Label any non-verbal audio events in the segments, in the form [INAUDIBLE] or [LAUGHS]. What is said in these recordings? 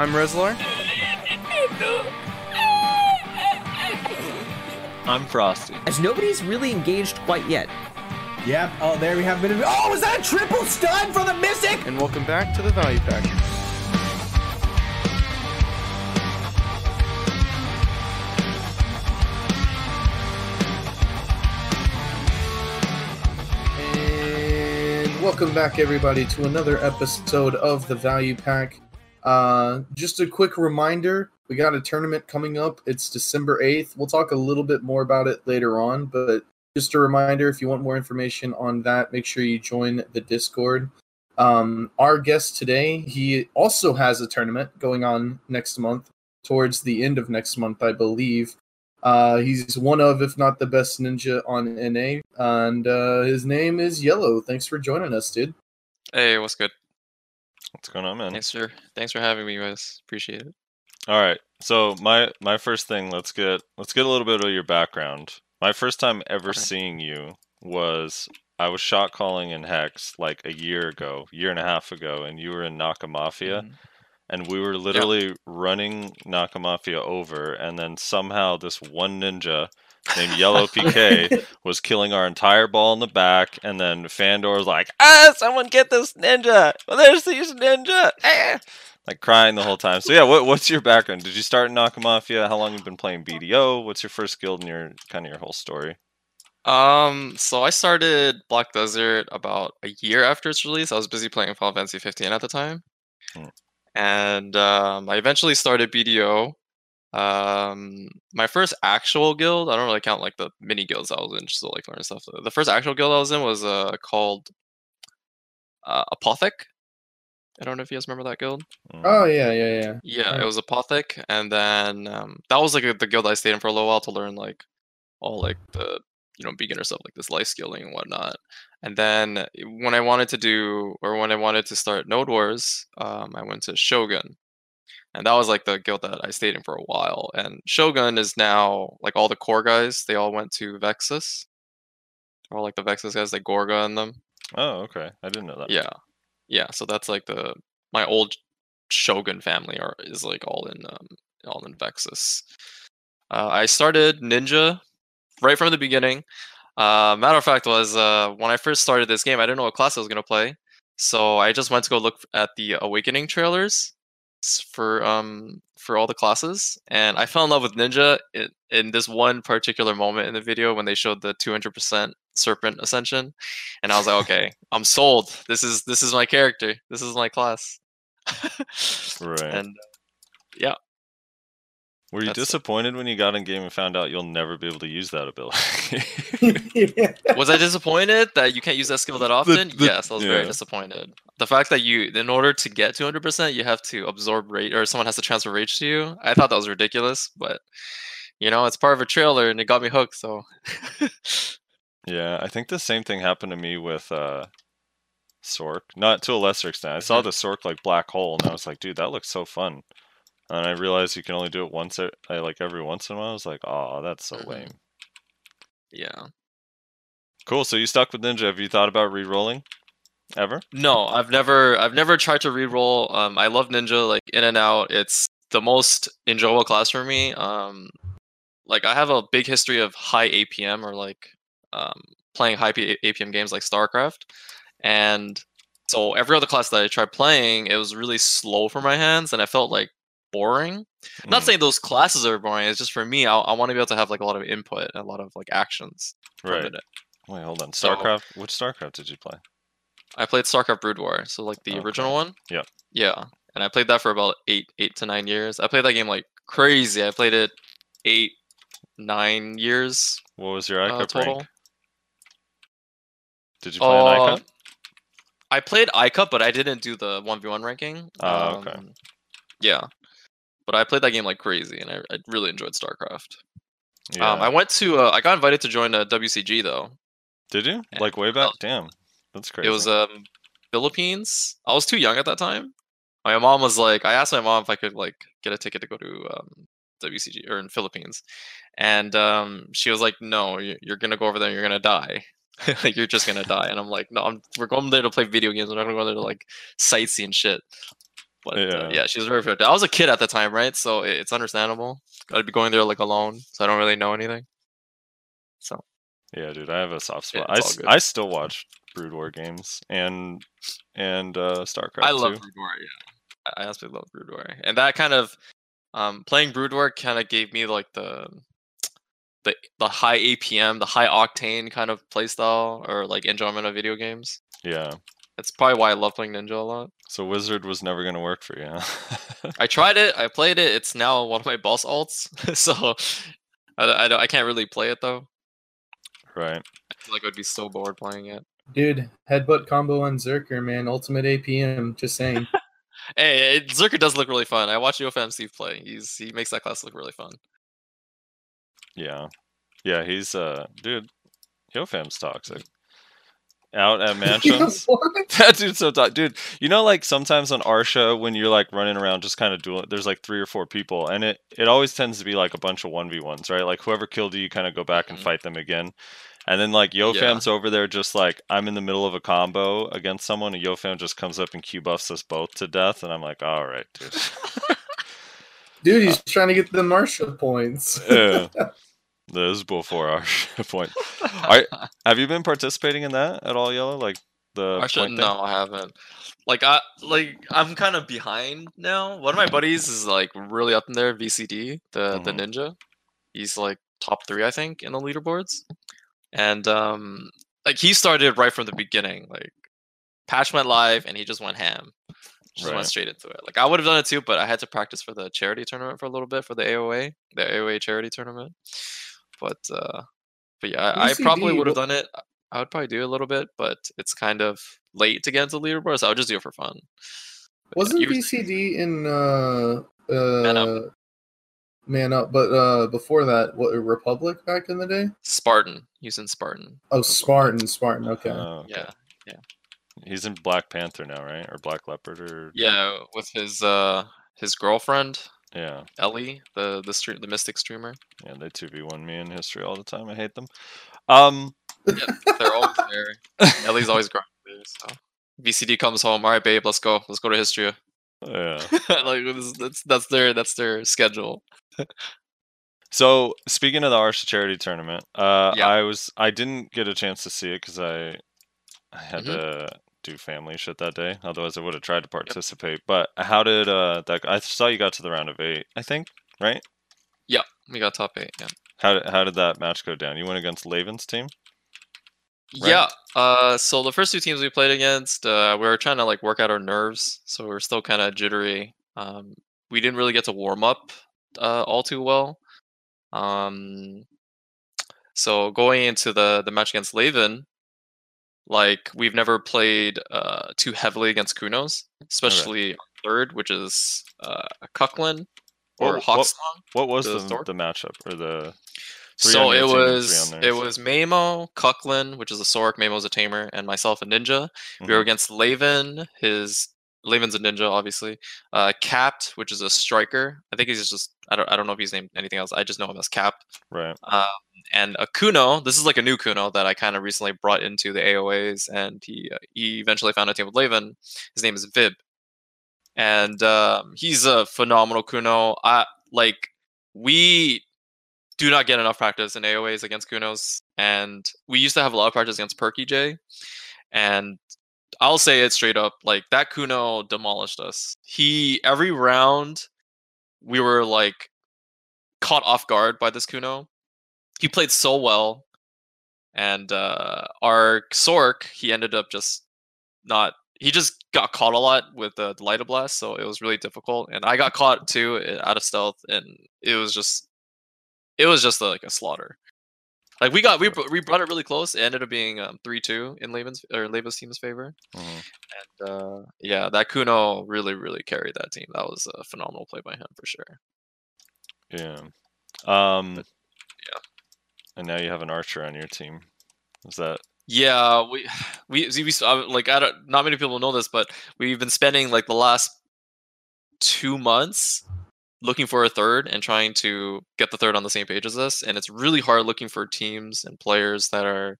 I'm Rezlar. I'm Frosty. As nobody's really engaged quite yet. Yep. Oh, there we have a bit of. Oh, was that a triple stun from the Mystic? And welcome back to the Value Pack. And welcome back, everybody, to another episode of the Value Pack. Uh, just a quick reminder we got a tournament coming up. It's December 8th. We'll talk a little bit more about it later on, but just a reminder if you want more information on that, make sure you join the Discord. Um, our guest today, he also has a tournament going on next month, towards the end of next month, I believe. Uh, he's one of, if not the best ninja on NA, and uh, his name is yELo. Thanks for joining us, dude. Hey, what's good? What's going on, man? Thanks for thanks for having me, guys. Appreciate it. All right. So my my first thing, let's get let's get a little bit of your background. My first time ever seeing you was I was shot calling in Hex like a year ago, year and a half ago, and you were in Nakamafia, Mhm. and we were literally running Nakamafia over, and then somehow this one ninja named yELo [LAUGHS] PK was killing our entire ball in the back, and then Fandor was like, "Ah, someone get this ninja! Well, there's these ninja!" Ah! Like crying the whole time. So yeah, what, what's your background? Did you start in Nakamafia? How long you been playing BDO? What's your first guild and your kind of your whole story? Um, so I started Black Desert about a year after its release. I was busy playing Final Fantasy 15 at the time, Hmm. and um, I eventually started BDO. Um, my first actual guild, I don't really count like the mini guilds I was in, just to like learn stuff. The first actual guild I was in was uh called uh, Apothec. I don't know if you guys remember that guild. Mm. Oh, yeah, yeah, yeah. Yeah, Right. it was Apothec, and then um, that was like the guild I stayed in for a little while to learn like all like the you know beginner stuff like this life skilling and whatnot. And then when I wanted to do or when I wanted to start Node Wars, um, I went to Shogun, and that was like the guild that I stayed in for a while. And Shogun is now like all the core guys. They all went to Vexus, or like the Vexus guys, like Gorga and them. Oh, okay. I didn't know that. Yeah, yeah. So that's like the my old Shogun family are is like all in um all in Vexus. Uh, I started Ninja right from the beginning. Uh, matter of fact, was uh, when I first started this game, I didn't know what class I was gonna play, so I just went to go look at the Awakening trailers for um for all the classes, and I fell in love with Ninja in, in this one particular moment in the video when they showed the 200% Serpent Ascension, and I was like, okay, [LAUGHS] I'm sold. This is this is my character. This is my class. [LAUGHS] Right. And uh, Were you that's- disappointed when you got in game and found out you'll never be able to use that ability? [LAUGHS] was I disappointed that you can't use that skill that often? the- yes, I was very disappointed. The fact that you, in order to get 200%, you have to absorb rage, or someone has to transfer rage to you. I thought that was ridiculous, but you know, it's part of a trailer, and it got me hooked. So, [LAUGHS] Yeah, I think the same thing happened to me with uh Sork. Not to a lesser extent. I saw Mhm. the Sork like black hole and I was like, dude, that looks so fun. And I realized you can only do it once uh, like every once in a while. I was like, oh, that's so Mhm. lame. yeah. Cool. So you stuck with Ninja. Have you thought about re-rolling? Ever? No, I've never, I've never tried to re-roll. Um, I love Ninja, like in and out. It's the most enjoyable class for me. Um, like I have a big history of high APM or like um, playing high P- APM games like StarCraft, and so every other class that I tried playing, it was really slow for my hands, and I felt like boring. Not Mm, saying those classes are boring. It's just for me, I, I want to be able to have like a lot of input a lot of like actions right. Wait, hold on. So- StarCraft. Which StarCraft did you play? I played StarCraft Brood War, so like the Okay. original one. Yep. Yeah, and I played that for about eight, eight to nine years. I played that game like crazy. I played it eight, nine years What was your uh, ICUP total. rank? Did you play an Uh, ICUP? I played iCup, but I didn't do the one v one ranking. Ah, okay. Um, Yeah, but I played that game like crazy, and I, I really enjoyed StarCraft. Yeah. Um, I went to, uh, I got invited to join a WCG though. Did you? Like way back? Damn. That's crazy. It was um Philippines. I was too young at that time. My mom was like, I asked my mom if I could like get a ticket to go to um, WCG or in Philippines, and um, she was like, "No, you- you're gonna go over there. and You're gonna die. [LAUGHS] like you're just gonna die." And I'm like, "No, I'm, we're going there to play video games. We're not gonna go there to like sightsee and shit." But Yeah. yeah. yeah, she was very fit. I was a kid at the time, right? So it's understandable. I'd be going there like alone, so I don't really know anything. So Yeah, dude, I have a soft spot. I, it's all s- good. I still watch Brood War games and and uh StarCraft I love too. Brood War. Yeah, I I absolutely love Brood War, and that kind of um, playing Brood War kind of gave me like the the the high APM, the high octane kind of playstyle or like enjoyment of video games. Yeah. That's probably why I love playing Ninja a lot. So Wizard was never gonna work for you. huh? I tried it, I played it. It's now one of my boss alts, [LAUGHS] so I, I, don't- I can't really play it though. right. I feel like I would be so bored playing it. Dude, headbutt combo on Zerker, man. Ultimate APM. Just saying. [LAUGHS] Hey, it, Zerker does look really fun. I watch UFM Steve play. He's he makes that class look really fun. Yeah. Yeah, he's uh dude, Yofam's toxic. Out at [LAUGHS] mansions. [LAUGHS] That dude's so tough. Dude, you know like sometimes on our show when you're like running around just kind of doing there's like three or four people and it it always tends to be like a bunch of 1v1s, right? Like whoever killed you, you kind of go back and Mhm. fight them again. And then like Yofam's over there just like I'm in the middle of a combo against someone and Yofam just comes up and Q buffs us both to death and I'm like, all right, dude. [LAUGHS] Dude, he's trying to get the Marsha points. yeah. This is before our [LAUGHS] point. Are, have you been participating in that at all, yELo? Like the I should point thing? no, I haven't. Like I like I'm kind of behind now. One of my buddies is like really up in there, VCD, the the Mhm. ninja. He's like top three, I think, in the leaderboards. And um like he started right from the beginning. Like patch went live and he just went ham. Just Right. went straight into it. Like I would have done it too, but I had to practice for the charity tournament for a little bit for the AOA, the AOA charity tournament. But uh but yeah, I, I probably would have done it. I would probably do a little bit, but it's kind of late to get into leaderboard, so I would just do it for fun. But Wasn't you- VCD in uh uh Man Up. Man Up, but uh before that, what Republic back in the day? Spartan using Spartan? Oh, Spartan, Spartan. Okay. Oh, okay. Yeah, He's in Black Panther now, right? Or Black Leopard or yeah, with his uh his girlfriend yeah. Ellie, the the stream, the Mystic streamer. Yeah, they 2v1 me in Hystria all the time. I hate them. Um yeah, They're always there. Ellie's always [LAUGHS] grinding. So VCD comes home. All right, babe, let's go. Let's go to Hystria. [LAUGHS] yeah. like that's that's their that's their schedule. So speaking of the Arsha charity tournament, uh, Yeah. I was I didn't get a chance to see it because I I had Mhm. to do family shit that day. Otherwise, I would have tried to participate. But how did uh that? I saw you got to the round of eight. I think right. Yeah, we got top eight. Yeah. How did how did that match go down? You went against Laven's team. Right. Yeah. Uh, so the first two teams we played against, uh, we were trying to like work out our nerves, so we are still kind of jittery. Um, we didn't really get to warm up uh, all too well. Um, so going into the the match against Laven, like we've never played uh, too heavily against Kunos, especially on third, which is uh, Kuklin or What- what- Hawksong. What was The the, the matchup or the? So it your team and three was it was Mamo, Kuklin, which is a Sork, Mamo's a tamer, and myself a ninja. We were Mhm. against Laven, his Laven's a ninja, obviously. Uh, Capped, which is a striker. I think he's just I don't I don't know if he's named anything else. I just know him as Cap. right. Um, and a Kuno. This is like a new Kuno that I kind of recently brought into the AOAs, and he uh, he eventually found a team with Laven. His name is Vib, and um, he's a phenomenal Kuno. I like we do not get enough practice in AOAs against Kunos, and we used to have a lot of practice against Perky J, and I'll say it straight up, like that Kuno demolished us. He every round we were like caught off guard by this Kuno. He played so well, and uh, our Sork he ended up just not. He just got caught a lot with the, Light Blast, so it was really difficult. And I got caught too uh, out of stealth, and it was just, it was just like a slaughter. Like we got we we brought it really close. It ended up being um, three two in Laven's or Leva's team's favor. Mhm. And uh, yeah, that Kuno really really carried that team. That was a phenomenal play by him for sure. Yeah. Um. But, yeah. And now you have an archer on your team. Is that Yeah, we [SIGHS] we we uh, like I don't not many people know this, but we've been spending like the last two months looking for a third and trying to get the third on the same page as us, and it's really hard looking for teams and players that are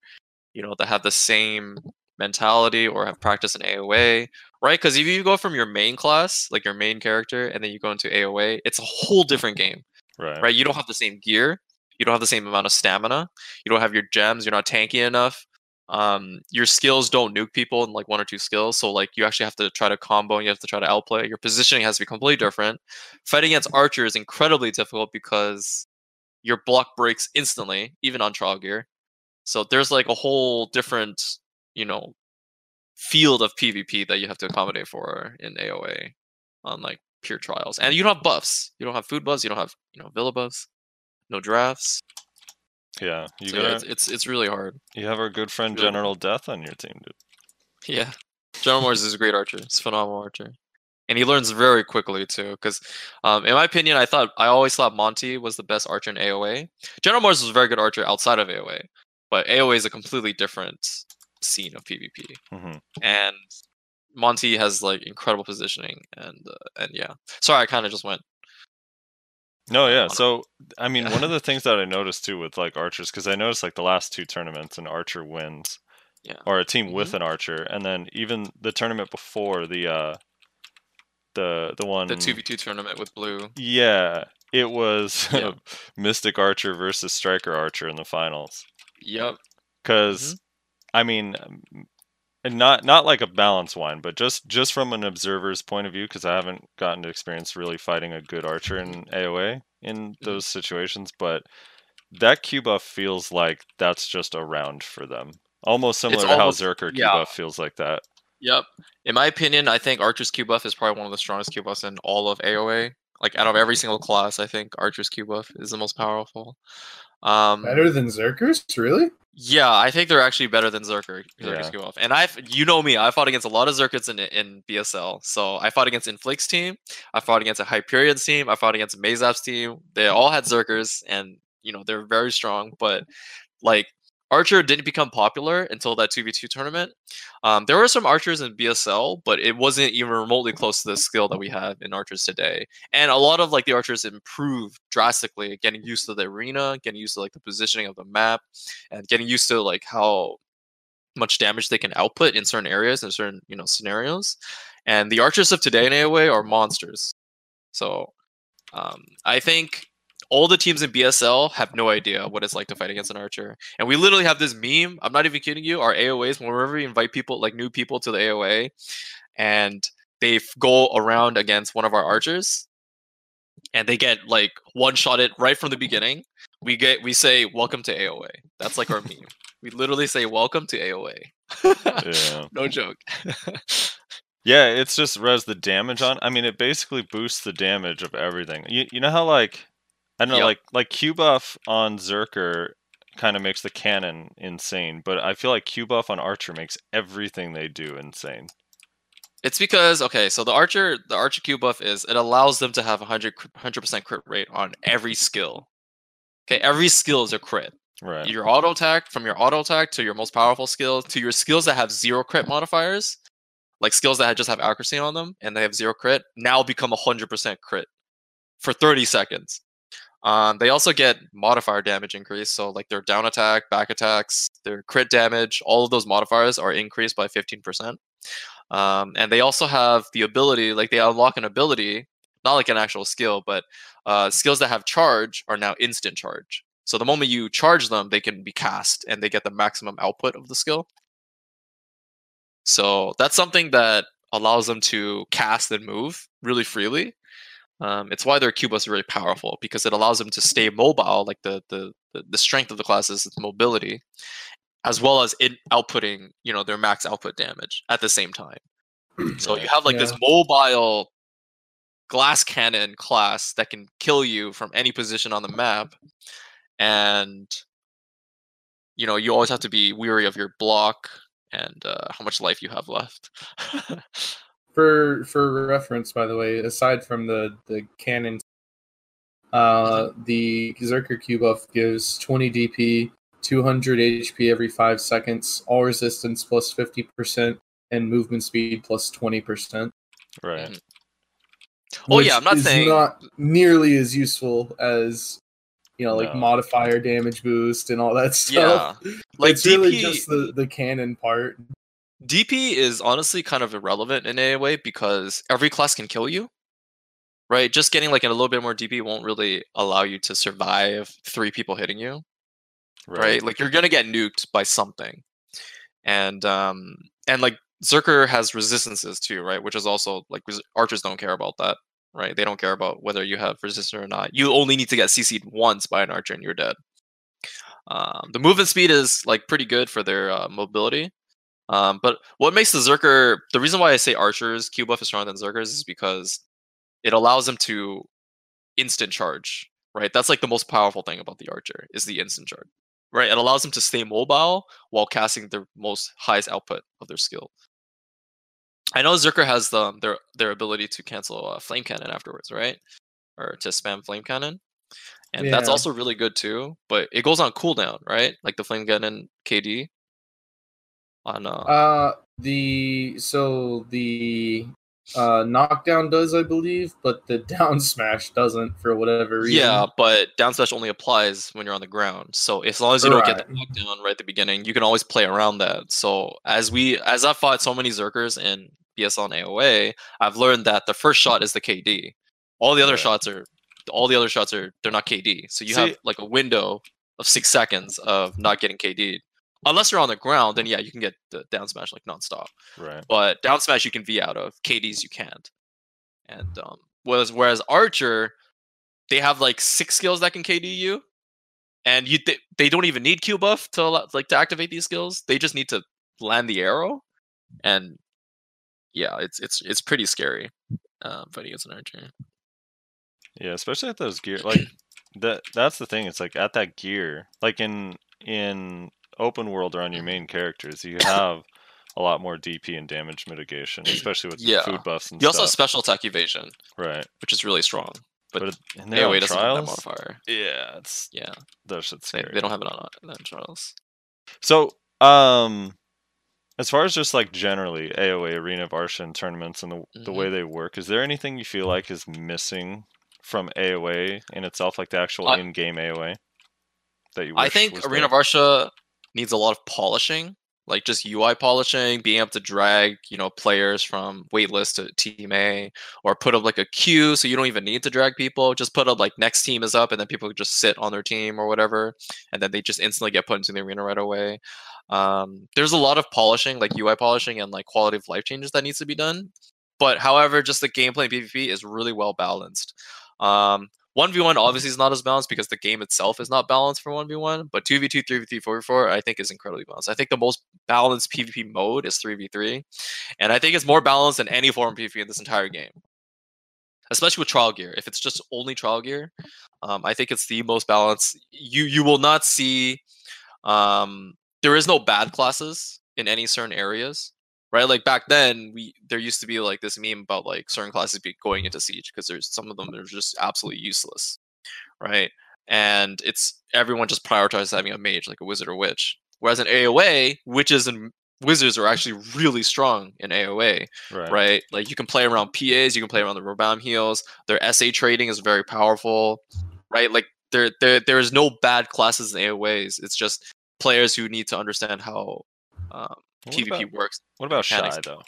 you know that have the same mentality or have practice in AOA, right? Because if you go from your main class, like your main character, and then you go into AOA, it's a whole different game, Right. right? You don't have the same gear, you don't have the same amount of stamina, you don't have your gems, you're not tanky enough. Um, your skills don't nuke people in like one or two skills, so like you actually have to try to combo and you have to try to outplay. Your positioning has to be completely different. Fighting against Archer is incredibly difficult because your block breaks instantly, even on trial gear. So there's like a whole different, you know, field of PvP that you have to accommodate for in AOA on like pure trials. And you don't have buffs. You don't have food buffs. You don't have you know villa buffs. No drafts. Yeah. You so gotta it's, it's it's really hard. you have our good friend really- General Death on your team, dude. Yeah, General Morris is a great archer. He's a phenomenal archer, and he learns very quickly too. Because, um, in my opinion, I thought I always thought Monty was the best archer in AOA. General Morris was a very good archer outside of AOA, but AOA is a completely different scene of PvP. hmm and Monty has like incredible positioning and uh, and yeah. Sorry, I kind of just went. No, yeah. So, I mean, one of [LAUGHS] the things that I noticed too with like archers, because I noticed like the last two tournaments, an archer wins, Yeah. or a team with an archer, and then even the tournament before the uh, the the one The two v two tournament with blue. yeah, it was [LAUGHS] Yeah. Mystic Archer versus Striker Archer in the finals. Yep. Because, I mean, and not not like a balanced whine, but just just from an observer's point of view, because I haven't gotten to experience really fighting a good archer in AOA in mm-hmm. those situations, but that Q buff feels like that's just around for them. Almost similar to almost- how Zerker Q yeah. buff feels like that. Yep. In my opinion, I think Archer's Q buff is probably one of the strongest Q buffs in all of AOA. Like out of every single class, I think Archer's Q buff is the most powerful. Um, Better than Zerkers, really? Yeah, I think they're actually better than Zerker. Zerker's Yeah. Q. And I've, you know me, I fought against a lot of Zerkers in in BSL. So I fought against Inflick's team. I fought against a Hyperion's team. I fought against Mazap's team. They all had Zerkers, and you know they're very strong. But like Archer didn't become popular until that two v two tournament. Um, there were some archers in BSL, but it wasn't even remotely close to the skill that we have in archers today. And a lot of like the archers improved drastically, getting used to the arena, getting used to like the positioning of the map, and getting used to like how much damage they can output in certain areas and certain you know scenarios. And the archers of today in AOA are monsters. So um, I think all the teams in BSL have no idea what it's like to fight against an archer. And we literally have this meme. I'm not even kidding you. Our AOAs, whenever we invite people, like new people to the AOA, and they f- go around against one of our archers, and they get like one shot it right from the beginning. We get we say welcome to AOA. That's like our meme. We literally say welcome to AOA. Yeah. [LAUGHS] no joke. Yeah, it's just res the damage on. I mean, it basically boosts the damage of everything. You you know how like I don't know Yep. like like Q buff on Zerker kind of makes the cannon insane, but I feel like Q buff on Archer makes everything they do insane. It's because okay, so the archer, the archer Q buff is it allows them to have 100 percent crit rate on every skill. Okay, every skill is a crit. Right. Your auto attack, from your auto attack to your most powerful skill to your skills that have zero crit modifiers, like skills that just have accuracy on them and they have zero crit, now become 100% crit for 30 seconds. Um, they also get modifier damage increase, so like their down attack, back attacks, their crit damage, all of those modifiers are increased by 15%. Um, and they also have the ability, like they unlock an ability, not like an actual skill, but uh, skills that have charge are now instant charge. So the moment you charge them, they can be cast and they get the maximum output of the skill. So that's something that allows them to cast and move really freely. Um, it's why their buffs are really powerful because it allows them to stay mobile. Like the the the, strength of the class is its mobility, as well as it outputting you know their max output damage at the same time. [CLEARS THROAT] So you have like this mobile glass cannon class that can kill you from any position on the map, and you know you always have to be weary of your block and uh, how much life you have left. [LAUGHS] For for reference, by the way, aside from the the cannon, uh, the Zerker Q buff gives 20 DP, 200 HP every five seconds, all resistance plus 50%, and movement speed plus 20%. right. Mhm. Oh, yeah, I'm not is saying- not nearly as useful as you know, like No. modifier damage boost and all that [LAUGHS] stuff. yeah, like it's really just the the cannon part. DP is honestly kind of irrelevant in a way because every class can kill you. Right? Just getting like a little bit more DP won't really allow you to survive three people hitting you. Right? Like you're gonna get nuked by something. And um and like Zerker has resistances too, right? Which is also like archers don't care about that, right? They don't care about whether you have resistance or not. You only need to get CC'd once by an archer and you're dead. Um, the movement speed is like pretty good for their uh, mobility. Um, but what makes the Zerker the reason why I say archers Q buff is stronger than Zerkers is because it allows them to instant charge. Right, that's like the most powerful thing about the archer is the instant charge. Right, it allows them to stay mobile while casting their most highest output of their skill. I know Zerker has the, their their ability to cancel uh, flame cannon afterwards, right? Or to spam flame cannon, and that's also really good too. But it goes on cooldown, right? Like the flame cannon KD. On uh, Uh, the so the uh knockdown does, I believe, but the [LAUGHS] down smash doesn't for whatever reason. yeah, but down smash only applies when you're on the ground. So as long as you don't get the knockdown right at the beginning, you can always play around that. So as we as I've fought so many Zerkers in BSL and AOA, I've learned that the first shot is the KD. All the other Right. shots are all the other shots are they're not KD. So you See- have like a window of six seconds of not getting KD. Unless you're on the ground, then yeah, you can get the down smash like nonstop. Right. But down smash you can V out of. KDs you can't. And um whereas whereas Archer, they have like six skills that can KD you. And you th- they don't even need Q buff to like to activate these skills. They just need to land the arrow. And yeah, it's it's it's pretty scary. Um fighting against an archer. Yeah, especially at those gear like [CLEARS THROAT] that that's the thing, it's like at that gear, like in in open world or on your main characters, you have a lot more DP and damage mitigation, especially with Yeah. food buffs and You also have special attack evasion, right. which is really strong. But, But, they're AOA doesn't have that modifier. Yeah, it's Yeah, that shit's they, they don't have it on, on trials. So, um, as far as just like generally AOA Arena of Arsha tournaments and the the Mm-hmm. way they work, is there anything you feel like is missing from AOA in itself, like the actual I- in-game AOA? That you I think Arena of there? Arsha needs a lot of polishing, like just UI polishing, being able to drag, you know, players from waitlist to team A, or put up like a queue so you don't even need to drag people. Just put up like next team is up, and then people just sit on their team or whatever, and then they just instantly get put into the arena right away. Um, there's a lot of polishing, like UI polishing and like quality of life changes that needs to be done. But however, just the gameplay in PvP is really well balanced. Um, 1v1 obviously is not as balanced because the game itself is not balanced for 1v1, but 2v2, 3v3, 4v4 I think is incredibly balanced. I think the most balanced PvP mode is 3v3, and I think it's more balanced than any form of PvP in this entire game. Especially with trial gear. If it's just only trial gear, um, I think it's the most balanced. You you will not see um, there is no bad classes in any certain areas right? Like back then, we there used to be like this meme about like certain classes be going into siege because there's some of them that are just absolutely useless, right? And it's everyone just prioritizes having a mage like a wizard or witch. Whereas in AOA, witches and wizards are actually really strong in AOA, right. right? Like you can play around PAs, you can play around the rebound heals. Their SA trading is very powerful, right? Like there, there, there is no bad classes in AOAs. It's just players who need to understand how um, What PvP about, works. what about mechanics. Shy though?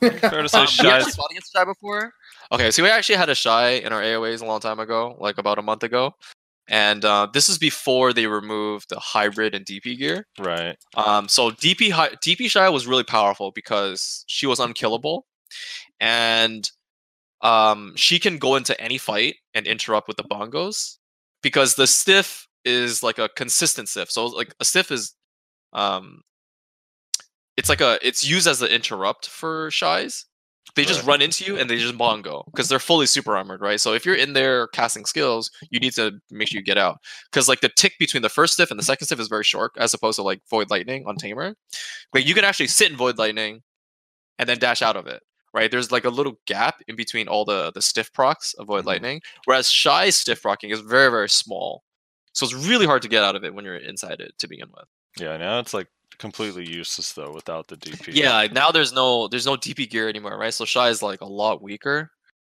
[LAUGHS] Fair to say Um, Shy actually is fought against Shy before. Okay, so we actually had a Shy in our AOAs a long time ago, like about a month ago. And uh, this is before they removed the hybrid and DP gear. right. Um, so DP hi- DP Shy was really powerful because she was unkillable, and um, she can go into any fight and interrupt with the bongos because the stiff is like a consistent stiff. So like a stiff is, um, it's like a it's used as an interrupt for shies. They just Right. run into you and they just bongo because they're fully super armored, right? So if you're in there casting skills, you need to make sure you get out because like the tick between the first stiff and the second stiff is very short as opposed to like void lightning on tamer like you can actually sit in void lightning and then dash out of it right there's like a little gap in between all the the stiff procs of void Mhm. lightning whereas shy stiff procking is very very small so it's really hard to get out of it when you're inside it to begin with Yeah, now it's like completely useless though without the DP. yeah now there's no there's no dp gear anymore right so shy is like a lot weaker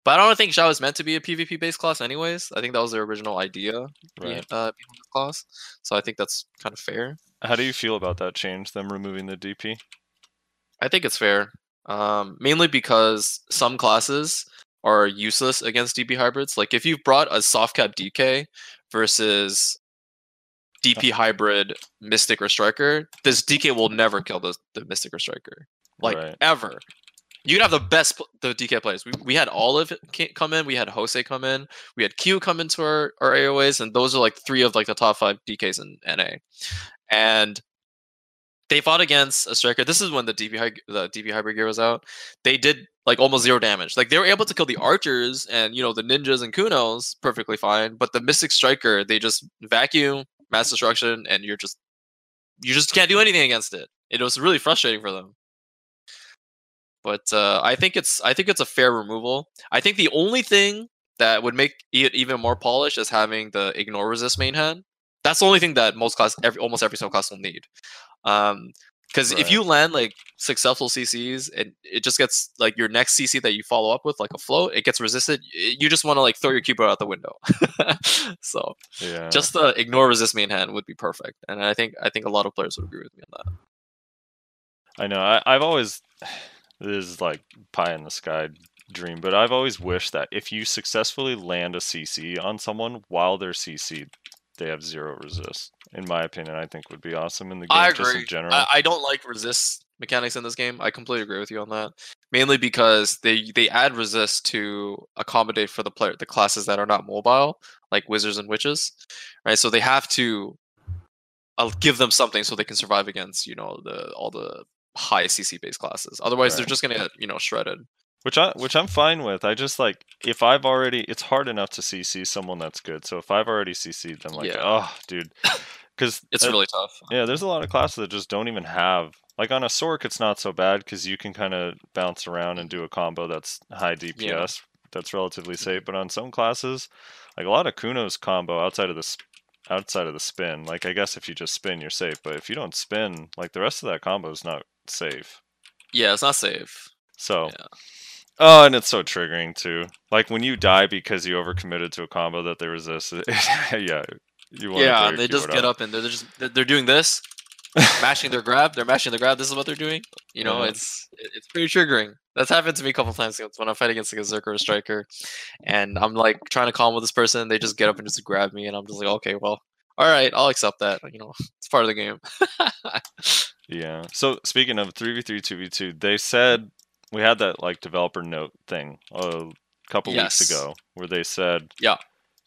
but I don't think Shy was meant to be a PvP based class, anyways. I think that was their original idea, Right. uh, class. So I think that's kind of fair. How do you feel about that change? Them removing the DP? I think it's fair. Um, mainly because some classes are useless against DP hybrids. Like if you've brought a soft cap DK versus DP hybrid Mystic or Striker, this DK will never kill the, the Mystic or Striker. Like Right. ever. You can have the best the DK players. We, we had Olive come in, we had Jose come in, we had Q come into our, our AOAs, and those are like three of like the top five DKs in NA. And they fought against a striker. This is when the DP the DP hybrid gear was out. They did like almost zero damage. Like they were able to kill the archers and you know the ninjas and kunos perfectly fine, but the mystic striker they just vacuum mass destruction and you're just you just can't do anything against it. It was really frustrating for them. But uh, I think it's I think it's a fair removal. I think the only thing that would make it even more polished is having the ignore resist main hand. That's the only thing that most class, every, almost every single class will need. Um, because if you land like successful CCs and it just gets like your next CC that you follow up with like a float, it gets resisted. You just want to like throw your keeper out the window. [LAUGHS] so Yeah. just the ignore resist main hand would be perfect, and I think I think a lot of players would agree with me on that. I know. I, I've always [SIGHS] this is like pie in the sky dream, but I've always wished that if you successfully land a CC on someone while they're CC, they have zero resist. In my opinion, I think would be awesome in the game I just agree. in general. I, I don't like resist mechanics in this game. I completely agree with you on that. Mainly because they they add resist to accommodate for the player the classes that are not mobile, like wizards and witches, right? So they have to uh, give them something so they can survive against you know the all the high CC based classes. Otherwise, they're just gonna get you know shredded. Which I which I'm fine with. I just like if I've already it's hard enough to CC someone that's good. So if I've already CC'd them like Yeah. oh dude. [LAUGHS] Cuz It's really tough. Yeah, there's a lot of classes that just don't even have like on a Sork it's not so bad because you can kind of bounce around and do a combo that's high DPS that's relatively safe. But on some classes, like a lot of Kuno's combo outside of the sp- outside of the spin, like I guess if you just spin you're safe, but if you don't spin, like the rest of that combo is not safe. Yeah, it's not safe. So Yeah. Oh, and it's so triggering too. Like when you die because you overcommitted to a combo that they resist. [LAUGHS] yeah, you want Yeah, they just get up and they're just they're they're doing this, [LAUGHS] mashing their grab. They're mashing the grab. This is what they're doing. You know, Yeah. it's it's pretty triggering. That's happened to me a couple times when I fight against like a Zerker or a striker, and I'm like trying to calm with this person. They just get up and just grab me, and I'm just like, okay, well, all right, I'll accept that. You know, it's part of the game. [LAUGHS] Yeah. So speaking of three v three, two v two, they said we had that like developer note thing a couple Yes. weeks ago where they said Yeah.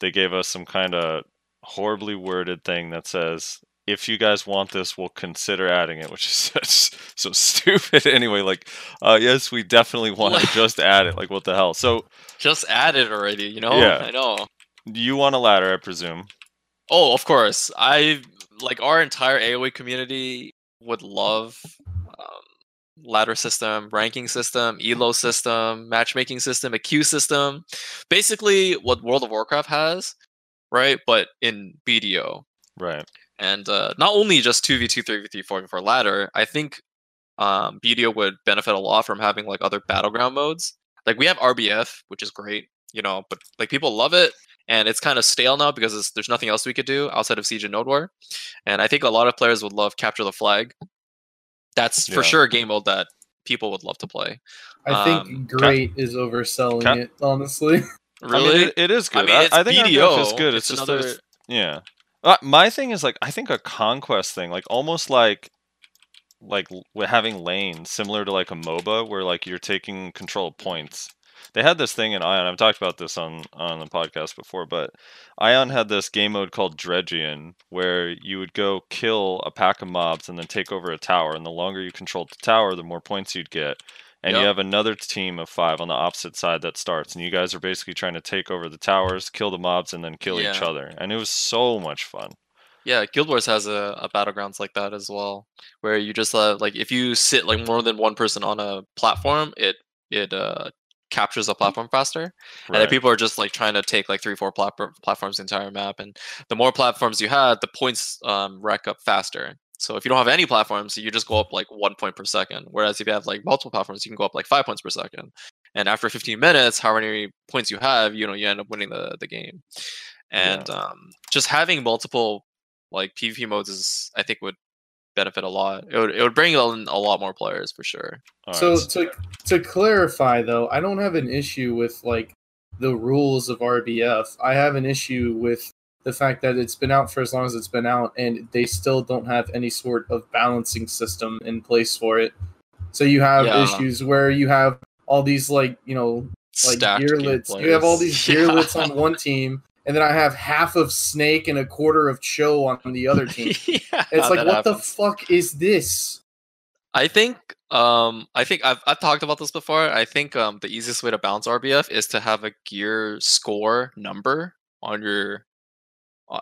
they gave us some kind of horribly worded thing that says if you guys want this, we'll consider adding it, which [LAUGHS] is such, so stupid. [LAUGHS] Anyway, like, uh, yes, we definitely [LAUGHS] want to just add it. Like, what the hell? So, just add it already. You know, Yeah. I know. you want a ladder, I presume. Oh, of course. I like our entire AOA community would love um, ladder system, ranking system, elo system, matchmaking system, a queue system. Basically, what World of Warcraft has, right? But in BDO, Right. and uh, not only just two v two, three v three, four v four ladder. I think um, BDO would benefit a lot from having like other battleground modes. Like we have RBF, which is great, you know, but like people love it, and it's kind of stale now because it's, there's nothing else we could do outside of Siege and Node War. And I think a lot of players would love Capture the Flag. That's for sure a game mode that people would love to play. I think Um, great is overselling Ca- it, honestly. [LAUGHS] Really, I mean, it, it is I good. mean, I, it's I think BDO. Is good. It's, It's just another- it's- yeah. Uh, my thing is like I think a conquest thing, like almost like like having lanes, similar to like a MOBA, where like you're taking control of points. They had this thing in Aion. I've talked about this on on the podcast before, but Aion had this game mode called Dredgion, where you would go kill a pack of mobs and then take over a tower. And the longer you controlled the tower, the more points you'd get. And you have another team of five on the opposite side that starts, and you guys are basically trying to take over the towers, kill the mobs, and then kill each other. And it was so much fun. Yeah, Guild Wars has a, a battlegrounds like that as well, where you just uh, like if you sit like more than one person on a platform, it it uh captures the platform faster, and then people are just like trying to take like three four platform platforms the entire map, and the more platforms you had, the points um rack up faster. So if you don't have any platforms, you just go up like one point per second. Whereas if you have like multiple platforms, you can go up like five points per second. And after 15 minutes, how many points you have, you know, you end up winning the the game. And um, just having multiple like PvP modes is, I think, would benefit a lot. It would it would bring in a lot more players for sure. All so right, to to clarify though, I don't have an issue with like the rules of RBF. I have an issue with the fact that it's been out for as long as it's been out and they still don't have any sort of balancing system in place for it. So you have Yeah. issues where you have all these like, you know, like Stacked game gearlets. You have all players. these [LAUGHS] Yeah. gearlets on one team and then I have half of Snake and a quarter of Cho on the other team. [LAUGHS] yeah, It's like that what the fuck is this? I think um I think I've I've talked about this before. I think um the easiest way to balance RBF is to have a gear score number on your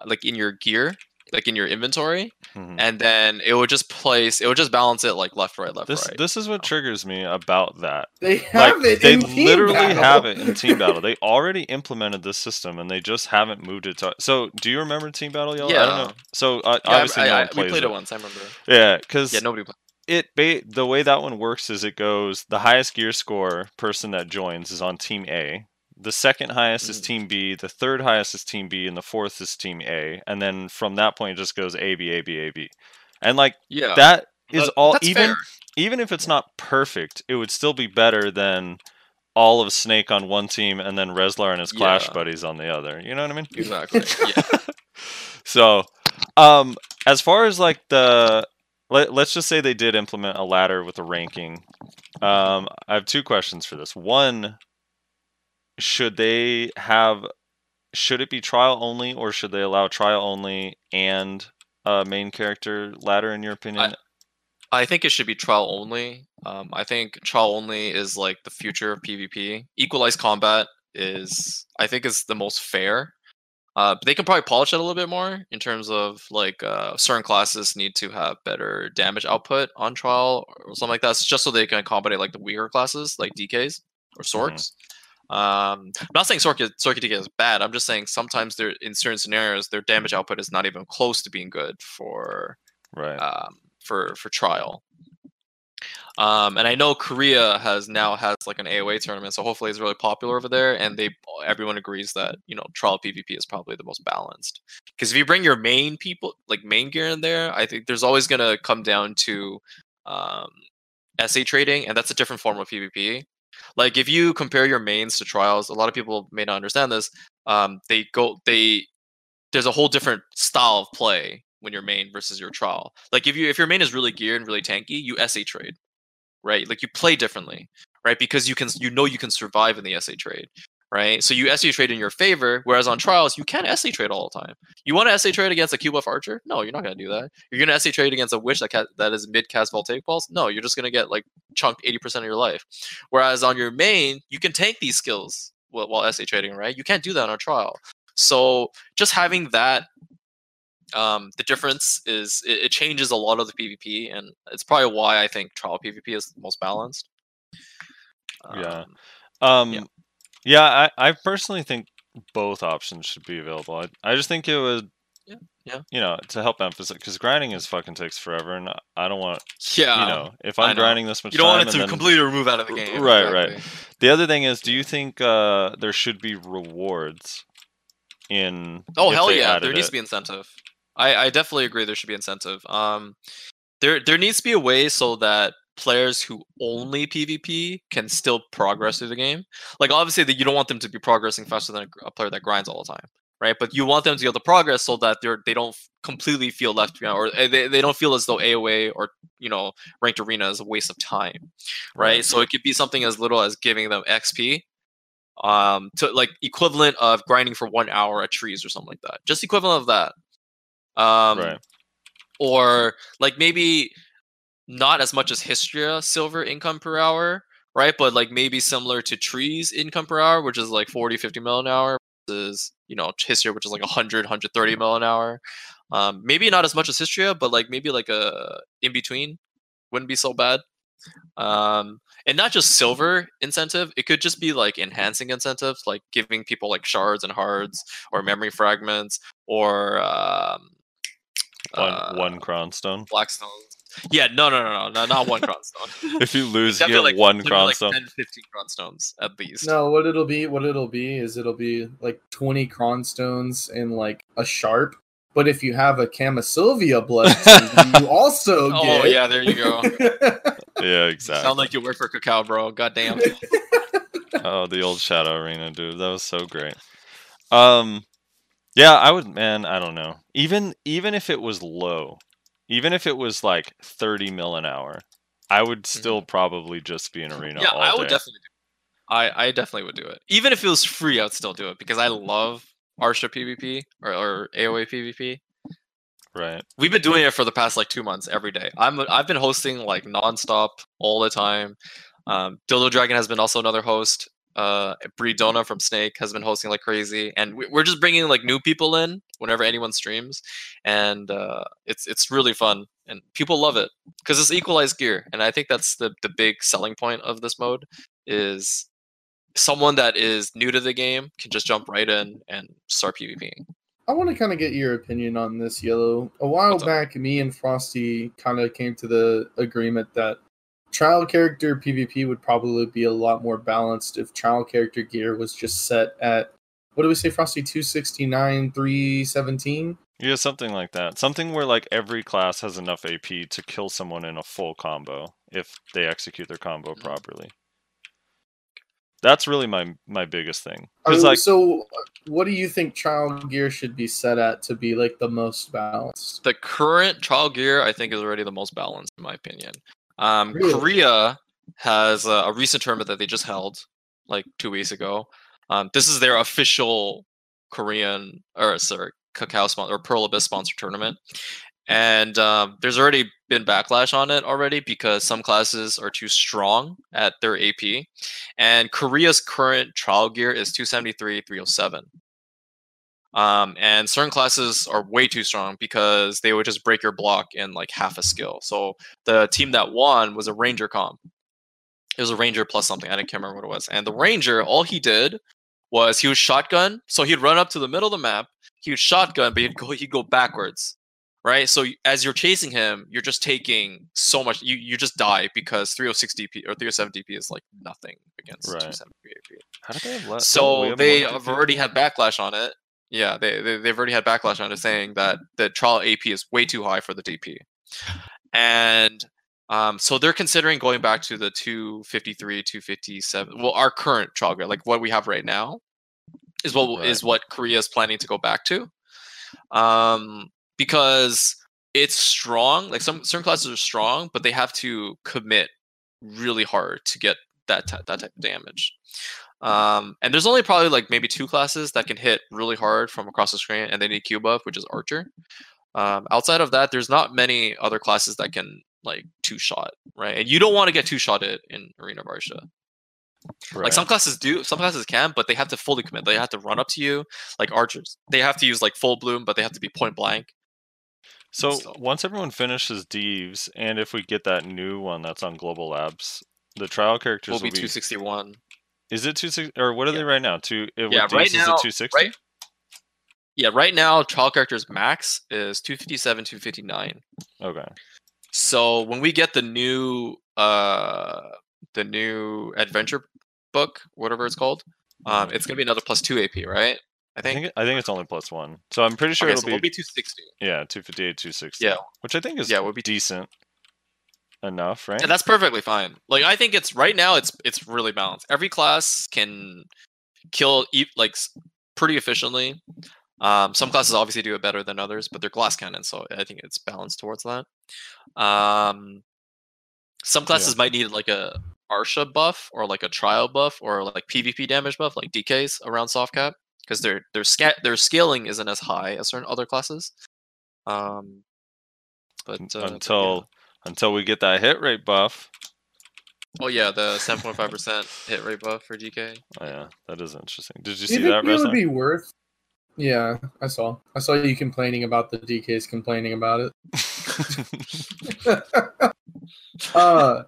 like in your gear, like in your inventory, mhm. and then it would just place it would just balance it like left right left this right. this is what triggers me about that. They have like it they in team literally battle. have it in [LAUGHS] team battle. They already implemented this system and they just haven't moved it to. So do you remember team battle? Yeah. I don't know. So uh, Yeah, I- obviously I, no I- one we played it. it once. I remember. Yeah, because Yeah, nobody played. it ba- the way that one works is it goes the highest gear score person that joins is on team A. The second highest is Mhm. team B, the third highest is team B, and the fourth is team A. And then from that point it just goes A B A B A B. And like Yeah, that is that- all even fair. even if it's not perfect, it would still be better than all of Snake on one team and then Reslar and his Clash Yeah. buddies on the other. You know what I mean? exactly. yeah. [LAUGHS] so, um, as far as like the let, let's just say they did implement a ladder with a ranking. Um, I have two questions for this. One, should they have should it be trial only or should they allow trial only and a main character ladder in your opinion? I think it should be trial only. Um, I think trial only is like the future of PvP. Equalized combat is, I think, is the most fair. Uh, but they can probably polish it a little bit more in terms of like uh, certain classes need to have better damage output on trial or something like that, s- just so they can accommodate like the weaker classes like DKs or Sorks. Um, I'm not saying circuit is- Sork is bad. I'm just saying sometimes they're in certain scenarios their damage output is not even close to being good for right. um, for for trial. Um, and I know Korea has now has like an AOA tournament, so hopefully it's really popular over there. And they everyone agrees that you know trial PvP is probably the most balanced. Because if you bring your main people, like main gear in there, I think there's always gonna come down to um, SA trading, and that's a different form of PvP. Like if you compare your mains to trials, a lot of people may not understand this. Um, they go they there's a whole different style of play when you're main versus your trial. Like if you if your main is really geared and really tanky, you SA trade, right? Like you play differently, right? Because you can you know you can survive in the SA trade, right? So you SA trade in your favor, whereas on trials you can't SA trade all the time. You want to SA trade against a Q buff archer? No, you're not gonna do that. You're gonna SA trade against a witch that ca- that is mid cast voltaic balls? No, you're just gonna get like chunked 80% of your life. Whereas on your main, you can tank these skills while, while SA trading, right? You can't do that on a trial. So just having that um, the difference is it, it changes a lot of the PvP, and it's probably why I think trial PvP is the most balanced. Yeah. Um, Um, Yeah. Yeah, I, I personally think both options should be available. I, I just think it would, Yeah, yeah. you know, to help emphasize because grinding is fucking takes forever, and I- don't want, yeah. you know, if I'm grinding this much you don't want it to then- completely remove out of the game. right, right. The other thing is, do you think uh, there should be rewards in? Oh hell yeah, there needs it? to be incentive. I, I definitely agree there should be incentive. Um there there needs to be a way so that players who only PvP can still progress through the game. Like obviously that you don't want them to be progressing faster than a, player that grinds all the time. Right, but you want them to be able to progress so that they're they don't completely feel left behind, or uh, they, they don't feel as though AOA or you know ranked arena is a waste of time, right? Right. So it could be something as little as giving them XP, um to like equivalent of grinding for one hour at trees or something like that just equivalent of that um right. or like maybe not as much as Hystria silver income per hour, right? But like maybe similar to trees income per hour, which is like 40, 50 mil an hour, versus, you know, Hystria, which is like 100, 130 mil an hour. Um, maybe not as much as Hystria, but like maybe like a in between wouldn't be so bad. Um, and not just silver incentive, it could just be like enhancing incentives, like giving people like shards and hards or memory fragments or um, One uh, one cron stone. Blackstones. Yeah, no, no, no, no, no not one cron stone. [LAUGHS] If you lose, you Definitely get one maybe cron like stone. 10, 15 cron stones at least. No, what it'll be, what it'll be is it'll be like 20 cron stones and like a sharp, But if you have a Kamasylvia blood [LAUGHS] you also get. Oh yeah, there you go. [LAUGHS] Yeah, exactly. Sound like you work for Kakao, bro. Goddamn. Oh, the old Shadow Arena, dude. That was so great. Um yeah, I would man, I don't know. Even even if it was low, even if it was like 30 mil an hour, I would still probably just be in arena Mm-hmm. yeah, I would day. definitely do it. I, I definitely would do it. Even if it was free, I'd still do it because I love Arsha PvP or, or AOA PvP. right. We've been doing it for the past like two months every day. I'm I've been hosting like nonstop all the time. Um, Dildo Dragon has been also another host. Uh, Brie Dona from Snake has been hosting like crazy, and we, we're just bringing like new people in whenever anyone streams, and uh, it's it's really fun, and people love it because it's equalized gear, and I think that's the the big selling point of this mode is someone that is new to the game can just jump right in and start PvPing. I want to kind of get your opinion on this, yELo. A while What's up? back, me and Frosty kind of came to the agreement that trial character PvP would probably be a lot more balanced if trial character gear was just set at what do we say, Frosty? 269, 317? Yeah, something like that. Something where like every class has enough AP to kill someone in a full combo if they execute their combo Mhm. properly. That's really my my biggest thing. I mean, like so, what do you think trial gear should be set at to be like the most balanced? the current trial gear i think is already the most balanced in my opinion um Really? korea has a, a recent tournament that they just held like two weeks ago. Um this is their official korean or sorry Kakao sponsor or pearl abyss sponsored tournament. And um, there's already been backlash on it already because some classes are too strong at their ap and korea's current trial gear is 273 307 um, and certain classes are way too strong because they would just break your block in like half a skill. So the team that won was a Ranger comp. It was a Ranger plus something. I didn't can't remember what it was. And the Ranger, all he did was he was shotgun. So he'd run up to the middle of the map. He would shotgun, but he'd go he'd go backwards, right? So as you're chasing him, you're just taking so much. You you just die because 306 DP or 307 DP is like nothing against Right. 273 AP. how did they have less? So they have already had backlash on it. Yeah, they, they they've already had backlash on it, saying that the trial AP is way too high for the DP, and um, so they're considering going back to the 253, 257. Well, our current trial grade, like what we have right now, is what is Right. what Korea is planning to go back to, um, because it's strong. Like some certain classes are strong, but they have to commit really hard to get that ty- that type of damage. Um, and there's only probably like maybe two classes that can hit really hard from across the screen, and they need Q buff, which is Archer. Um, outside of that, there's not many other classes that can like two shot, right? And you don't want to get two shotted in Arena of Arsha. Like some classes do, some classes can, but they have to fully commit. They have to run up to you, like archers. They have to use like full bloom, but they have to be point blank. So So- once everyone finishes Deves, and if we get that new one that's on Global Labs, the trial characters Will will be be. 261. Is it two sixty or what are they right now? Two. uh, Yeah, right now- it two sixty? right- Yeah, right now trial characters max is 257, 259. Okay. So when we get the new uh the new adventure book, whatever it's called, um, it's gonna be another plus two AP, right? I I think. think I think it's only plus one. So I'm pretty sure okay, it'll so be, be two sixty. yeah two fifty eight two sixty. Yeah. Which I think is Yeah, we'll be decent enough, right? And that's perfectly fine. Like I think it's right now it's it's really balanced. Every class can kill like pretty efficiently. Um, some classes obviously do it better than others, but they're glass cannon, so I think it's balanced towards that. Um, some classes might need like a Arsha buff or like a trial buff or like PvP damage buff, like DKs around soft cap, because their their scat their scaling isn't as high as certain other classes. Um, but uh, but yeah. Until until we get that hit rate buff. Oh yeah, the seven point five percent hit rate buff for DK. Oh, yeah, that is interesting. Did you Do you see think that, it would be worth? Yeah, I saw. I saw you complaining about the DKs complaining about it. [LAUGHS] [LAUGHS] uh,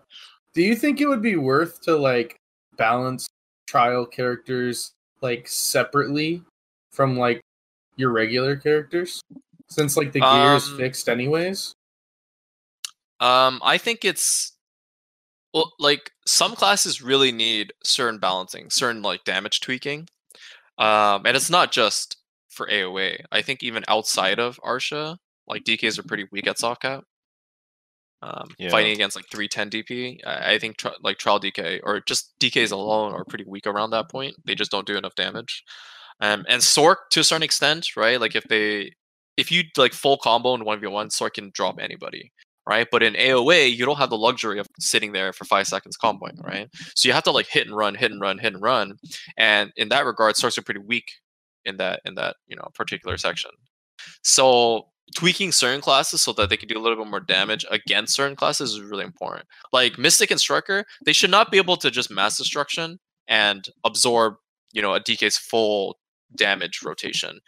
do you think it would be worth to like balance trial characters like separately from like your regular characters? Since like the gear is Um, fixed anyways. Um, I think it's well, like some classes really need certain balancing, certain like damage tweaking. Um, and it's not just for AOA. I think even outside of Arsha, like DKs are pretty weak at soft cap. Um, Yeah. Fighting against like 310 DP, I, I think tri- like trial DK or just DKs alone are pretty weak around that point. They just don't do enough damage. Um, and Sork to a certain extent, right? Like if they, if you like full combo in one v one, Sork can drop anybody, right? But in AOA, you don't have the luxury of sitting there for five seconds comboing, right? So you have to like hit and run, hit and run, hit and run. And in that regard, Sorks are pretty weak in that in that you know particular section. So tweaking certain classes so that they can do a little bit more damage against certain classes is really important. Like Mystic and Striker, they should not be able to just mass destruction and absorb, you know, a DK's full damage rotation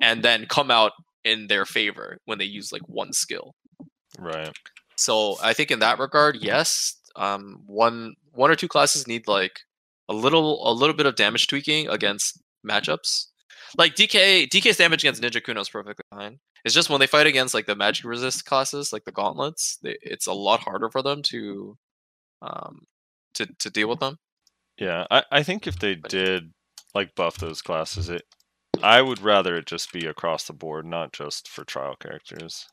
and then come out in their favor when they use like one skill. Right. So I think in that regard, yes, um, one one or two classes need like a little a little bit of damage tweaking against matchups. Like DK DK's damage against Ninja Kuno is perfectly fine. It's just when they fight against like the magic resist classes, like the gauntlets, they, it's a lot harder for them to um to to deal with them. Yeah, I, I think if they did like buff those classes, it I would rather it just be across the board, not just for trial characters.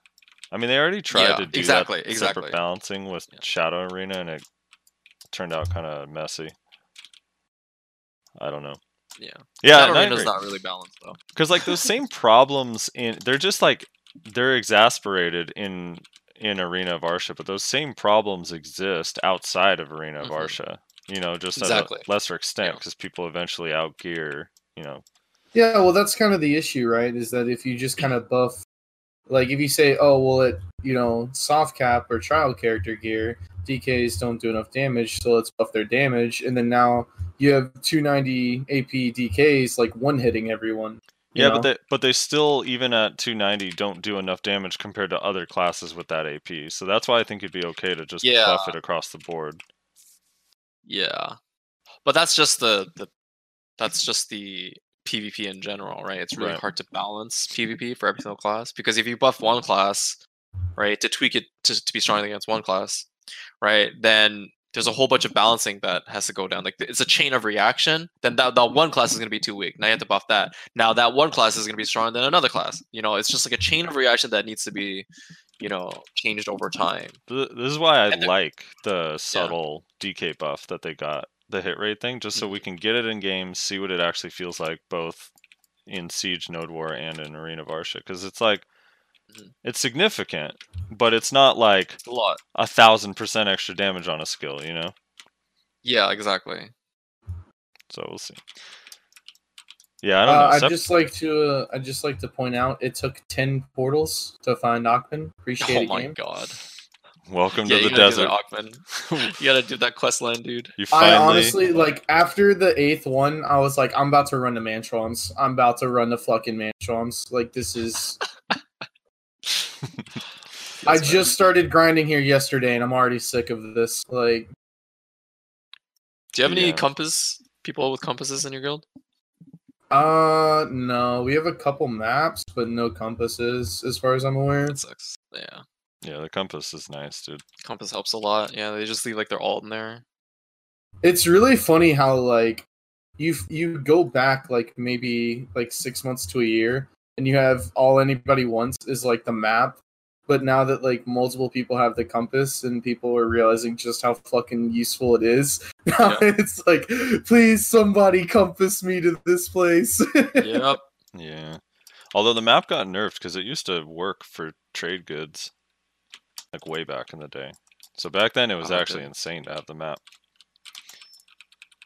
I mean, they already tried Yeah, to do exactly, that exactly. separate balancing with Yeah. Shadow Arena, and it turned out kind of messy. I don't know. Yeah. Yeah, Shadow Arena's not really balanced though. because like those same problems in they're just like they're exasperated in in arena of arsha but those same problems exist outside of arena of Mhm. arsha you know just Exactly. at a lesser extent Yeah. because people eventually outgear you know Yeah, well, that's kind of the issue, right? Is that if you just kind of buff, like if you say, oh, well, it, you know, soft cap or trial character gear, DKs don't do enough damage, so let's buff their damage. And then now you have 290 AP DKs like one hitting everyone. yeah know? but they but they still even at 290 don't do enough damage compared to other classes with that ap so that's why i think it'd be okay to just Yeah. buff it across the board Yeah, but that's just the the that's just the PvP in general, right? It's really Right. hard to balance PvP for every single class because if you buff one class, right, to tweak it to, to be strong against one class, right, then there's a whole bunch of balancing that has to go down. Like it's a chain of reaction. Then that, that one class is going to be too weak. Now you have to buff that. Now that one class is going to be stronger than another class. You know, it's just like a chain of reaction that needs to be, you know, changed over time. This is why I like the subtle DK buff that they got, the hit rate thing, just so we Mm-hmm. can get it in games, see what it actually feels like, both in Siege Node War and in Arena of Arsha. Because it's like, Mhm. it's significant, but it's not like It's a lot. a thousand percent extra damage on a skill, you know? Yeah, exactly. So we'll see. Yeah, I don't Uh, know. I'd Sep- just like to, uh, I'd just like to point out, it took 10 portals to find Achman. Appreciate Oh it, my game. god. Welcome yeah, to the desert. do that, you gotta do that quest line, dude. you I honestly like after the eighth one, I was like, I'm about to run the Mantrons. I'm about to run the fucking Mantrons. Like this is. [LAUGHS] I Yes, man. just started grinding here yesterday, and I'm already sick of this. Like, Do you have any compass people with compasses in your guild? uh, no, we have a couple maps, but no compasses, as far as I'm aware. That sucks. Yeah. Yeah, the compass is nice, dude. Compass helps a lot. Yeah, they just leave like their alt in there. It's really funny how like you you go back like maybe like six months to a year, and you have all anybody wants is like the map. But now that like multiple people have the compass and people are realizing just how fucking useful it is, [LAUGHS] now it's like, please somebody compass me to this place. [LAUGHS] yep. Yeah. Although the map got nerfed because it used to work for trade goods, like way back in the day. So back then it was Oh, actually insane to have the map.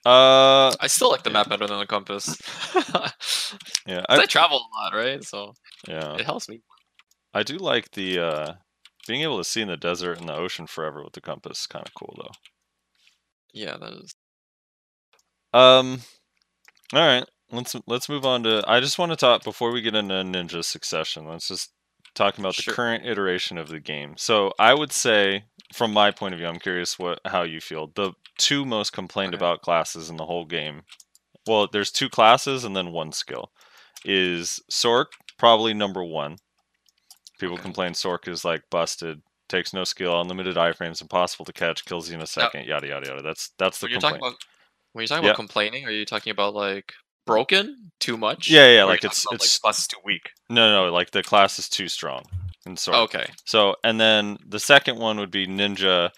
Uh, I still like the map better than the compass. [LAUGHS] [LAUGHS] yeah, I, I, travel a lot, right? So yeah, it helps me. I do like the uh, being able to see in the desert and the ocean forever with the compass. Kind of cool though. Yeah, that is. Um, all right, let's let's move on to. I just want to talk before we get into Ninja Succession. Let's just talk about the current iteration of the game. So I would say, from my point of view, I'm curious what how you feel. The two most complained Okay. about classes in the whole game. Well, there's two classes and then one skill. Is Sork probably number one? People Okay. complain Sork is like busted, takes no skill, unlimited iframes, impossible to catch, kills you in a second, yada yada yada. That's that's the When you're talking about when you're talking Yeah. about complaining, are you talking about like broken too much? Yeah, yeah, like it's- about, it's- like class too weak. No, no, like the class is too strong. And so Okay. So, and then the second one would be Ninja.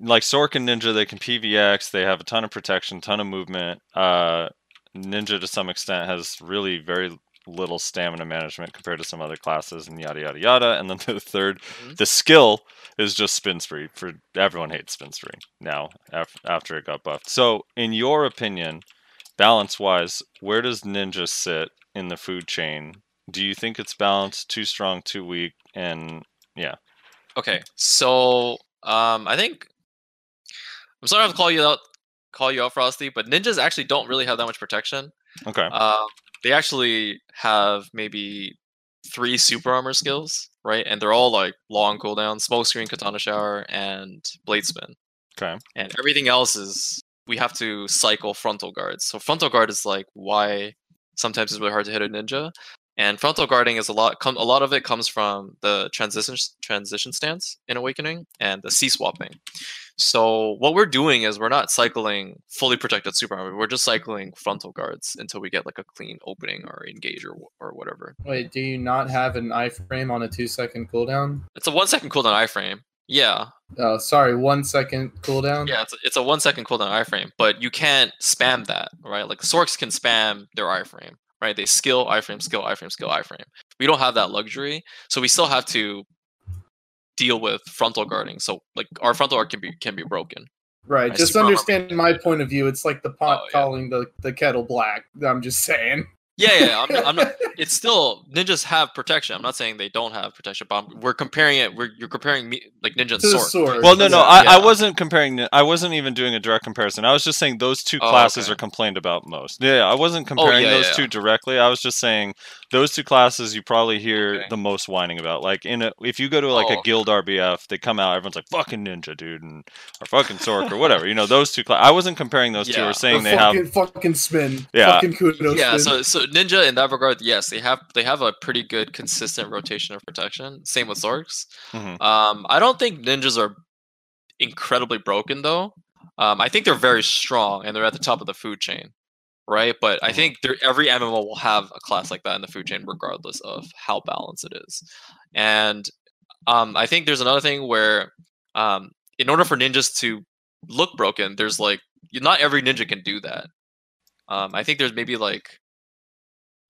Like Sork and Ninja, they can PVX. They have a ton of protection, ton of movement. Uh, Ninja, to some extent, has really very little stamina management compared to some other classes, and yada yada yada. And then [LAUGHS] the 3rd Mhm. the skill is just spin spree. For everyone hates spin spree now af- after it got buffed. So, in your opinion, balance wise, where does Ninja sit in the food chain? Do you think it's balanced, too strong, too weak, and yeah? Okay. So um I think I'm sorry to have call you out call you out, Frosty, but ninjas actually don't really have that much protection. Okay. Um they actually have maybe three super armor skills, right? And they're all like long cooldown, smoke screen, katana shower, and blade spin. Okay. and everything else is we have to cycle frontal guards. So frontal guard is like why sometimes it's really hard to hit a ninja, and frontal guarding is a lot. Com- a lot of it comes from the transition transition stance in Awakening and the C swapping. So what we're doing is we're not cycling fully protected super armor. We're just cycling frontal guards until we get like a clean opening or engage or or whatever. Wait, do you not have an iframe on a two second cooldown? It's a one second cooldown iframe. Yeah, Oh, sorry, one second cooldown. Yeah, it's a, it's a one second cooldown iframe, but you can't spam that, right? Like Sorks can spam their iframe, right? They skill iframe, skill iframe, skill iframe. We don't have that luxury, so we still have to deal with frontal guarding. So like our frontal guard can be can be broken. Right. I Just understand my point of view. It's like the pot Oh, yeah. calling the, the kettle black. I'm just saying. Yeah, yeah. yeah, I'm, not- I'm not. [LAUGHS] It's still ninjas have protection. I'm not saying they don't have protection, but I'm- we're comparing it. We're you're comparing me like ninja and sword. sword. Well, no, no, Yeah. I, I wasn't comparing. I wasn't even doing a direct comparison. I was just saying those two Oh, classes okay. are complained about most. Yeah, I wasn't oh, comparing yeah, those yeah, two directly. I was just saying those two classes you probably hear Okay. the most whining about. Like in a, if you go to like Oh. a guild RBF, they come out, everyone's like fucking ninja, dude, and or fucking Sork or whatever. You know, those two. Cla- I wasn't comparing those two. Yeah. Or The saying they have. fucking, fucking spin. Yeah. Fucking kudos. yeah spin. so so ninja in that regard yes they have they have a pretty good consistent rotation of protection. Same with sorks. Mhm. um i don't think ninjas are incredibly broken though. Um i think they're very strong and they're at the top of the food chain right? But i Mhm. think every mmo will have a class like that in the food chain regardless of how balanced it is. And um i think there's another thing where um in order for ninjas to look broken there's like not every ninja can do that. Um, I think there's maybe like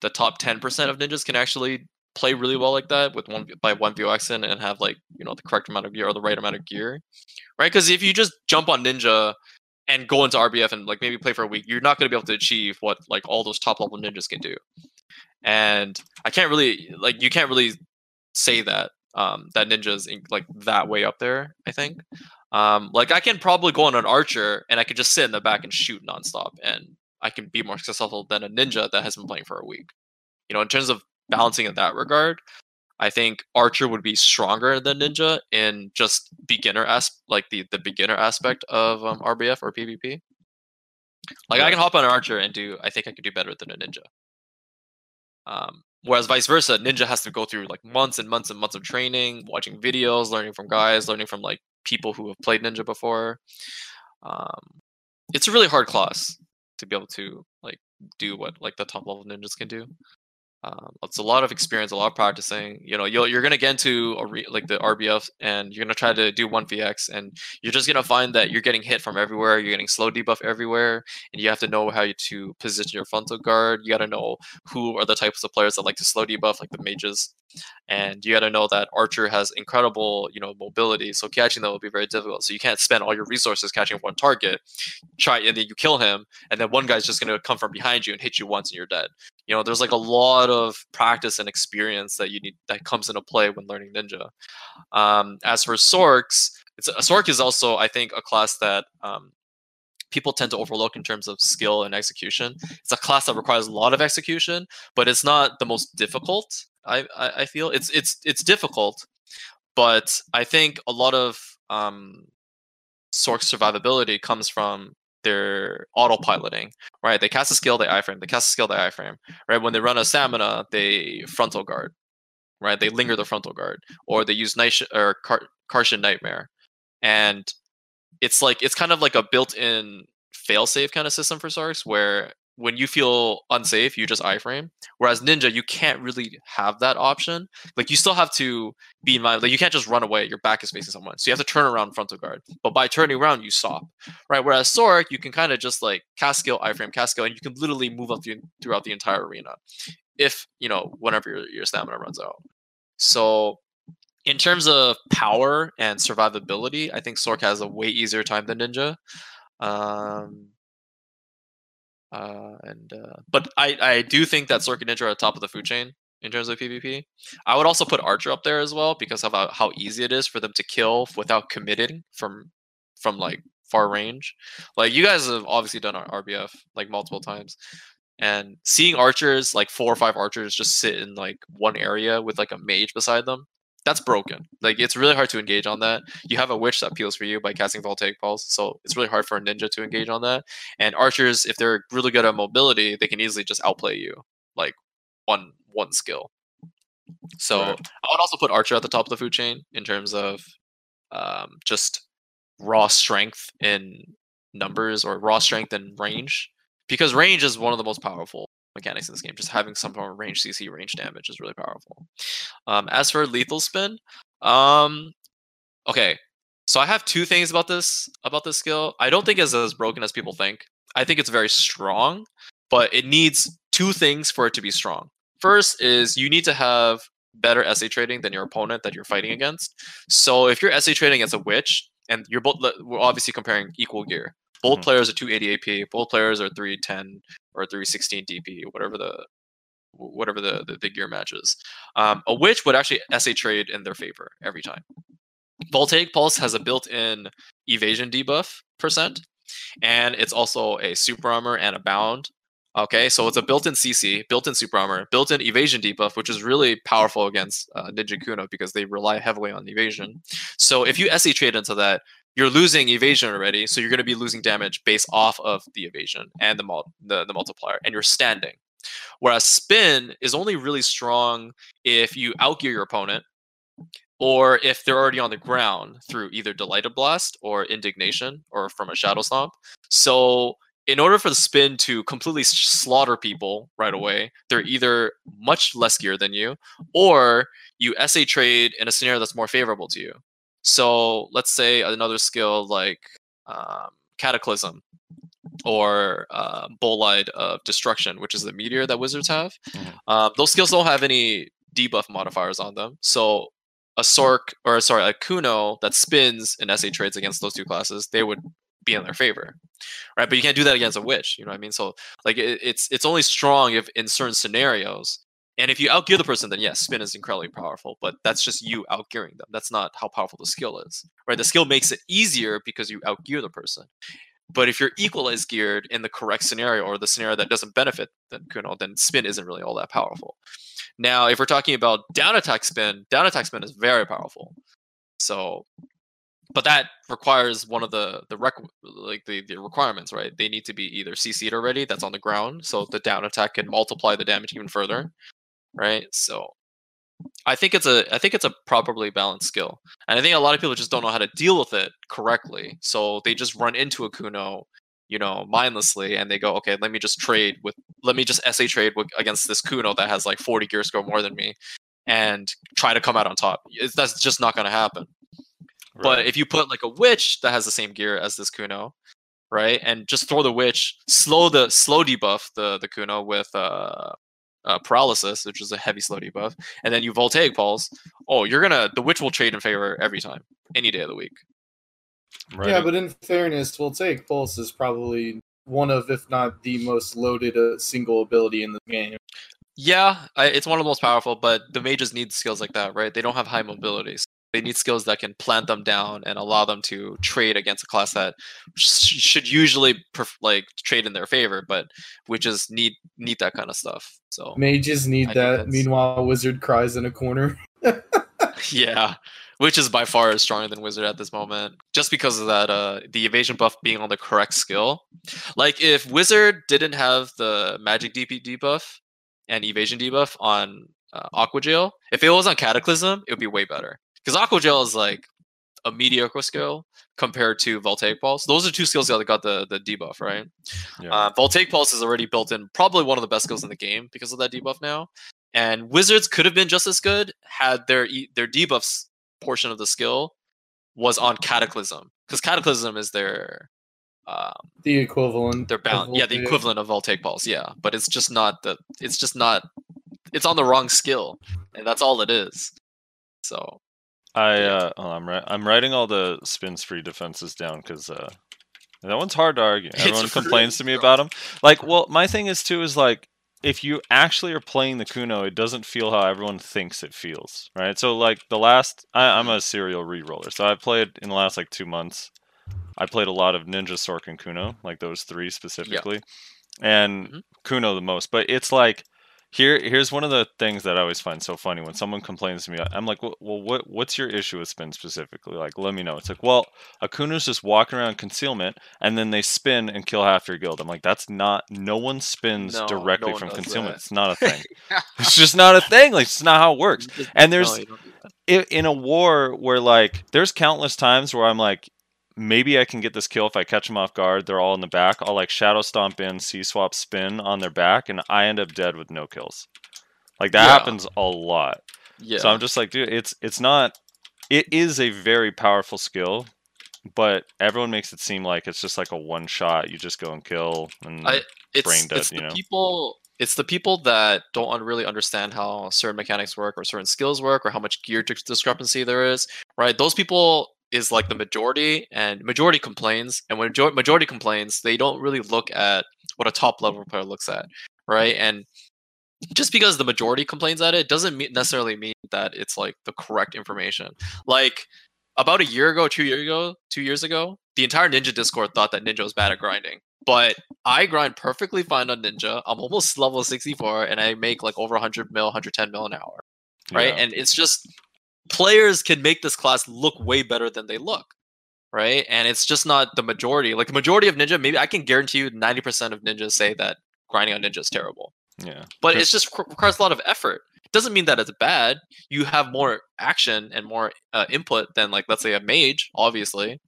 the top 10% of ninjas can actually play really well like that with one by one view accent and have like you know the correct amount of gear or the right amount of gear right? Because if you just jump on ninja and go into rbf and like maybe play for a week you're not going to be able to achieve what like all those top level ninjas can do. And i can't really like you can't really say that um that ninjas in, like that way up there i think. Um like i can probably go on an archer and i could just sit in the back and shoot nonstop and I can be more successful than a ninja that has been playing for a week. You know, in terms of balancing in that regard, I think Archer would be stronger than Ninja in just beginner as like the the beginner aspect of um, RBF or PvP. Like I can hop on an Archer and do I think I could do better than a Ninja. Um, whereas vice versa, Ninja has to go through like months and months and months of training, watching videos, learning from guys, learning from like people who have played Ninja before. Um, it's a really hard class to be able to like do what like the top level ninjas can do. Um, it's a lot of experience, a lot of practicing. You know, you'll, you're gonna get into a re- like the RBF, and you're gonna try to do one VX, and you're just gonna find that you're getting hit from everywhere. You're getting slow debuff everywhere, and you have to know how you to position your frontal guard. You got to know who are the types of players that like to slow debuff, like the mages, and you got to know that Archer has incredible, you know, mobility. So catching them will be very difficult. So you can't spend all your resources catching one target. Try and then you kill him, and then one guy's just gonna come from behind you and hit you once, and you're dead you know there's like a lot of practice and experience that you need that comes into play when learning ninja. Um, as for sorks it's a sork is also i think a class that um, people tend to overlook in terms of skill and execution. It's a class that requires a lot of execution but it's not the most difficult i i, I feel. It's it's it's difficult but i think a lot of um, sork survivability comes from their autopiloting, right? They cast a skill, they iframe. They cast a skill, they iframe. Right? When they run a stamina, they frontal guard, right? They linger the frontal guard, or they use night or Car- Nightmare, and it's like it's kind of like a built-in failsafe kind of system for Sorks, where when you feel unsafe, you just iframe. Whereas Ninja, you can't really have that option. Like you still have to be in mind, like you can't just run away. Your back is facing someone, so you have to turn around frontal guard. But by turning around, you stop, right? Whereas Sork, you can kind of just like cast skill, iframe, cast skill, and you can literally move up the, throughout the entire arena, if you know whenever your, your stamina runs out. So in terms of power and survivability, I think Sork has a way easier time than Ninja. Um, uh, and uh, but I I do think that and Ninja are at the top of the food chain in terms of PvP. I would also put Archer up there as well because of how, how easy it is for them to kill without committing from from like far range. Like you guys have obviously done RBF like multiple times. And seeing archers, like four or five archers, just sit in like one area with like a mage beside them, that's broken. Like it's really hard to engage on that. You have a witch that peels for you by casting voltaic pulse, so it's really hard for a ninja to engage on that. And archers, if they're really good at mobility, they can easily just outplay you, like one one skill. So Right. I would also put archer at the top of the food chain in terms of um, just raw strength in numbers or raw strength in range, because range is one of the most powerful mechanics in this game. Just having some form of range CC, range damage is really powerful. Um, as for lethal spin, um, okay, so I have two things about this about this skill. I don't think it's as broken as people think. I think it's very strong, but it needs two things for it to be strong. First is you need to have better SA trading than your opponent that you're fighting against. So if you're SA trading as a witch, and you're both, we're obviously comparing equal gear. Both Mhm. players are 280 AP. Both players are 310 or 316 DP, whatever the whatever the, the, the gear matches. Um, a witch would actually SA trade in their favor every time. Voltaic Pulse has a built-in evasion debuff percent, and it's also a super armor and a bound. Okay, so it's a built-in CC, built-in super armor, built-in evasion debuff, which is really powerful against uh, Ninja Kuno because they rely heavily on evasion. So if you SE trade into that, you're losing evasion already, so you're going to be losing damage based off of the evasion and the, mul- the the multiplier, and you're standing. Whereas spin is only really strong if you outgear your opponent, or if they're already on the ground through either delighted blast or indignation, or from a shadow stomp. So in order for the spin to completely slaughter people right away, they're either much less gear than you, or you SA trade in a scenario that's more favorable to you. So let's say another skill like um, Cataclysm or uh, Bolide of Destruction, which is the meteor that wizards have. Mhm. Um, those skills don't have any debuff modifiers on them. So a Sork or sorry, a Kuno that spins in SA trades against those two classes, they would be in their favor, right? But you can't do that against a witch. You know what I mean? So like it, it's it's only strong if in certain scenarios. And if you outgear the person, then yes, spin is incredibly powerful. But that's just you outgearing them. That's not how powerful the skill is, right? The skill makes it easier because you outgear the person. But if you're equalized geared in the correct scenario or the scenario that doesn't benefit then Kuno, then spin isn't really all that powerful. Now, if we're talking about down attack spin, down attack spin is very powerful. So, but that requires one of the the rec- like the, the requirements, right? They need to be either CC'd already, that's on the ground, so the down attack can multiply the damage even further, right? So, I think it's a I think it's a properly balanced skill, and I think a lot of people just don't know how to deal with it correctly. So they just run into a Kuno, you know, mindlessly, and they go, okay, let me just trade with, let me just SA trade with, against this Kuno that has like 40 gear score more than me, and try to come out on top. It's, that's just not going to happen. But if you put like a witch that has the same gear as this Kuno, right, and just throw the witch, slow the slow debuff the the Kuno with uh, uh paralysis, which is a heavy slow debuff, and then you voltaic pulse. Oh, you're gonna the witch will trade in favor every time, any day of the week. Right. Yeah, but in fairness, Voltaic Pulse is probably one of, if not the most loaded uh, single ability in the game. Yeah, I, it's one of the most powerful, but the mages need skills like that, right? They don't have high mobility. They need skills that can plant them down and allow them to trade against a class that sh- should usually perf- like trade in their favor, but we just need need that kind of stuff. So Mages need I that. Meanwhile, Wizard cries in a corner. [LAUGHS] yeah, Witch is by far stronger than wizard at this moment, just because of that uh the evasion buff being on the correct skill. Like if wizard didn't have the magic DP debuff and evasion debuff on uh, Aqua Jail, if it was on Cataclysm, it would be way better. Because Aqua Jail is like a mediocre skill compared to Voltaic Pulse. Those are two skills that got the the debuff, right? Yeah. Uh, Voltaic Pulse is already built in, probably one of the best skills in the game because of that debuff now. And Wizards could have been just as good had their e- their debuffs portion of the skill was on Cataclysm because Cataclysm is their um, The equivalent. their of balance. Yeah, the equivalent of Voltaic Pulse. Yeah, but it's just not the. It's just not. It's on the wrong skill, and that's all it is. So I uh, oh, I'm right. I'm writing all the spin spree defenses down because uh, that one's hard to argue. It's Everyone complains to me about them. Like, well, my thing is too is like if you actually are playing the Kuno, it doesn't feel how everyone thinks it feels, right? So like the last, I, I'm Mm-hmm. a serial re-roller, so I played in the last like two months. I played a lot of Ninja, Sork, and Kuno, like those three specifically, and Mhm. Kuno the most. But it's like here here's one of the things that I always find so funny when someone complains to me. I'm like, well, well what what's your issue with spin specifically? Like, let me know. It's like, well, a Kuno's just walking around concealment, and then they spin and kill half your guild. I'm like, that's not. No one spins No, no directly one from concealment. that. It's not a thing. [LAUGHS] it's just not a thing. Like, it's not how it works. And there's you don't do that. i- in a war where like there's countless times where I'm like maybe I can get this kill if I catch them off guard. They're all in the back. I'll like shadow stomp in, C swap spin on their back, and I end up dead with no kills. Like that Yeah. happens a lot. yeah. So I'm just like, dude, it's it's not. It is a very powerful skill, but everyone makes it seem like it's just like a one shot. You just go and kill. And I- it's, brain dead, it's you the know? people it's the people that don't really understand how certain mechanics work or certain skills work or how much gear discrepancy there is right those people is like the majority and majority complains and when majority complains they don't really look at what a top level player looks at right and just because the majority complains at it doesn't mean necessarily mean that it's like the correct information like about a year ago two years ago two years ago the entire ninja discord thought that ninja was bad at grinding but I grind perfectly fine on Ninja. I'm almost level 64 and I make like over 100 mil, 110 mil an hour, right? yeah. And it's just players can make this class look way better than they look, right? And it's just not the majority. Like the majority of Ninja, maybe I can guarantee you 90% of Ninjas say that grinding on Ninja is terrible, yeah. but it's just requires a lot of effort. It doesn't mean that it's bad. You have more action and more uh, input than like let's say a mage, obviously.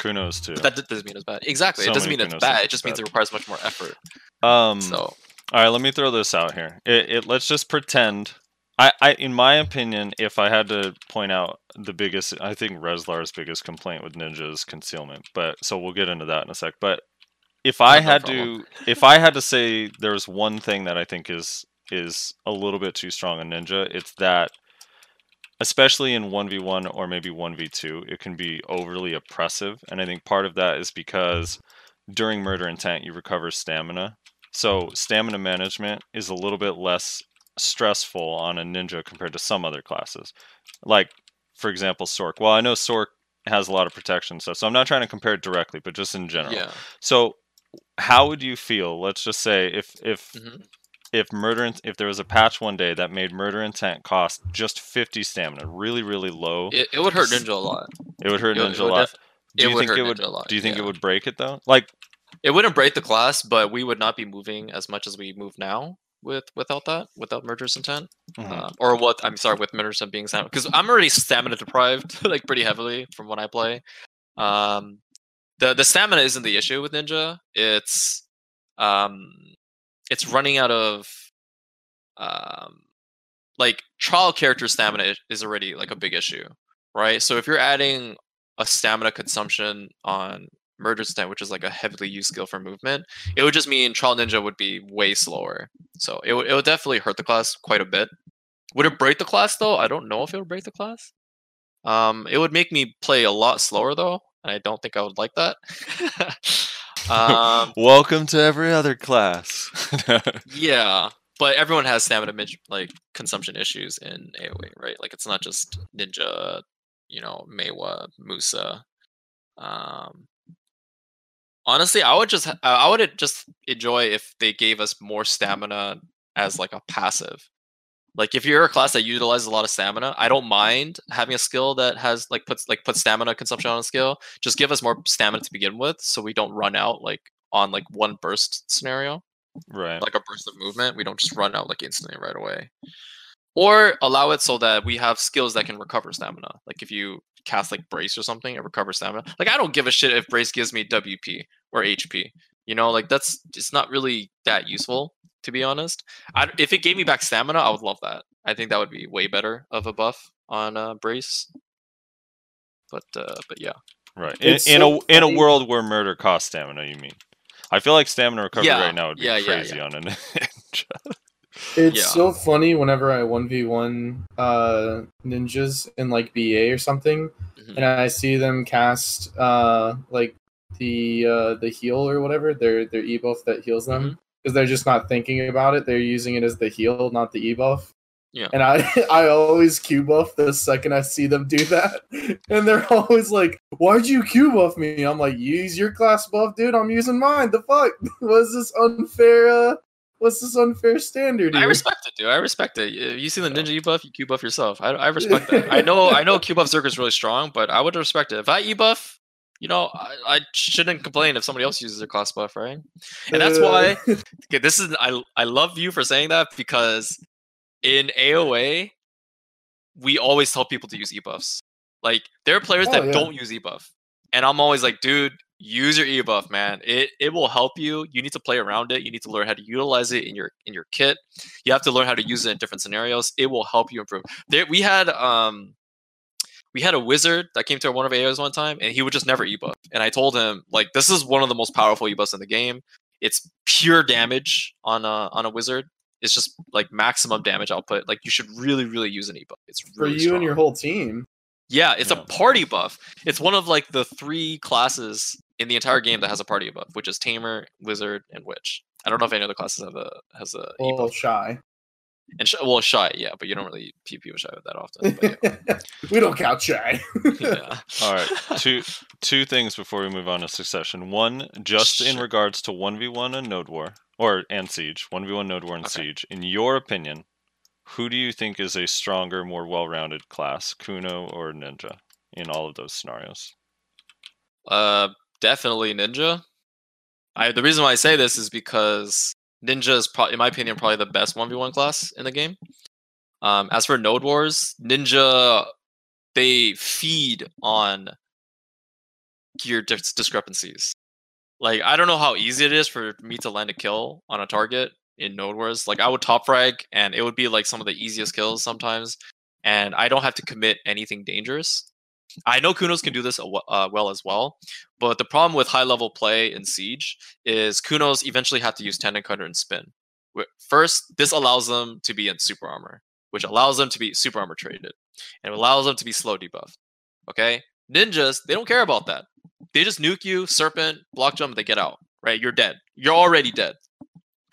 Kunos too. But that doesn't mean it's bad. Exactly. So it doesn't mean it's bad. It just bad. means it requires much more effort. Um. So All right, let me throw this out here. It, it let's just pretend. I, I, in my opinion, if I had to point out the biggest, I think Reslar's biggest complaint with Ninja is concealment. But so we'll get into that in a sec. But if I Not had to, if I had to say there's one thing that I think is is a little bit too strong on Ninja, it's that, especially in one v one or maybe one v two, it can be overly oppressive, and I think part of that is because during murder intent you recover stamina so stamina management is a little bit less stressful on a ninja compared to some other classes. Like, for example, Sork. Well, I know Sork has a lot of protection stuff, so I'm not trying to compare it directly, but just in general. yeah. So, how would you feel? Let's just say if if Mhm. if murder if there was a patch one day that made murder intent cost just 50 stamina, really really low, it, It, would hurt Ninja a lot. It would hurt It Ninja it a lot. def- do it you would think it would? A lot, do you think it would break it though? Like, It wouldn't break the class, but we would not be moving as much as we move now with without that, without murderous intent, mhm. uh, or what? I'm sorry, with murderous intent being stamina, because I'm already stamina deprived, [LAUGHS] like pretty heavily from when I play. Um, the the stamina isn't the issue with Ninja. It's um, it's running out of um, like trial character stamina is already like a big issue, right? So if you're adding a stamina consumption on Murderous Intent, which is like a heavily used skill for movement, it would just mean Trial Ninja would be way slower. So it would it would definitely hurt the class quite a bit. Would it break the class though? I don't know if it would break the class. Um, it would make me play a lot slower though, and I don't think I would like that. [LAUGHS] um, [LAUGHS] Welcome to every other class. [LAUGHS] yeah, but everyone has stamina like consumption issues in AOA, right? Like it's not just Ninja, you know, Maehwa, Musa. Um, honestly, I would just mm-hmm. uh, I would just enjoy if they gave us more mm-hmm. stamina as like a passive. Like if you're a class that utilizes a lot of stamina, I don't mm-hmm. mind having a skill that has like puts like puts stamina consumption on a skill. Just give us more stamina to begin with, so we don't run out like on like one burst scenario right. like a burst of movement. We don't just run out like instantly right away. Or allow it so that we have skills that can recover stamina. Like if you cast like brace or something and recover stamina. Like I don't give a shit if brace gives me WP or HP. You know, like that's it's not really that useful to be honest. I, if it gave me back stamina, I would love that. I think that would be way better of a buff on uh, brace. But uh, but yeah, Right. In, It's in so a in a world where murder costs stamina, you mean? I feel like stamina recovery Yeah, right now would be yeah, yeah, crazy yeah. on a [LAUGHS] ninja. It's Yeah. so funny whenever I one v one uh ninjas in like BA or something, Mhm. and I see them cast uh like the uh the heal or whatever their their e buff that heals them Mm-hmm. because they're just not thinking about it. They're using it as the heal, not the e buff. Yeah. And I [LAUGHS] I always Q buff the second I see them do that, [LAUGHS] and they're always like, "Why'd you Q buff me?" I'm like, "Use your class buff, dude. I'm using mine. The fuck [LAUGHS] was this unfair? Uh, what's this unfair standard?" I respect it, dude. I respect it. You see the ninja E buff, you Q buff yourself. I, I respect that. [LAUGHS] I know I know Q buff Zerk is really strong, but I would respect it. If I E buff, you know, I, I shouldn't complain if somebody else uses their class buff, right? And that's uh, why [LAUGHS] okay, this is I I love you for saying that because in AOA we always tell people to use e buffs. Like there are players Oh, that yeah. don't use e buff. And I'm always like, dude, use your ebuff, man. It it will help you. You need to play around it. You need to learn how to utilize it in your in your kit. You have to learn how to use it in different scenarios. It will help you improve. There we had um we had a wizard that came to one of our AOs one time and he would just never ebuff. And I told him, like, this is one of the most powerful ebuffs in the game. It's pure damage on a on a wizard. It's just like maximum damage output. Like you should really, really use an ebuff. It's for you strong. and your whole team. Yeah, it's Yeah. a party buff. It's one of like the three classes in the entire game that has a party buff, which is Tamer, Wizard, and Witch. I don't know if any other classes have a has a Well, ebuff. Shai. And sh- well, Shai, yeah, but you don't really PP with Shai that often. But yeah. [LAUGHS] we don't count Shai. [LAUGHS] yeah. [LAUGHS] All right, two two things before we move on to succession. One, just in regards to one v one and Node War or and Siege, one v one Node War and Okay. Siege. In your opinion, who do you think is a stronger, more well-rounded class, Kuno or Ninja, in all of those scenarios? Uh, definitely Ninja. I the reason why I say this is because Ninja is, pro- in my opinion, probably the best one v one class in the game. Um, as for Node Wars, Ninja they feed on gear dis- discrepancies. Like I don't know how easy it is for me to land a kill on a target in Node Wars. Like I would top frag and it would be like some of the easiest kills sometimes, and I don't have to commit anything dangerous. I know Kunos can do this uh, well as well, but the problem with high level play in Siege is Kunos eventually have to use Tendon Cutter and Spin. First, this allows them to be in super armor, which allows them to be super armor traded, and allows them to be slow debuffed. Okay, ninjas they don't care about that. They just nuke you, serpent, block jump, they get out. Right, you're dead. You're already dead.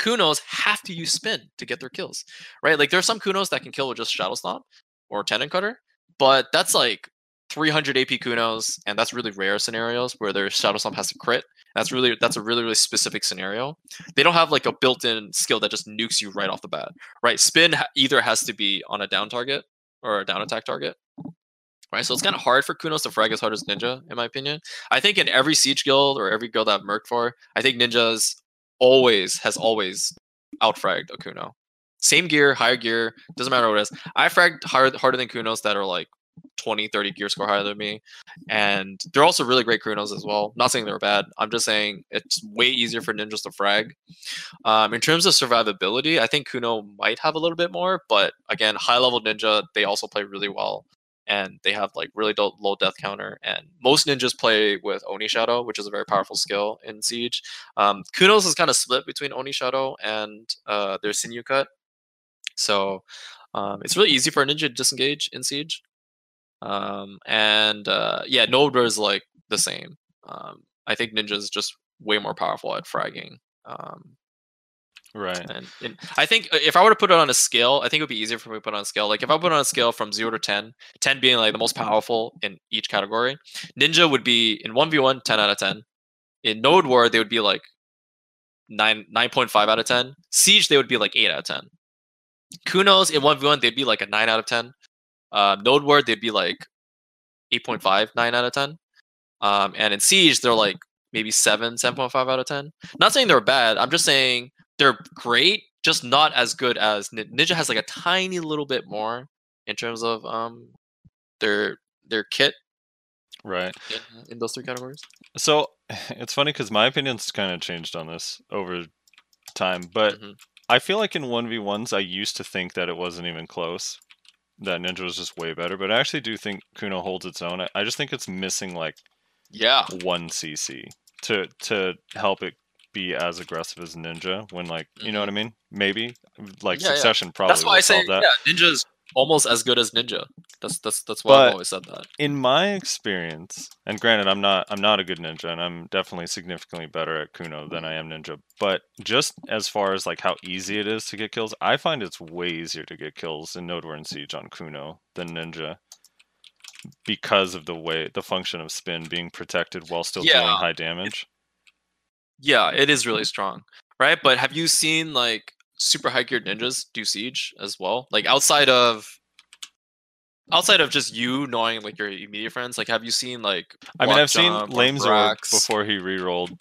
Kunos have to use spin to get their kills. Right, like there are some Kunos that can kill with just Shadow Stomp or Tendon Cutter, but that's like 300 AP Kunos, and that's really rare scenarios where their Shadow Stomp has to crit. That's really that's a really really specific scenario. They don't have like a built-in skill that just nukes you right off the bat, right? Spin either has to be on a down target or a down attack target, right? So it's kind of hard for Kunos to frag as hard as Ninja, in my opinion. I think in every Siege guild or every guild that I've merked for, I think Ninja's always has always outfragged a Kuno. Same gear, higher gear, doesn't matter what it is. I fragged hard, harder than Kunos that are like 20, 30 gear score higher than me. And they're also really great Kunos as well. Not saying they're bad. I'm just saying it's way easier for ninjas to frag. Um, in terms of survivability, I think Kuno might have a little bit more, but again, high level ninja, they also play really well. And they have like really low, low death counter. And most ninjas play with Oni Shadow, which is a very powerful skill in Siege. Um, Kunos is kind of split between Oni Shadow and uh, their Sinew Cut. So um, it's really easy for a ninja to disengage in Siege. Um, and uh, yeah, Node is like the same. Um, I think Ninja is just way more powerful at fragging. Um, Right. and, and I think uh, if I were to put it on a scale, I think it would be easier for me to put on a scale. Like if I put on a scale from zero to 10, 10 being like the most powerful in each category, Ninja would be in 1v1, 10 out of 10. In Node War, they would be like 9, 9.5 out of 10. Siege, they would be like 8 out of 10. Kunos in 1v1, they'd be like a 9 out of 10. Uh, Node War, they'd be like 8.5, 9 out of 10. Um, and in Siege, they're like maybe 7, 7.5 out of 10. Not saying they're bad. I'm just saying they're great, just not as good as Ninja has like a tiny little bit more in terms of um their their kit Right. in, in those three categories. So [LAUGHS] it's funny because my opinion's kind of changed on this over time, but Mhm. I feel like in one v ones I used to think that it wasn't even close. That Ninja was just way better, but I actually do think Kuno holds its own. I, I just think it's missing like Yeah, one CC to to help it be as aggressive as Ninja when like you know what I mean? Maybe like Mm-hmm. Yeah, yeah. Succession probably that's why I say that. yeah, Ninja's almost as good as Ninja. That's that's that's why But- I've always said that. in my experience, and granted, I'm not I'm not a good ninja, and I'm definitely significantly better at Kuno than I am ninja. But just as far as like how easy it is to get kills, I find it's way easier to get kills in Node War and Siege on Kuno than ninja, because of the way the function of spin being protected while still dealing Yeah. high damage. Yeah, it is really strong, right? But have you seen like super high geared ninjas do siege as well? Like outside of outside of just you knowing like your immediate friends, like have you seen like I mean, I've seen Lamezor before he re-rolled,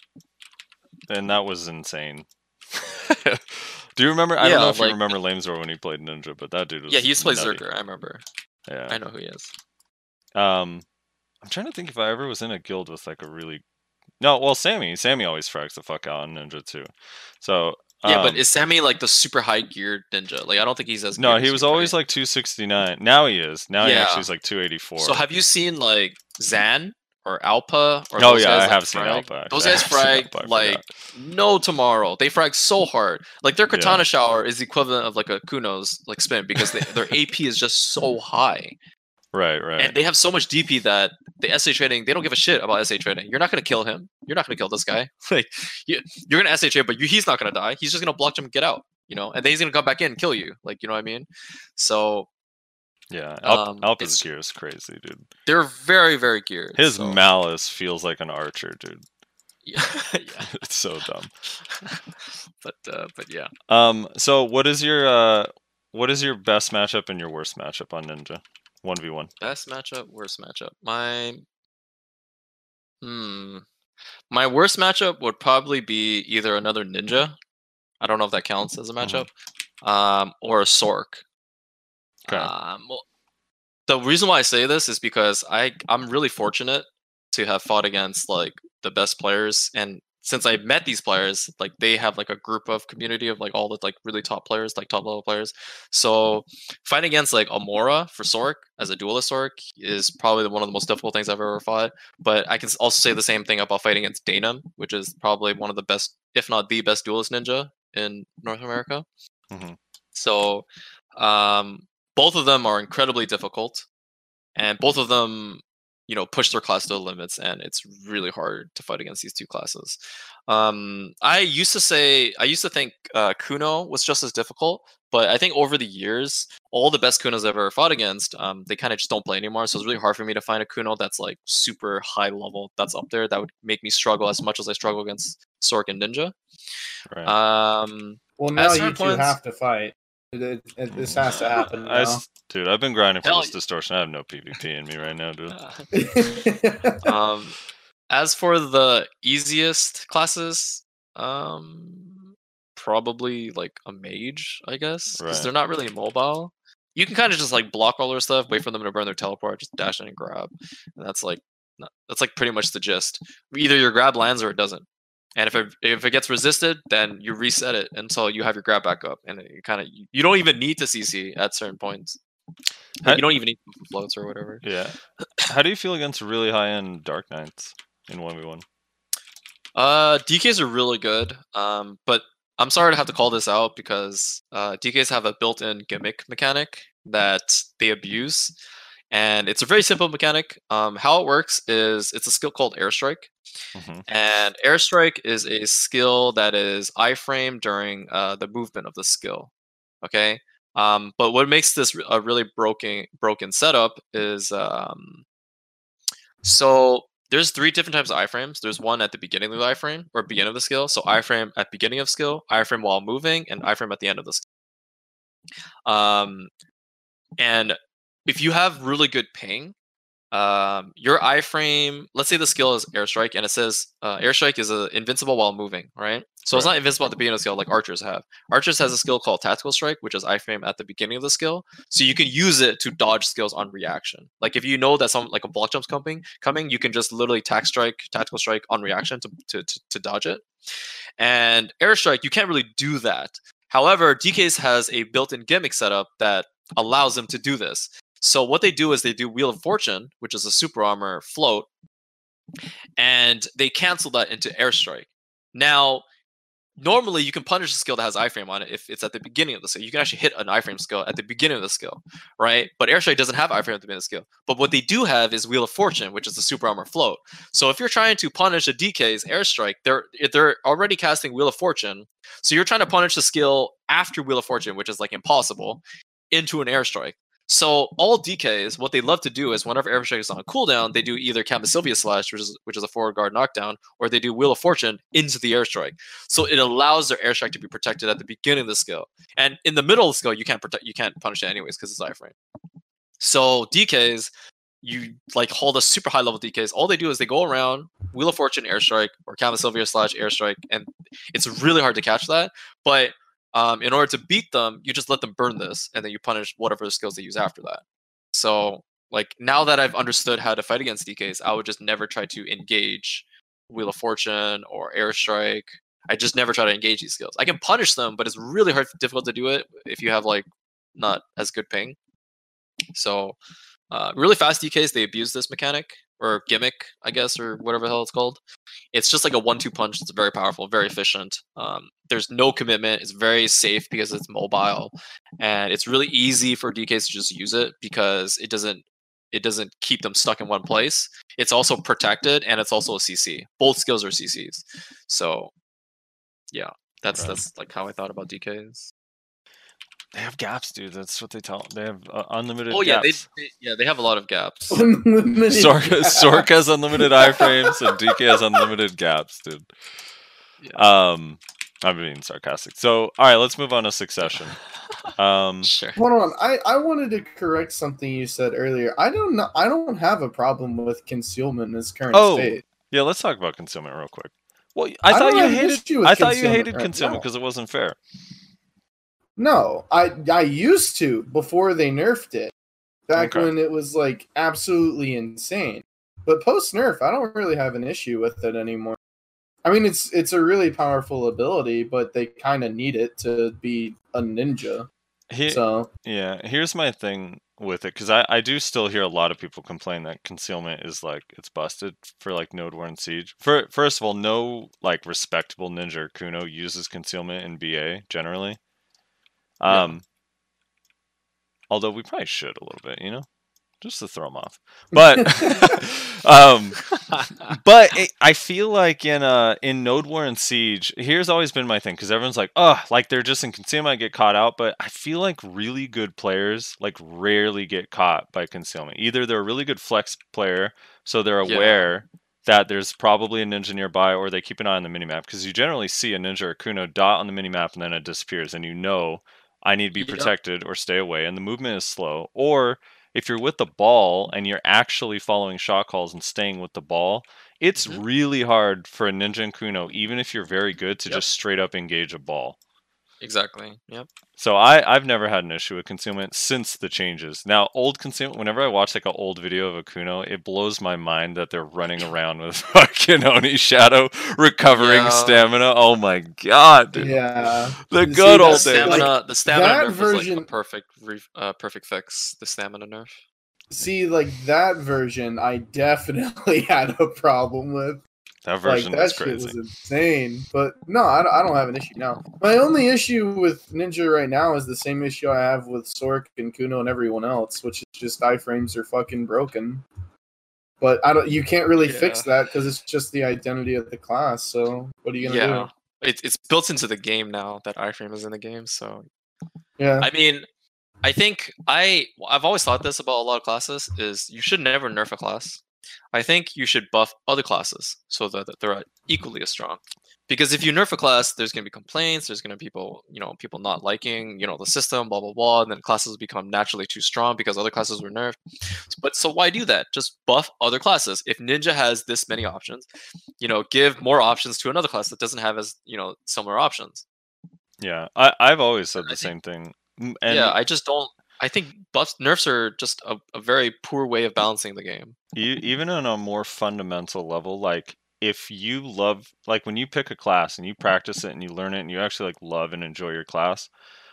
and that was insane. [LAUGHS] Do you remember? I don't know if like- you remember Lamezor when he played Ninja, but that dude was Yeah, he used to play nutty. Zerker, I remember. Yeah. I know who he is. Um, I'm trying to think if I ever was in a guild with like a really no. Well, Sammy, Sammy always frags the fuck out on Ninja too. So Yeah, um, but is Sammy like the super high geared ninja? Like I don't think he's as good. no, he as was always right? like 269. Now he is. Now he actually is like 284. So have you seen like Zan or Alpa or oh yeah, I have seen frag? Alpha. Those [LAUGHS] guys frag Alpha, I like no tomorrow. They frag so [LAUGHS] hard. Like their Yeah. katana shower is the equivalent of like a Kuno's like spin because they, their AP is just so high. Right, right. And they have so much DP that the SA trading, they don't give a shit about SA trading. You're not gonna kill him. You're not gonna kill this guy. [LAUGHS] Like you, you're gonna SA trade, but you, he's not gonna die. He's just gonna block him get out. You know, and then he's gonna come back in and kill you. Like you know what I mean? So yeah, Alp, um, Alpa's it's- gear is crazy, dude. they're very very geared. His so, malice feels like an archer, dude. yeah, [LAUGHS] yeah. [LAUGHS] it's so dumb. but uh, but yeah. Um, so what is your uh, what is your best matchup and your worst matchup on Ninja? One v one. Best matchup, worst matchup. My hmm. My worst matchup would probably be either another ninja. I don't know if that counts as a matchup. Um, or a Sork. Okay. Um, well, the reason why I say this is because I I'm really fortunate to have fought against like the best players and since I met these players, like they have like a group of community of like all the like really top players, like top level players. So fighting against like Amora for Sork as a duelist Sork is probably one of the most difficult things I've ever fought. But I can also say the same thing about fighting against Danum, which is probably one of the best, if not the best duelist ninja in North America. Mhm. So um, both of them are incredibly difficult, and both of them, you know, push their class to the limits, and it's really hard to fight against these two classes. Um, I used to say, I used to think uh, Kuno was just as difficult, but I think over the years, all the best Kunos I've ever fought against, um, they kind of just don't play anymore. So it's really hard for me to find a Kuno that's like super high level, that's up there, that would make me struggle as much as I struggle against Sork and Ninja. Right. Um, Well, now you two points- have to fight. It- it- it- this has to happen I, dude, I've been grinding for Hell this yeah. distortion. I have no PvP in me right now, dude. [LAUGHS] [LAUGHS] um, as for the easiest classes, um, probably like a mage, I guess, because Right. they're not really mobile. You can kind of just like block all their stuff, wait for them to burn their teleport, just dash in and grab, and that's like not- that's like pretty much the gist. Either your grab lands or it doesn't. And if it if it gets resisted, then you reset it until you have your grab back up, and you kind of you don't even need to CC at certain points. How- you don't even need floats or whatever. Yeah. How do you feel against really high end Dark Knights in 1v1? Uh, DKs are really good. Um, but I'm sorry to have to call this out because uh, DKs have a built-in gimmick mechanic that they abuse, and it's a very simple mechanic. Um, how it works is it's a skill called Airstrike, Mhm. and Airstrike is a skill that is iframe during uh, the movement of the skill. Okay. Um, but what makes this a really broken broken setup is um, so there's three different types of iframes. There's one at the beginning of the iframe or beginning of the skill. So iframe at beginning of skill, iframe while moving, and iframe at the end of the skill. Um, and if you have really good ping, um, your iframe, let's say the skill is airstrike, and it says uh, airstrike is uh, invincible while moving, right? So it's not invincible at the beginning of the skill like archers have. Archers has a skill called tactical strike, which is iframe at the beginning of the skill, so you can use it to dodge skills on reaction. Like if you know that some like a block jump's coming, coming, you can just literally tac strike, tactical strike on reaction to to to, to dodge it. And airstrike, you can't really do that. However, DKs has a built-in gimmick setup that allows them to do this. So what they do is they do Wheel of Fortune, which is a super armor float, and they cancel that into airstrike. Now, normally you can punish a skill that has iframe on it if it's at the beginning of the skill. You can actually hit an iframe skill at the beginning of the skill, right? But airstrike doesn't have iframe at the beginning of the skill. But what they do have is Wheel of Fortune, which is the super armor float. So if you're trying to punish a DK's airstrike, they're they're already casting Wheel of Fortune. So you're trying to punish the skill after Wheel of Fortune, which is like impossible, into an airstrike. So all DKs, what they love to do is whenever airstrike is on a cooldown, they do either Kamasylvia Slash, which is which is a forward guard knockdown, or they do Wheel of Fortune into the airstrike. So it allows their airstrike to be protected at the beginning of the skill, and in the middle of the skill, you can't protect, you can't punish it anyways because it's iframe. So DKs, you like hold a super high level DKs. All they do is they go around Wheel of Fortune airstrike or Kamasylvia slash airstrike, and it's really hard to catch that. But um, in order to beat them, you just let them burn this, and then you punish whatever skills they use after that. So, like now that I've understood how to fight against DKs, I would just never try to engage Wheel of Fortune or Airstrike. I just never try to engage these skills. I can punish them, but it's really hard, difficult to do it if you have like not as good ping. So, uh, really fast DKs they abuse this mechanic or gimmick, I guess, or whatever the hell it's called. It's just like a one-two punch. It's very powerful, very efficient. Um, there's no commitment. It's very safe because it's mobile, and it's really easy for DKs to just use it because it doesn't it doesn't keep them stuck in one place. It's also protected, and it's also a CC. Both skills are CCs. So, yeah, that's Right. that's like how I thought about DKs. They have gaps, dude. That's what they tell. They have uh, unlimited. Oh yeah, they, gaps. they yeah they have a lot of gaps. [LAUGHS] Unlimited Sork. [LAUGHS] Sork has unlimited [LAUGHS] iframes and DK has unlimited gaps, dude. Um, I'm being sarcastic. So, all right, let's move on to Succession. [LAUGHS] Um, Sure. Hold on, I, I wanted to correct something you said earlier. I don't know. I don't have a problem with concealment in its current Oh, state. yeah, let's talk about concealment real quick. Well, I, I thought don't you hated. issue I thought you hated right concealment because it wasn't fair. No, I I used to before they nerfed it. Back Okay. when it was like absolutely insane. But post nerf, I don't really have an issue with it anymore. I mean, it's it's a really powerful ability, but they kind of need it to be a ninja. He, So Yeah, here's my thing with it because I, I do still hear a lot of people complain that concealment is like it's busted for like Node War and Siege. For first of all, no like respectable ninja or Kuno uses concealment in BA generally. Yeah. Um, although we probably should a little bit, you know, just to throw them off. But [LAUGHS] um, but it, I feel like in uh in Node War and Siege, here's always been my thing because everyone's like, oh, like they're just in concealment, I get caught out. But I feel like really good players like rarely get caught by concealment. Either they're a really good flex player, so they're Yeah. aware that there's probably a ninja nearby, or they keep an eye on the minimap because you generally see a ninja or Kuno dot on the minimap and then it disappears, and you know I need to be protected or stay away, and the movement is slow. Or if you're with the ball and you're actually following shot calls and staying with the ball, it's Mhm. really hard for a ninja and Kuno, even if you're very good, to Yep. just straight up engage a ball. Exactly. Yep. So I, I've never had an issue with concealment since the changes. Now, old concealment, whenever I watch like an old video of a Kuno, it blows my mind that they're running around with [LAUGHS] fucking Oni Shadow recovering Yeah. stamina. Oh my god, dude. yeah, The See, good The old that's days. like- stamina, the stamina that nerf is version- like a perfect, re- uh, perfect fix. The stamina nerf. see, like that version, I definitely [LAUGHS] had a problem with. That Like version that was shit crazy. was insane. But no, I don't, I don't have an issue now. My only issue with Ninja right now is the same issue I have with Sork and Kuno and everyone else, which is just iframes are fucking broken. But I don't. You can't really fix that because it's just the identity of the class. So what are you gonna Yeah. It's it's built into the game now that iframe is in the game. So? Yeah. I mean, I think I I've always thought this about a lot of classes is you should never nerf a class I think you should buff other classes so that that they're uh, equally as strong. Because if you nerf a class, there's going to be complaints. There's going to be people, you know, people not liking, you know, the system, blah blah blah, and then classes become naturally too strong because other classes were nerfed. But so why do that? Just buff other classes. If Ninja has this many options, you know, give more options to another class that doesn't have as you know similar options. Yeah, I, I've always said I the think- same thing. And yeah, I just don't. I think buffs nerfs are just a, a very poor way of balancing the game. e- even on a more fundamental level, like if you love, like when you pick a class and you practice it and you learn it and you actually like love and enjoy your class,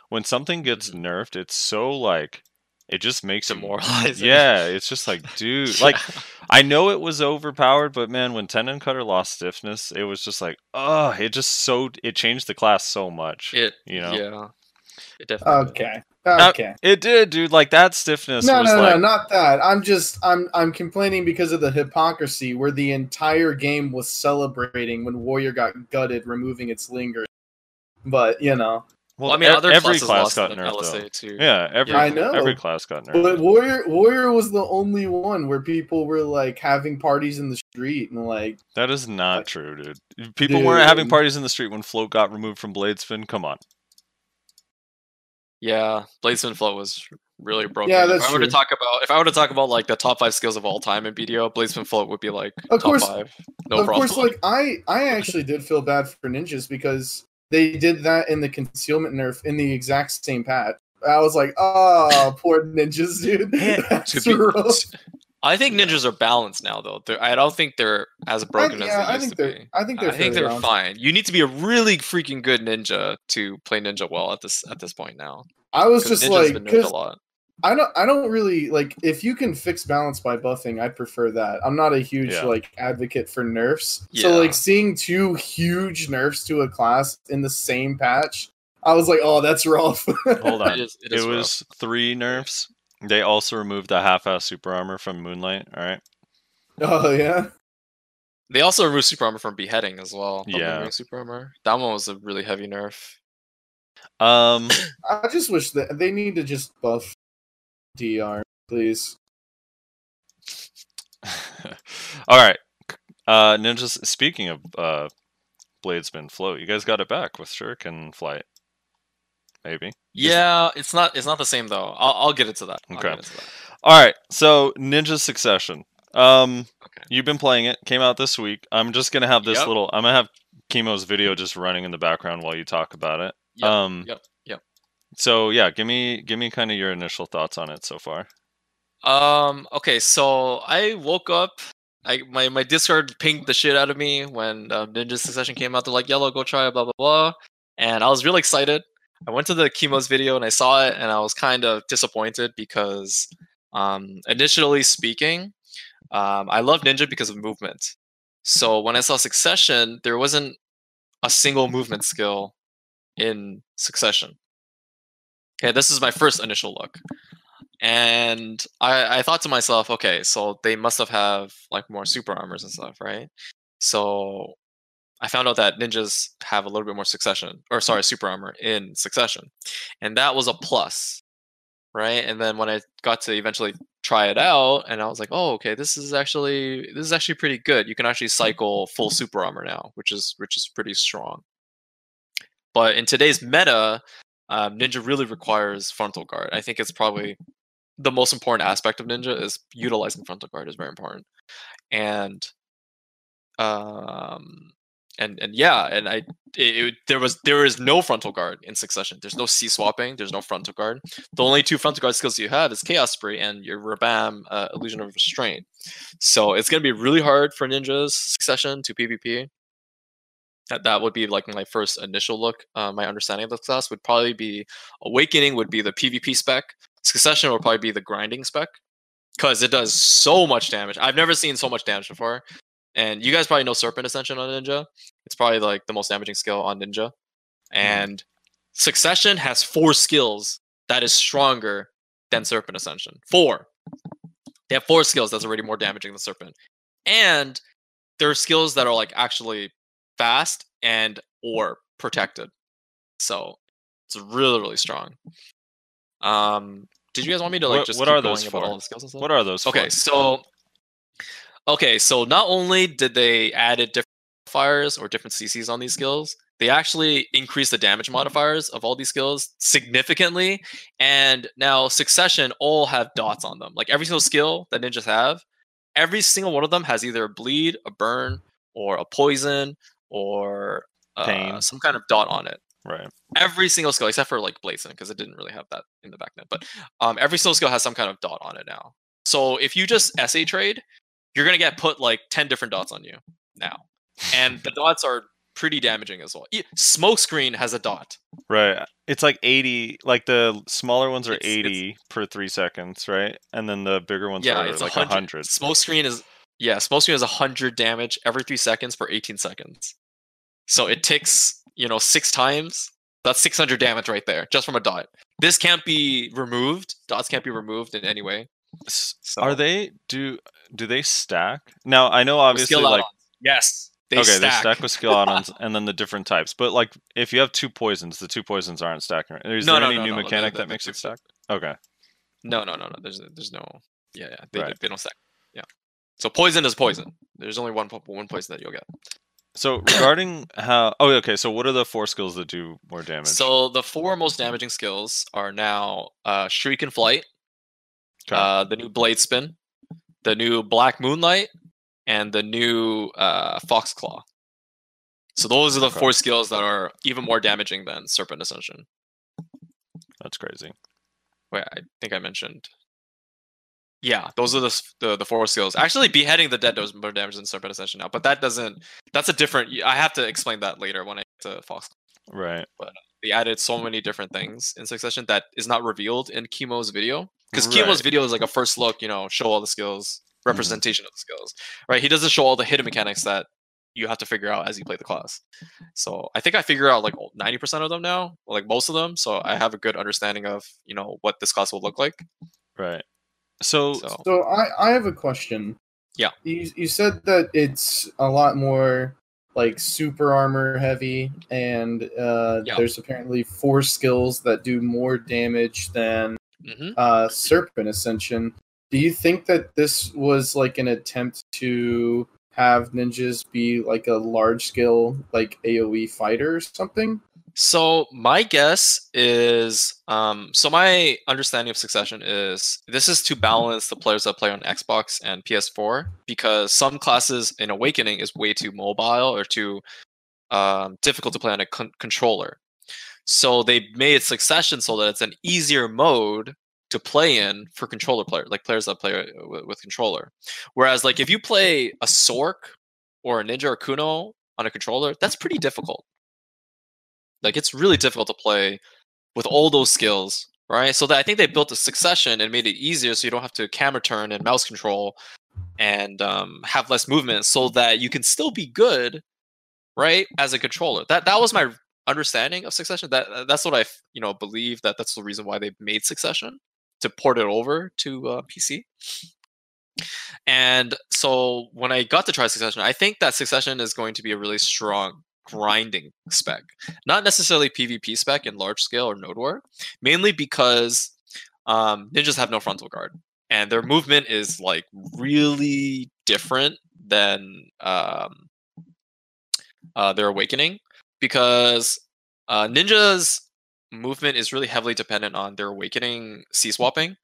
when something gets Mhm. nerfed, it's so like it just makes you Demoralizing. Yeah, it's just like, [LAUGHS] dude, like I know it was overpowered, but man, when Tendon Cutter lost stiffness, it was just like, oh, it just so it changed the class so much. it, you know? yeah, it definitely. did. Okay. Uh, It did, dude. Like that stiffness No, was no, like, no, not that. I'm just I'm I'm complaining because of the hypocrisy where the entire game was celebrating when Warrior got gutted, removing its linger. But you know, Well, I mean, other every classes class lost got nerfed LSA though. too. Yeah, every I know. every class got nerfed. but Warrior Warrior was the only one where people were like having parties in the street and like That is not Like- true, dude. People weren't having parties in the street when Float got removed from Bladespin. Come on. Yeah, Bladespin Float was really broken. Yeah, that's if I were to talk about if I were to talk about like the top five skills of all time in BDO, Bladespin Float would be like Of top course- five. No of problem. course like I I actually did feel bad for ninjas because they did that in the concealment nerf in the exact same patch. I was like, oh, poor ninjas, dude. Yeah, [LAUGHS] That's to be- rough. I think ninjas are balanced now, though. They're, I don't think they're as broken I, as they I used think to they're be. I think they're I think they're balanced. fine. You need to be a really freaking good ninja to play ninja well at this at this point now. I was just like because a lot. I don't I don't really like if you can fix balance by buffing, I prefer that. I'm not a huge Yeah. like advocate for nerfs. Yeah. So like seeing two huge nerfs to a class in the same patch, I was like, oh, that's rough. Hold [LAUGHS] on. It is. It, it is rough. was three nerfs. They also removed the half-ass super armor from Moonlight. All right. oh yeah. They also removed super armor from beheading as well. the Yeah. super armor. That one was a really heavy nerf. Um. [COUGHS] I just wish that they need to just buff DR, please. [LAUGHS] all right. Uh, ninjas. Speaking of uh, Bladespin float, you guys got it back with Shuriken flight. Maybe. Yeah, it's not. It's not the same though. I'll, I'll get into that. Okay. into that. All right. So Ninja Succession. Um. Okay. You've been playing it. Came out this week. I'm just gonna have this Yep. little. I'm gonna have Chemo's video just running in the background while you talk about it. Yep, um. yep, yep. So yeah, give me give me kind of your initial thoughts on it so far. Um. Okay. So I woke up. I my my Discord pinged the shit out of me when um, Ninja Succession came out. They're like, "yELo, go try it." Blah blah blah. And I was really excited. I went to the Chemo's video and I saw it, and I was kind of disappointed because, um, initially speaking, um, I love Ninja because of movement. So when I saw Succession, there wasn't a single movement skill in Succession. Okay, this is my first initial look and I, I thought to myself, okay, so they must have have like more super armors and stuff, right? So I found out that ninjas have a little bit more succession, or sorry, super armor in succession, and that was a plus, right? And then when I got to eventually try it out, and I was like, oh, okay, this is actually this is actually pretty good. You can actually cycle full super armor now, which is which is pretty strong. But in today's meta, um, ninja really requires frontal guard. I think it's probably the most important aspect of ninja is utilizing frontal guard is very important and um and and yeah and i it, it- there was there is no frontal guard in succession. There's no c swapping there's no frontal guard. The only two frontal guard skills you have is chaos spree and your rabam uh, illusion of restraint. So it's going to be really hard for ninjas succession to pvp that that would be like my first initial look uh, my understanding of the class would probably be awakening would be the pvp spec. Succession will probably be the grinding spec because it does so much damage. I've never seen so much damage before. And you guys probably know Serpent Ascension on Ninja. It's probably like the most damaging skill on Ninja. And Succession has four skills that is stronger than Serpent Ascension. Four. They have four skills that's already more damaging than Serpent. And there are skills that are like actually fast and or protected. So it's really, really strong. Um, did you guys want me to like What- just what are those about for? all the skills and stuff? What are those? Okay, for? so Okay, so not only did they added different modifiers or different CCs on these skills, they actually increased the damage modifiers of all these skills significantly. And now Succession all have dots on them. Like every single skill that ninjas have, every single one of them has either a bleed, a burn, or a poison, or uh, Pain. some kind of dot on it. Right. Every single skill, except for like Blazing, because it didn't really have that in the back then. But um, every single skill has some kind of dot on it now. So if you just SA trade, you're gonna get put like ten different dots on you now, and the dots are pretty damaging as well. E- Smoke screen has a dot. Right. It's like 80, like the smaller ones are It's- it's- 80 per three seconds, right? And then the bigger ones Yeah, are it's like 100. 100. Smoke screen is yeah, smoke screen is hundred damage every three seconds for eighteen seconds. So it ticks, you know, six times. That's six hundred damage right there, just from a dot. This can't be removed. Dots can't be removed in any way. So Are they, do do they stack? Now, I know obviously like, add-ons. yes, they okay, stack. they stack with skill add-ons [LAUGHS] and then the different types. But like, if you have two poisons, the two poisons aren't stacking. Is No, there no, any no, new mechanic that makes it stack? Okay. No, no, no, no. There's there's no. Yeah, yeah. They, Right. they don't stack. Yeah. So poison is poison. There's only one one poison that you'll get. So regarding how, oh, okay. So what are the four skills that do more damage? So the four most damaging skills are now uh, Shuriken Flight, Okay. uh, the new Blade Spin, the new Black Moonlight, and the new uh, Fox Claw. So those are the Okay. four skills that are even more damaging than Serpent Ascension. That's crazy. Wait, I think I mentioned. Yeah, those are the the, the four skills. Actually, beheading the dead does more damage than Serpent Ascension now, but that doesn't. That's a different. I have to explain that later when I get to Fox. Right. They added so many different things in Succession that is not revealed in Chemo's video because Right. Chemo's video is like a first look. You know, show all the skills, mm-hmm. representation of the skills. Right? He doesn't show all the hidden mechanics that you have to figure out as you play the class. So I think I figure out like ninety percent of them now, like most of them. So I have a good understanding of you know what this class will look like. Right. So, So So I, I have a question. Yeah. You you said that it's a lot more like super armor heavy, and uh, Yeah. there's apparently four skills that do more damage than mhm. uh, Serpent Ascension. Do you think that this was like an attempt to have ninjas be like a large scale like AoE fighter or something? So my guess is, um, so my understanding of Succession is this is to balance the players that play on Xbox and PS4 because some classes in Awakening is way too mobile or too um, difficult to play on a con- controller. So they made Succession so that it's an easier mode to play in for controller players, like players that play uh, with, with controller. Whereas, like if you play a Sork or a Ninja or Kuno on a controller, that's pretty difficult. Like it's really difficult to play with all those skills, right? So that I think they built a succession and made it easier so you don't have to camera turn and mouse control and um, have less movement so that you can still be good, right? As a controller. That that was my understanding of succession. That uh, that's what I you know believe that that's the reason why they made succession to port it over to uh, PC. And so when I got to try Succession, I think that Succession is going to be a really strong grinding spec, not necessarily PvP spec in large scale or node war, mainly because um, ninjas have no frontal guard and their movement is like really different than um, uh, their awakening because uh, ninjas movement is really heavily dependent on their awakening c swapping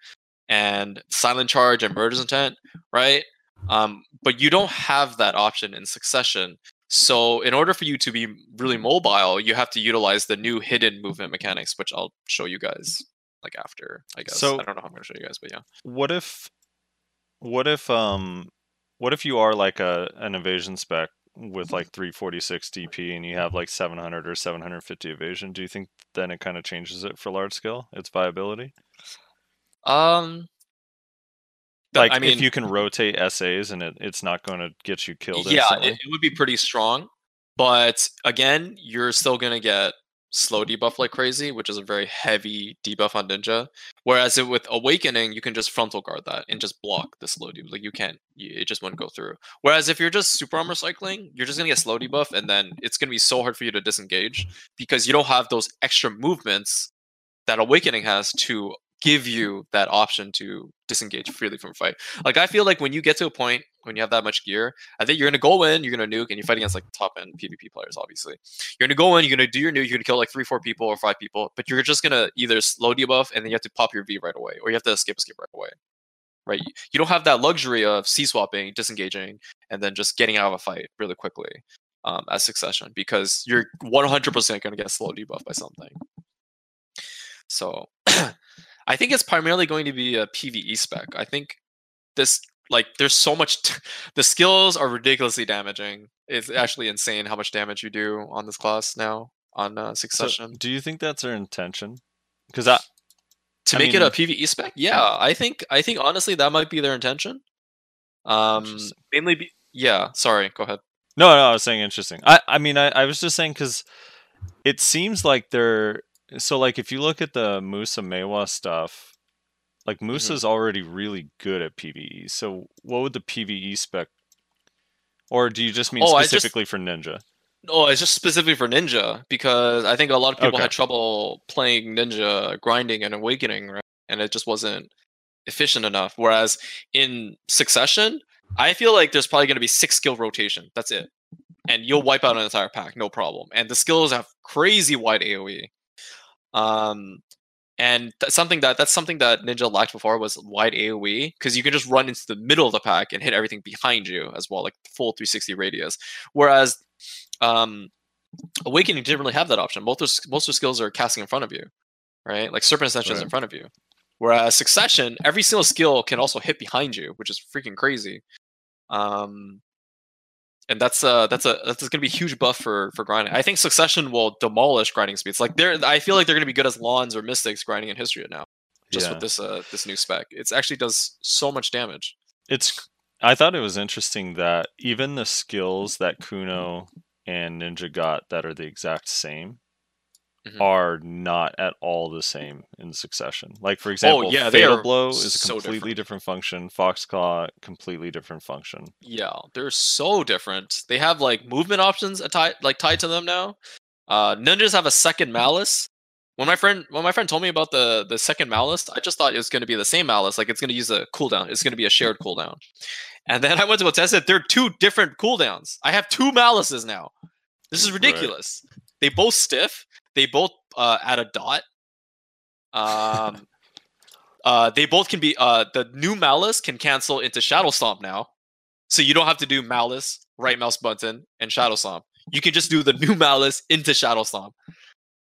and silent charge and murder's intent right? Um, but you don't have that option in succession so in order for you to be really mobile you have to utilize the new hidden movement mechanics which i'll show you guys like after i guess So- i don't know how i'm going to show you guys but yeah what if, what if, um, what if you are like a an evasion spec with like 346 DP and you have like 700 or 750 evasion? Do you think then it kind of changes it for large scale, its viability? um Like i mean if you can rotate SAs and it, it's not going to get you killed yeah it, it would be pretty strong but again you're still going to get slow debuff like crazy which is a very heavy debuff on ninja whereas it, with awakening you can just frontal guard that and just block the slow debuff like you can't you, it just wouldn't go through. Whereas if you're just super armor cycling you're just going to get slow debuff and then it's going to be so hard for you to disengage because you don't have those extra movements that awakening has to give you that option to disengage freely from fight. Like I feel like when you get to a point when you have that much gear, I think you're gonna go in, you're gonna nuke, and you fight against like top end PvP players. Obviously, you're gonna go in, you're gonna do your nuke, you're gonna kill like three, four people or five people, but you're just gonna either slow debuff and then you have to pop your V right away, or you have to escape, escape right away. Right? You- You don't have that luxury of C swapping, disengaging, and then just getting out of a fight really quickly um, as succession because you're 100% going to get slow debuff by something. So I think it's primarily going to be a PVE spec. I think this like there's so much t- [LAUGHS] the skills are ridiculously damaging. It's actually insane how much damage you do on this class now on uh, So, succession. do you think that's their intention? Because I, to I make it a PVE spec, yeah, I think I think honestly that might be their intention. Um mainly be, yeah, sorry, go ahead. No, no, I was saying interesting. I, I mean, I, I was just saying because it seems like they're so like if you look at the Musa Maehwa stuff, like Mm-hmm. Musa's already really good at PVE. So what would the PVE spec, or do you just mean Oh, I just- specifically for Ninja? Oh, it's just specifically for Ninja because I think a lot of people Okay. had trouble playing Ninja, grinding and awakening, right? And it just wasn't efficient enough. Whereas in Succession, I feel like there's probably going to be six skill rotation. That's it, and you'll wipe out an entire pack, no problem. And the skills have crazy wide AOE. Um, and that's something that that's something that Ninja lacked before was wide AOE because you can just run into the middle of the pack and hit everything behind you as well, like full 360 radius. Whereas um, Awakening didn't really have that option. Most of, most of the skills are casting in front of you, right? Like Serpent Ascension is in front of you. Whereas Succession, every single skill can also hit behind you, which is freaking crazy. Um, and that's uh that's a that's gonna be a huge buff for for grinding. I think Succession will demolish grinding speeds. Like they're I feel like they're gonna be good as Lahns or mystics grinding in history now. Just Yeah. with this uh this new spec. It actually does so much damage. It's. I thought it was interesting that even the skills that Kuno and Ninja got that are the exact same Mhm. are not at all the same in succession. Like for example, Oh, yeah, Fatal Blow is a so completely different. different. function. Foxclaw, completely different function. Yeah, they're so different. They have like movement options tied like tied to them now. Uh ninjas have a second malice. When my friend when my friend told me about the the second malice, I just thought it was going to be the same malice, like it's going to use a cooldown. It's going to be a shared cooldown. And then [LAUGHS] I went to go test it. They're two different cooldowns. I have two malices now. This is Right. ridiculous. They both stiff. They both uh, add a dot. Um, uh, they both can be. Uh, the new malice can cancel into shadow stomp now, so you don't have to do malice, right mouse button, and shadow stomp. You can just do the new [LAUGHS] malice into shadow stomp.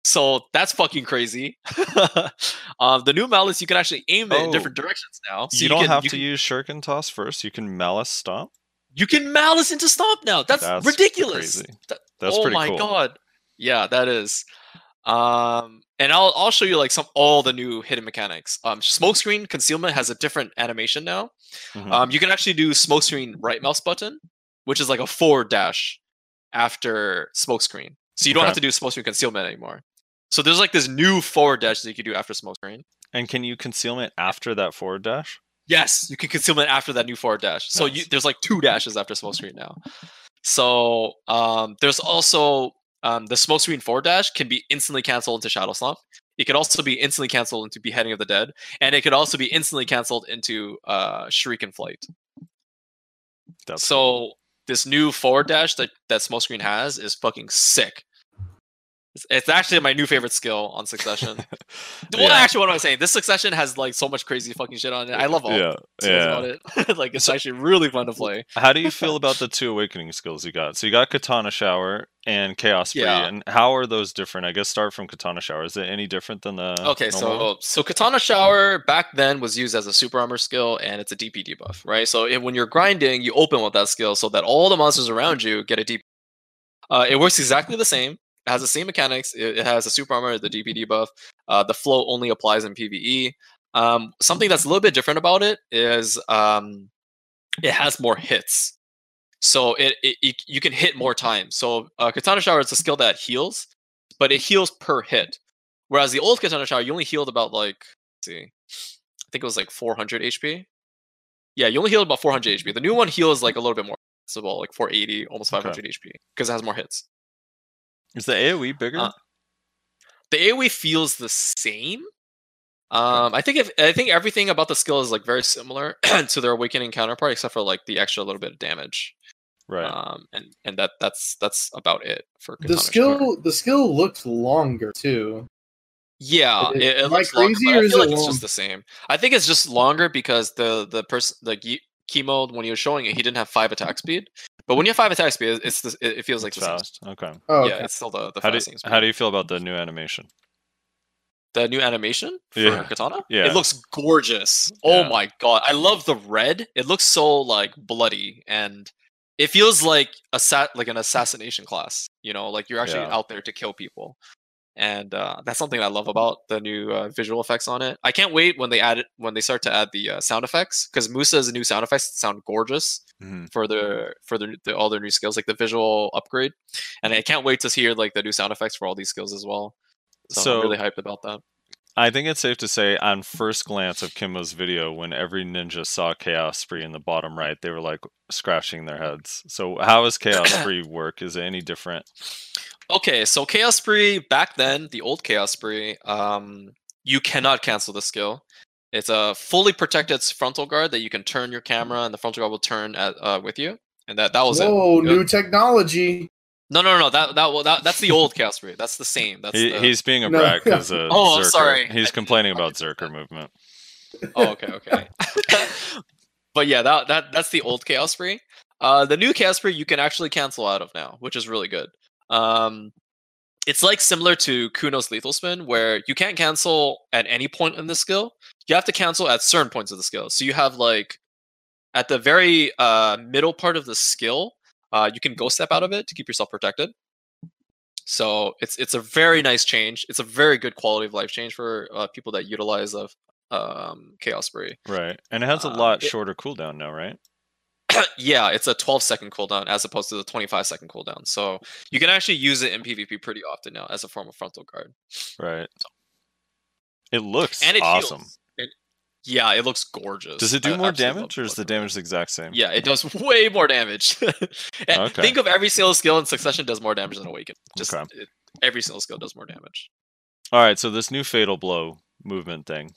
So that's fucking crazy. [LAUGHS] um, the new malice you can actually aim it in Oh. different directions now. So you, don't can, have you to can, use Shuriken Toss first. You can Malice Stomp. You can malice into stomp now. That's, That's ridiculous. crazy. That- That's oh my cool. god. Yeah, that is. Um, and I'll I'll show you like some all the new hidden mechanics. Um, smokescreen concealment has a different animation now. Mhm. Um, you can actually do smokescreen right mouse button, which is like a forward dash after smokescreen. So you don't have to do smokescreen concealment anymore. So there's like this new forward dash that you can do after smokescreen. And can you concealment after that forward dash? Yes, you can concealment after that new forward dash. So you, there's like two dashes after smokescreen now. So um, there's also um, the smokescreen forward dash can be instantly canceled into Shadow Stomp. It could also be instantly canceled into Beheading of the Dead, and it could also be instantly canceled into uh, Shuriken Flight. That's so this new forward dash that that smokescreen has is fucking sick. It's, actually my new favorite skill on Succession. [LAUGHS] well, Yeah. actually, what am I saying? This Succession has like so much crazy fucking shit on it. I love all yeah, skills yeah. about it. [LAUGHS] like it's actually really fun to play. How do you feel [LAUGHS] about the two awakening skills you got? So you got Katana Shower and Chaos Spree, Yeah. and how are those different? I guess start from Katana Shower. Is it any different than the Okay, normal so so Katana Shower back then was used as a super armor skill, and it's a DP debuff, right? So it, when you're grinding, you open with that skill so that all the monsters around you get a DP. Uh, it works exactly the same. It has the same mechanics. It, it has a super armor, the DP buff. Uh, the flow only applies in PVE. Um, something that's a little bit different about it is um, it has more hits. So it, it, it you can hit more times. So uh, Katana Shower is a skill that heals, but it heals per hit. Whereas the old Katana Shower, you only healed about like, let's see, I think it was like 400 HP. Yeah, you only healed about 400 HP. The new one heals like a little bit more. It's about like 480, almost 500 HP because it has more hits. Is the AOE bigger? Uh, The AoE feels the same. Um, I think if I think everything about the skill is like very similar [CLEARS THROAT] to their awakening counterpart, except for like the extra little bit of damage. Right. Um, and and that that's that's about it for The Katana Shimura. skill, the skill looks longer too. Yeah, Is- it, it am I looks longer, crazy but I feel it like it's long? just the same. I think it's just longer because the the person like you, chemo when he was showing it, he didn't have five attack speed. But when you have five attack speed, it's the, it, it feels like it's the same. fast. Okay. Oh, Yeah, okay. it's still the the How do fasting speed. how do you feel about the new animation? the new animation for Yeah. Katana? Yeah. It looks gorgeous. Oh Yeah. my god. I love the red. It looks so like bloody and it feels like a sat like an assassination class, you know, like you're actually Yeah. out there to kill people. And uh, that's something I love about the new uh, visual effects on it. I can't wait when they add it when they start to add the uh, sound effects because Musa's new sound effects sound gorgeous Mhm. for their for their, the, all their new skills, like the visual upgrade. And I can't wait to hear like the new sound effects for all these skills as well. So, So- I'm really hyped about that. I think it's safe to say, on first glance of Kimbo's video, when every ninja saw Chaos Spree in the bottom right, they were like scratching their heads. So, how does Chaos [CLEARS THROAT] Spree work? Is it any different? Okay, so Chaos Spree back then, the old Chaos Spree, um, you cannot cancel the skill. It's a fully protected frontal guard that you can turn your camera, and the frontal guard will turn at, uh, with you, and that that was Whoa, it. new technology. No, no, no, that that well, that that's the old Chaos Spree. That's the same. That's He, the... he's being a No. brat because uh, [LAUGHS] Oh, I'm Zerker- sorry. He's I- complaining about missed that. Zerker movement. Oh, okay, okay. [LAUGHS] but yeah, that that that's the old Chaos Spree. Uh, the new Chaos Spree you can actually cancel out of now, which is really good. Um, it's like similar to Kuno's Lethal Spin, where you can't cancel at any point in the skill. You have to cancel at certain points of the skill. So you have like at the very uh, middle part of the skill, uh, you can go step out of it to keep yourself protected. So it's it's a very nice change. It's a very good quality of life change for uh, people that utilize of um, Chaos Spree. Right. And it has a Um, lot it- shorter cooldown now, right? [CLEARS THROAT] yeah, it's a 12 second cooldown as opposed to the 25 second cooldown. So you can actually use it in PvP pretty often now as a form of frontal guard. Right. It looks And it awesome. heals. Yeah, it looks gorgeous. Does it do I more damage, or is the look of it. damage the exact same? Yeah, it does [LAUGHS] way more damage. [LAUGHS] Okay. Think of every single skill in succession does more damage than Awaken. Just Okay. it, every single skill does more damage. All right. So this new Fatal Blow movement thing.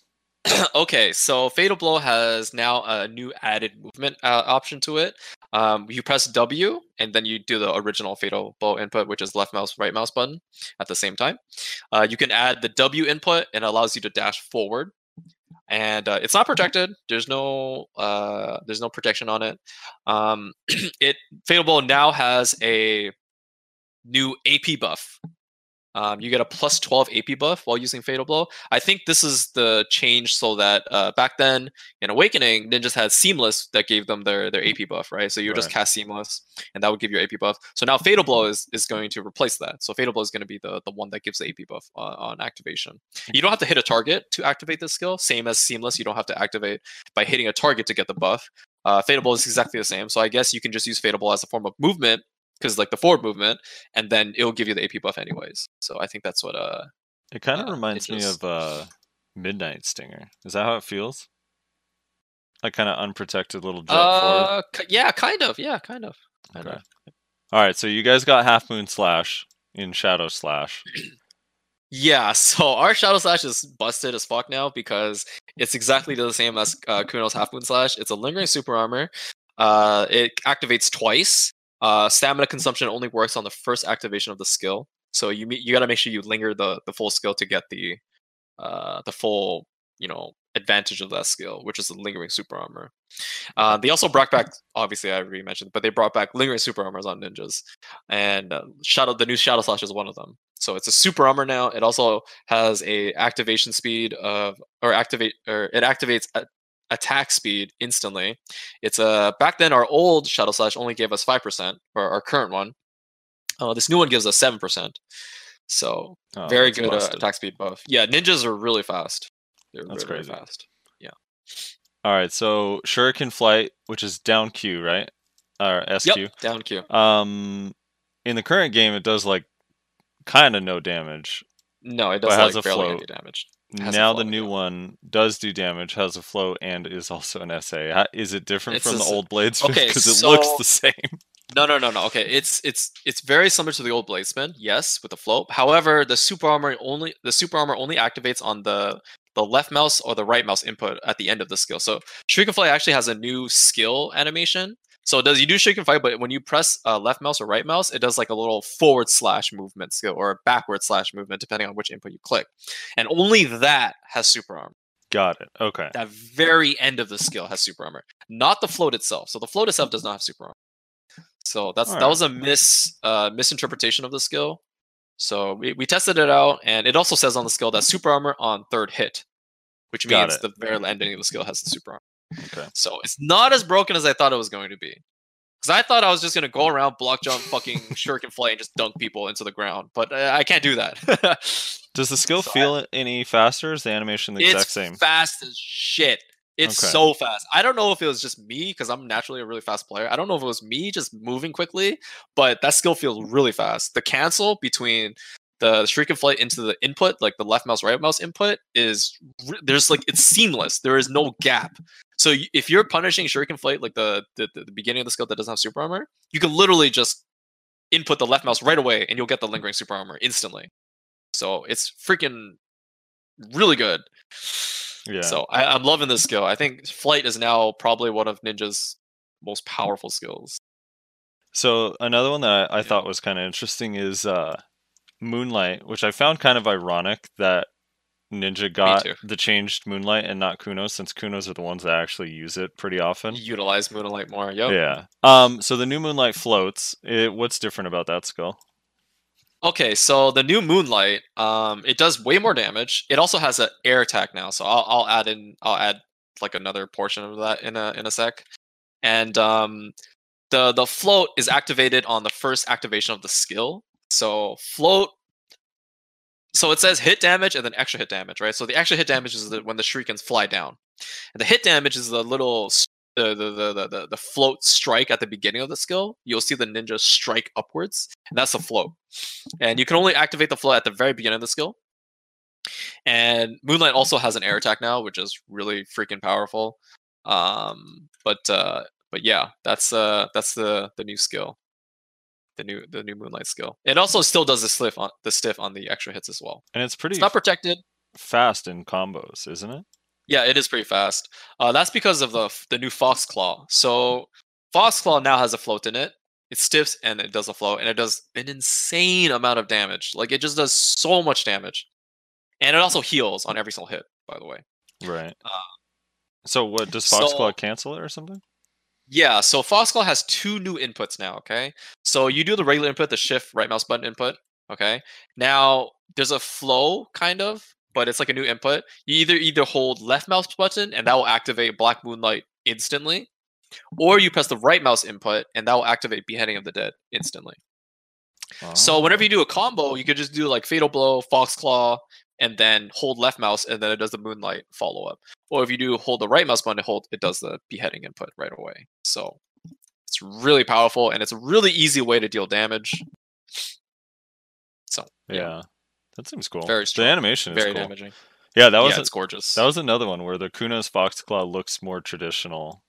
[CLEARS THROAT] okay, so Fatal Blow has now a new added movement uh, option to it. Um, you press W, and then you do the original Fatal Blow input, which is left mouse, right mouse button at the same time. Uh, you can add the W input, and it allows you to dash forward. And uh, it's not protected. There's no uh, there's no protection on it. Um, [CLEARS THROAT] it Fatal Blow now has a new AP buff. Um, you get a plus 12 AP buff while using Fatal Blow. I think this is the change so that uh, back then in Awakening, ninjas had Seamless that gave them their, their AP buff, right? So you would just cast Seamless and that would give you AP buff. So now Fatal Blow is, is going to replace that. So Fatal Blow is going to be the, the one that gives the AP buff uh, on activation. You don't have to hit a target to activate this skill, same as Seamless. You don't have to activate by hitting a target to get the buff. Uh, Fatal Blow is exactly the same. So I guess you can just use Fatal Blow as a form of movement because like the forward movement, and then it'll give you the AP buff anyways. So I think that's what uh It kind of Uh, reminds me of uh, Midnight Stinger. Is that how it feels? Like kind of unprotected little forward. uh ki- yeah, kind of, yeah, kind of. kind Okay. of. All right. So you guys got Half Moon Slash in Shadow Slash. Yeah, [LAUGHS] so our Shadow Slash is busted as fuck now because it's exactly the same as uh, Kuno's Half Moon Slash. It's a lingering super armor. Uh, it activates twice. Uh, stamina consumption only works on the first activation of the skill, so you you got to make sure you linger the the full skill to get the uh the full you know advantage of that skill, which is the lingering super armor. Uh, they also brought back, obviously I already mentioned, but they brought back lingering super armors on ninjas, and uh, Shadow the new Shadow Slash is one of them. So it's a super armor now. It also has a activation speed of or activate or it activates attack speed instantly. It's a back then our old Shadow Slash only gave us five percent, or our current one. Uh, this new one gives us seven percent. So Oh, very good uh, attack speed buff. Yeah, ninjas are really fast. They're That's really, crazy. really fast. Yeah. All right. So Shuriken Flight, which is down Q, right? Or SQ. Yep, down Q. Um, in the current game, it does like kind of no damage. No, it does like barely float. any damage. Now the new one does do damage, has a flow, and is also an SA. Is it different It's from a the old Blades? okay, because it looks the same. No, no, no, no. Okay, it's it's it's very similar to the old Bladespin, yes, with the float. However, the super armor only the super armor only activates on the the left mouse or the right mouse input at the end of the skill. So Shuriken Flight actually has a new skill animation. So it does you do Shuriken flight, but when you press uh, left mouse or right mouse, it does like a little forward slash movement skill or a backward slash movement, depending on which input you click. And only that has super armor. Got it. Okay. That very end of the skill has super armor, not the float itself. So the float itself does not have super armor. So that's that was a mis uh, misinterpretation of the skill. So we, we tested it out, and it also says on the skill that super armor on third hit, which Got means it. the very ending of the skill has the super armor. Okay. So it's not as broken as I thought it was going to be. Because I thought I was just gonna go around, block jump, fucking shuriken flight, and just dunk people into the ground, but uh, I can't do that. [LAUGHS] Does the skill So I- feel any faster? Is the animation the exact it's same? fast as shit. It's Okay. so fast. I don't know if it was just me because I'm naturally a really fast player. I don't know if it was me just moving quickly, but that skill feels really fast. The cancel between the shuriken flight into the input, like the left mouse, right mouse input, is re- there's like it's seamless. There is no gap. So if you're punishing shuriken flight like the, the the beginning of the skill that doesn't have super armor, you can literally just input the left mouse right away, and you'll get the lingering super armor instantly. So it's freaking really good. Yeah. So I, I'm loving this skill. I think flight is now probably one of Ninja's most powerful skills. So another one that I, I Yeah. thought was kind of interesting is uh, Moonlight, which I found kind of ironic that Ninja got the changed Moonlight and not Kunos, since Kunos are the ones that actually use it pretty often. Utilize Moonlight more. Yep. Yeah. Um. So the new Moonlight floats. It, what's different about that skill? Okay, so the new Moonlight, um, it does way more damage. It also has an air attack now, so I'll, I'll add in, I'll add like another portion of that in a in a sec. And um, the the float is activated on the first activation of the skill. So float. So it says hit damage and then extra hit damage, right? So the extra hit damage is the, when the shurikens fly down, and the hit damage is the little the the, the the the float strike at the beginning of the skill. You'll see the ninja strike upwards, and that's the float and you can only activate the float at the very beginning of the skill. And Moonlight also has an air attack now, which is really freaking powerful. Um, but uh, but yeah, that's uh that's the the new skill, the new the new Moonlight skill. It also still does the stiff on the stiff on the extra hits as well. And it's pretty It's not protected. fast in combos, isn't it? Yeah, it is pretty fast. Uh, that's because of the the new Fox Claw. So Fox Claw now has a float in it. It stiffs and it does a float, and it does an insane amount of damage. Like it just does so much damage, and it also heals on every single hit. By the way, Right. Uh, so what does Foxclaw so- cancel it or something? Yeah. So Fox Claw has two new inputs now. Okay, so you do the regular input, the shift right mouse button input. Okay, now there's a flow kind of, but it's like a new input. You either either hold left mouse button and that will activate Black Moonlight instantly, or you press the right mouse input and that will activate Beheading of the Dead instantly. So whenever oh. you do a combo, you could just do like Fatal Blow, Fox Claw, and then hold left mouse, and then it does the Moonlight follow up. Or if you do hold the right mouse button, it hold it does the Beheading input right away. So it's really powerful, and it's a really easy way to deal damage. So yeah. That seems cool. Very strong. the animation is very cool. damaging. Yeah, that was yeah, it's gorgeous. that was another one where the Kunos Foxclaw looks more traditional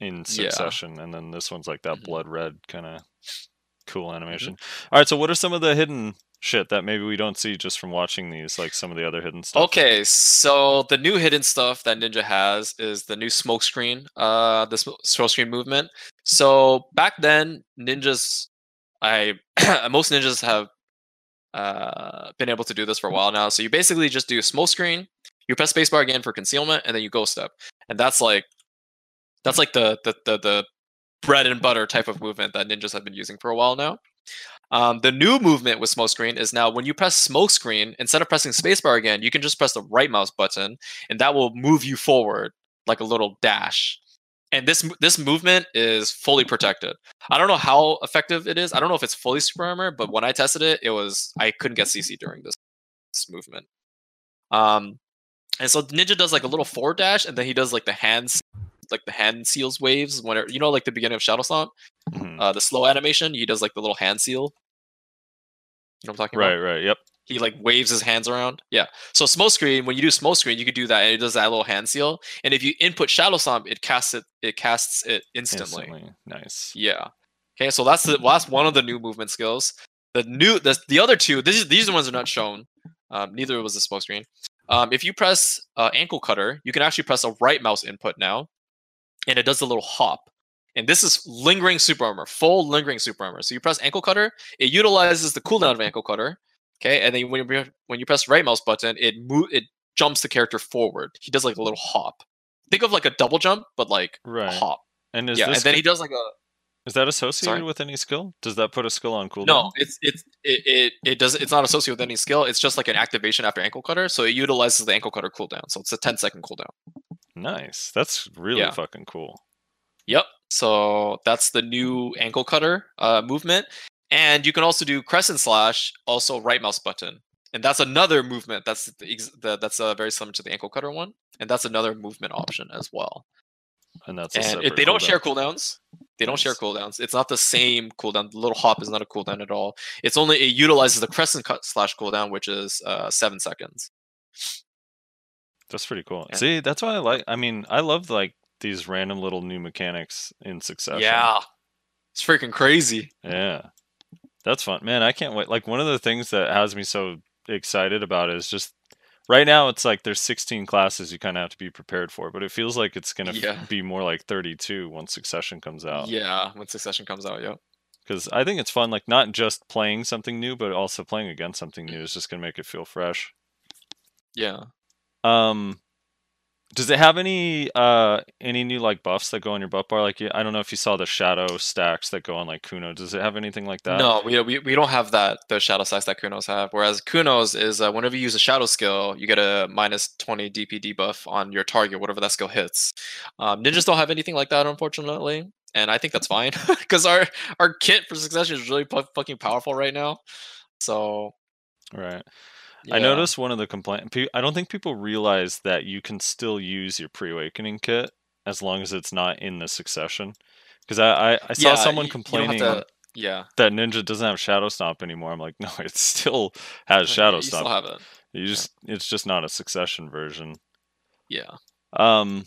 in Yeah. succession, and then this one's like that Mhm. blood red kind of cool Mm-hmm. animation. All right, so what are some of the hidden shit that maybe we don't see just from watching these, like some of the other hidden stuff? Okay, so the new hidden stuff that Ninja has is the new smoke screen, uh, the sm- smoke screen movement. So back then, ninjas, I [CLEARS THROAT] most ninjas have uh, been able to do this for a while now. So you basically just do smoke screen, you press spacebar again for concealment, and then you go step, and that's like that's like the the the, the bread and butter type of movement that ninjas have been using for a while now. Um, the new movement with smoke screen is now when you press smoke screen, instead of pressing spacebar again, you can just press the right mouse button, and that will move you forward like a little dash. And this this movement is fully protected. I don't know how effective it is. I don't know if it's fully super armor, but when I tested it, it was I couldn't get CC during this, this movement. Um, and so Ninja does like a little forward dash, and then he does like the hands, like the hand seals waves. Whenever you know, like the beginning of Shadow Stomp, Mhm. uh, the slow animation, he does like the little hand seal. You know what I'm talking about? Right, right, yep. he like waves his hands around. Yeah. So smoke screen, when you do smoke screen, you could do that, and it does that little hand seal. And if you input shadow stomp, it casts it. It casts it instantly. Instantly. Nice. Yeah. Okay. So that's the well, that's one of the new movement skills. The new the the other two. This is, these are the ones that are not shown. Um, neither was the smoke screen. um, if you press uh, ankle cutter, you can actually press a right mouse input now, and it does the little hop. And this is lingering super armor, full lingering super armor. So you press ankle cutter, it utilizes the cooldown of ankle cutter. Okay, and then when you when you press right mouse button, it move it jumps the character forward. He does like a little hop. Think of like a double jump, but like Right. a hop. And is yeah, this and then he does like a is that associated Sorry? with any skill? Does that put a skill on cooldown? no. It's it's it, it it does it's not associated with any skill. It's just like an activation after ankle cutter. So it utilizes the ankle cutter cooldown. So it's a 10 second cooldown. Nice. That's really Yeah. fucking cool. Yep. So that's the new ankle cutter uh, movement, and you can also do crescent slash, also right mouse button, and that's another movement. That's the, ex- the, that's uh, very similar to the ankle cutter one, and that's another movement option as well. And that's and it, they don't cooldown. share cooldowns. They don't share cooldowns. It's not the same cooldown. The little hop is not a cooldown at all. It's only it utilizes the crescent cut slash cooldown, which is uh, seven seconds. That's pretty cool. See, that's why I like. I mean, I love like these random little new mechanics in succession. Yeah, it's freaking crazy. Yeah. That's fun. Man, I can't wait. Like one of the things that has me so excited about is just right now it's like there's 16 classes you kind of have to be prepared for, but it feels like it's going to Yeah. be more like 32 once succession comes out. Yeah, when succession comes out, yep. Cuz I think it's fun like not just playing something new, but also playing against something new is just going to make it feel fresh. Yeah. Um does it have any uh any new like buffs that go on your buff bar like I don't know if you saw the shadow stacks that go on like Kuno. Does it have anything like that? No, we, we we don't have that the shadow stacks that Kunos have. Whereas Kunos is uh, whenever you use a shadow skill, you get a minus twenty DP debuff on your target, whatever that skill hits. Um, ninjas don't have anything like that, unfortunately, and I think that's fine [LAUGHS] because our our kit for succession is really pu- fucking powerful right now. So Right. I yeah. noticed one of the complaint. I don't think people realize that you can still use your pre-awakening kit as long as it's not in the succession. Because I, I, I saw Yeah, someone y- you don't have complaining to- yeah, that Ninja doesn't have Shadow Stomp anymore. I'm like, no, it still has Shadow you Stomp. still have it. you just it's just not a succession version. Yeah, Um,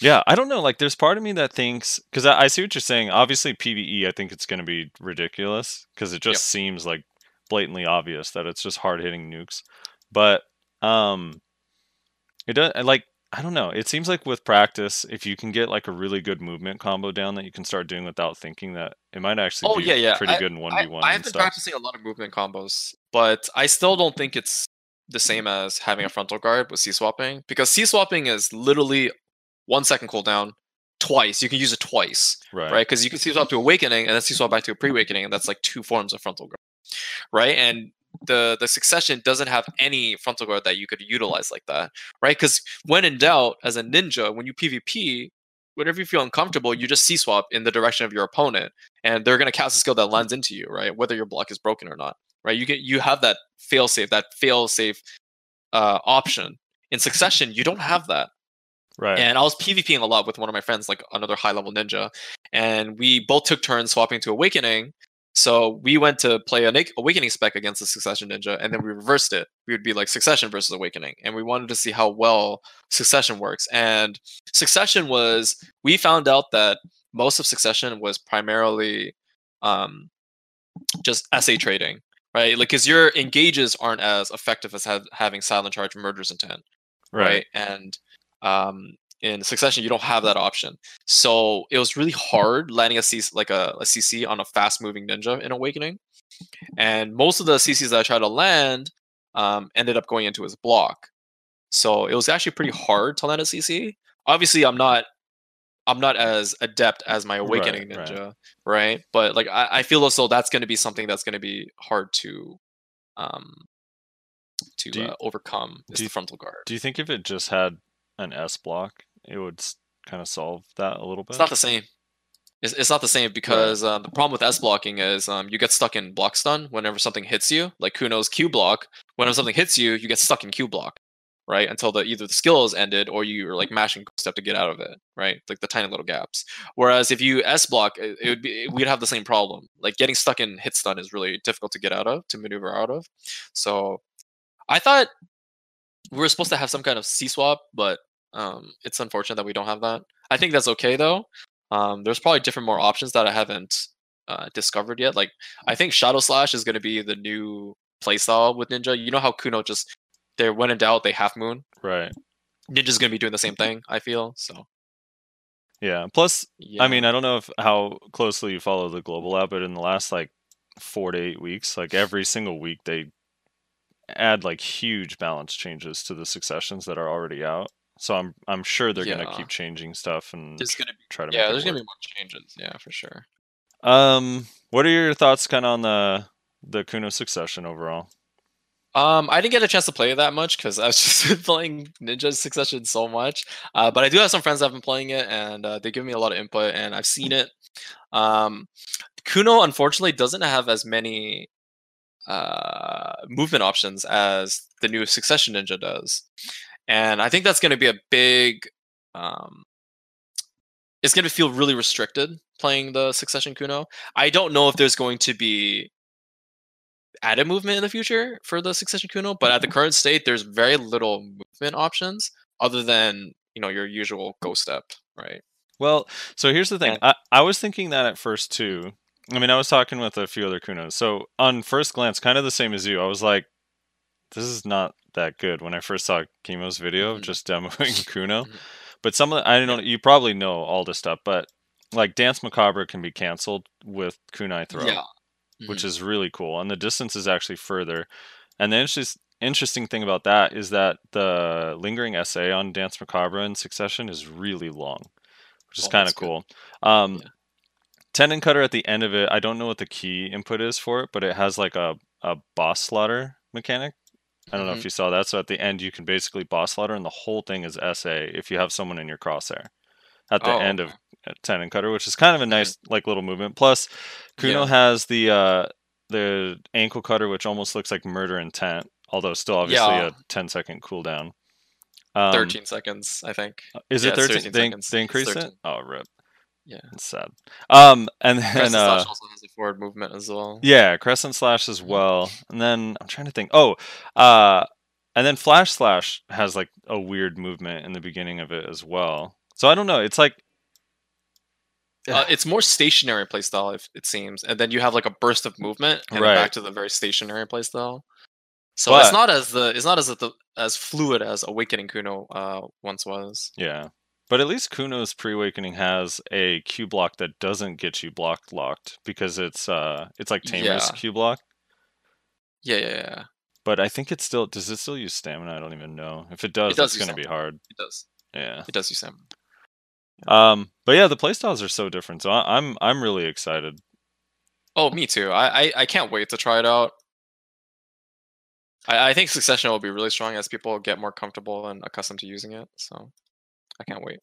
yeah, I don't know. Like, there's part of me that thinks because I, I see what you're saying. Obviously, PVE, I think it's going to be ridiculous because it just seems like blatantly obvious that it's just hard hitting nukes. But um, it does like I don't know. It seems like with practice, if you can get like a really good movement combo down that you can start doing without thinking, that it might actually Oh, be yeah, yeah. pretty good in one v one. I have been stuff. practicing a lot of movement combos, but I still don't think it's the same as having a frontal guard with C swapping because C swapping is literally one second cooldown twice. You can use it twice, Right. right? Because you can C swap to awakening and then C swap back to a pre awakening, and that's like two forms of frontal guard, right? And the the succession doesn't have any frontal guard that you could utilize like that, right? Because when in doubt, as a ninja, when you PvP, whenever you feel uncomfortable, you just C swap in the direction of your opponent, and they're gonna cast a skill that lands into you, right? Whether your block is broken or not, right? You get you have that fail safe, that fail safe uh, option. In succession, you don't have that. Right. And I was PvPing a lot with one of my friends, like another high level ninja, and we both took turns swapping to awakening. So we went to play an awakening spec against the succession ninja, and then we reversed it. We would be like succession versus awakening, and we wanted to see how well succession works. And succession was we found out that most of succession was primarily um, just SA trading, right? Like, because your engages aren't as effective as have, having silent charge murder's intent right? And um, in Succession, you don't have that option. So it was really hard landing a CC, like a, a CC on a fast moving ninja in Awakening. And most of the CCs that I tried to land um, ended up going into his block. So it was actually pretty hard to land a CC. Obviously, I'm not. I'm not as adept as my awakening Right, right. ninja, right? But like I, I feel as though that's going to be something that's going to be hard to um to you- uh, overcome is do the frontal guard. Do you think if it just had an S block, it would kind of solve that a little bit? It's not the same. It's, it's not the same because um, the problem with S blocking is um, you get stuck in block stun whenever something hits you. Like Kuno's Q block, whenever something hits you, you get stuck in Q block, right? Until the either the skill is ended or you're like mashing step to get out of it, right? Like the tiny little gaps. Whereas if you S block, it, it would be we'd have the same problem. Like getting stuck in hit stun is really difficult to get out of, to maneuver out of. So I thought we were supposed to have some kind of C swap, but um, it's unfortunate that we don't have that. I think that's okay though. Um, there's probably different more options that I haven't uh, discovered yet. Like I think Shadow Slash is going to be the new playstyle with Ninja. You know how Kuno just they're when in doubt, they half moon. Right. Ninja's gonna be doing the same thing. I feel so. Yeah. Plus, Yeah. I mean, I don't know if how closely you follow the global lab, but in the last like four to eight weeks, like every single week, they add like huge balance changes to the successions that are already out. So I'm I'm sure they're gonna keep changing stuff and there's gonna be try to yeah, there's gonna be more changes. Yeah, for sure. Um, what are your thoughts kind of on the the Kuno succession overall? Um, I didn't get a chance to play it that much because I was [LAUGHS] just playing Ninja Succession so much. Uh, but I do have some friends that have been playing it, and uh, they give me a lot of input, and I've seen it. Um, Kuno unfortunately doesn't have as many uh, movement options as the new Succession Ninja does, and I think that's going to be a big. Um, it's going to feel really restricted playing the Succession Kuno. I don't know if there's going to be added movement in the future for the Succession Kuno, but at the current state, there's very little movement options other than you know your usual go step, right? Well, so here's the thing. I, I was thinking that at first too. I mean, I was talking with a few other Kunos. So on first glance, kind of the same as you. I was like, this is not that good when I first saw Chemo's video of Mhm. just demoing [LAUGHS] Kuno. Mhm. But some of the, I don't know, you probably know all this stuff, but like Dance Macabre can be canceled with Kunai Throw, Yeah. which is really cool. And the distance is actually further. And the interest, interesting thing about that is that the lingering SA on Dance Macabre in succession is really long, which is Oh, kind of cool. Um, Yeah. Tendon cutter at the end of it, I don't know what the key input is for it, but it has like a, a boss slaughter mechanic. I don't know Mhm. if you saw that. So at the end, you can basically boss slaughter, and the whole thing is SA if you have someone in your crosshair at the Oh, end of Tendon cutter, which is kind of a nice like little movement. Plus, Kuno Yeah. has the uh, the ankle cutter, which almost looks like murder intent, although still obviously Yeah. a 10 second cooldown. Um, 13 seconds, I think. Is yeah, it it's 13? 13 They, seconds. they increased it? Oh, rip. Yeah. It's sad. Um, and then Crescent uh, Slash also has a forward movement as well. yeah, crescent slash as well. And then I'm trying to think. Oh, uh, and then flash slash has like a weird movement in the beginning of it as well. So I don't know. It's like Uh, it's more stationary playstyle, if it seems, and then you have like a burst of movement, and Right. back to the very stationary playstyle. So But- it's not as the it's not as the, as fluid as Awakening Kuno uh, once was. yeah. But at least Kuno's pre-awakening has a Q block that doesn't get you block locked because it's uh it's like Tamer's Yeah. Q block. Yeah, yeah, yeah. But I think it still does it still use stamina? I don't even know. If it does, does it's gonna be hard. It does. Yeah. It does use stamina. Um but yeah, the playstyles are so different. So I, I'm I'm really excited. Oh, me too. I, I I can't wait to try it out. I, I think Succession will be really strong as people get more comfortable and accustomed to using it. So I can't wait.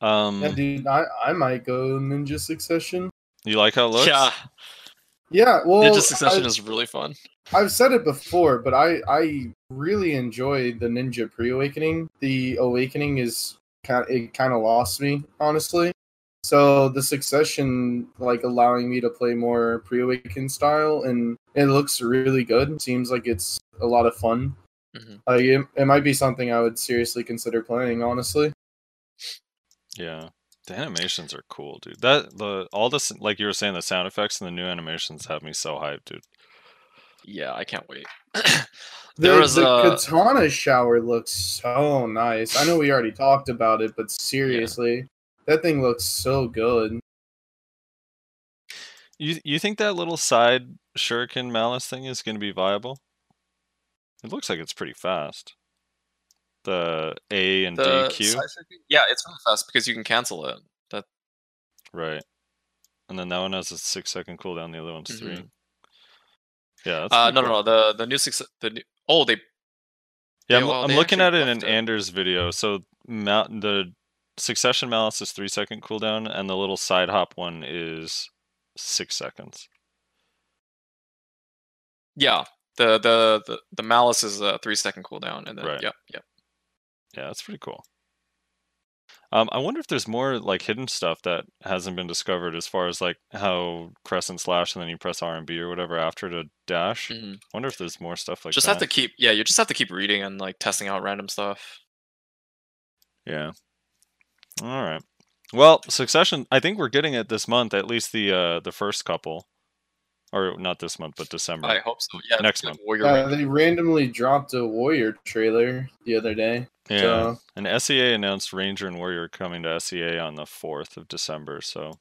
Um Yeah, dude, I, I might go Ninja Succession. you like how it looks? Yeah, Yeah, well, Ninja Succession I, is really fun. I've said it before, but I I really enjoy the Ninja Pre-Awakening. The Awakening is kind it kind of lost me honestly. So the Succession like allowing me to play more Pre-Awaken style, and it looks really good. Seems like it's a lot of fun. Mhm. Like it, it might be something I would seriously consider playing. Honestly, Yeah. The animations are cool, dude. That the all this like you were saying, the sound effects and the new animations have me so hyped, dude. Yeah, I can't wait. [COUGHS] the, was the a katana shower looks so nice. I know we already talked about it, but seriously, that thing looks so good. You you think that little side shuriken malice thing is gonna be viable? It looks like it's pretty fast. The A and the D Q. side Yeah, it's really fast because you can cancel it. That Right. And then that one has a six second cooldown, the other one's three. Mhm. Yeah, that's uh, no, no, cool. no. The the new six. The new, oh, they Yeah, They- I'm, well, I'm they looking at it in. Anders' video. So Mal- the Succession Malice is three second cooldown, and the little side hop one is six seconds. yeah. The the the, the malice is a three second cooldown, and then Right. yeah, yeah. Yeah, that's pretty cool. Um, I wonder if there's more like hidden stuff that hasn't been discovered as far as like how crescent slash and then you press R and B or whatever after to dash. Mhm. wonder if there's more stuff like just that. have to keep yeah. You just have to keep reading and like testing out random stuff. Yeah. All right. Well, Succession. I think we're getting it this month. At least the uh the first couple, or not this month, but December. I hope so. Yeah, Next month. Warrior Uh, they randomly dropped a Warrior trailer the other day. yeah, So and SEA announced Ranger and Warrior coming to SEA on the fourth of December. So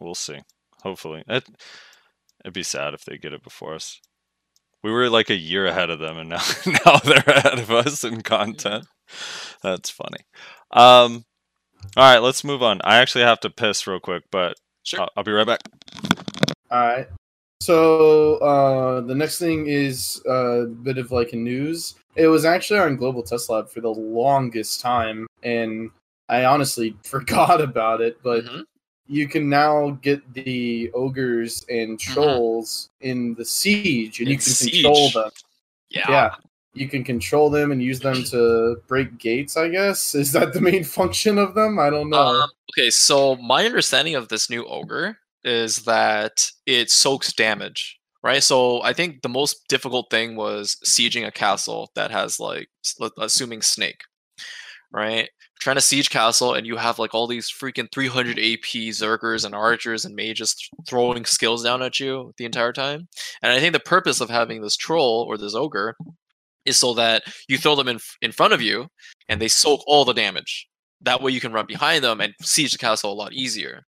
we'll see. Hopefully, it, it'd be sad if they get it before us. We were like a year ahead of them, and [LAUGHS] now now they're ahead of us in content. That's funny. Um, all right, let's move on. I actually have to piss real quick, but Sure. I'll, I'll be right back. All right. So uh, the next thing is a bit of like a news. It was actually on Global Test Lab for the longest time, and I honestly [LAUGHS] forgot about it. But Mhm. you can now get the ogres and trolls in the siege, and you can Siege. control them. Yeah. Yeah, you can control them and use them to break gates. I guess is that the main [LAUGHS] function of them? I don't know. Um, okay, so my understanding of this new ogre is that it soaks damage, right? So I think the most difficult thing was sieging a castle that has like, assuming snake, right? Trying to siege castle and you have like all these freaking 300 AP zergers and archers and mages throwing skills down at you the entire time. And I think the purpose of having this troll or this ogre is so that you throw them in in front of you and they soak all the damage that way you can run behind them and siege the castle a lot easier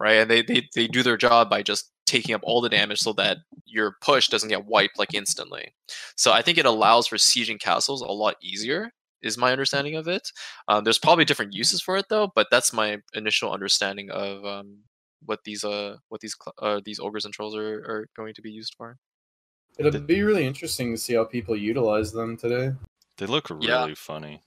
right and they, they they do their job by just taking up all the damage so that your push doesn't get wiped like instantly so i think it allows for sieging castles a lot easier is my understanding of it um, there's probably different uses for it though but that's my initial understanding of um, what these uh what these cl- uh, these ogres and trolls are, are going to be used for It'll be really interesting to see how people utilize them today. They look really Yeah. funny.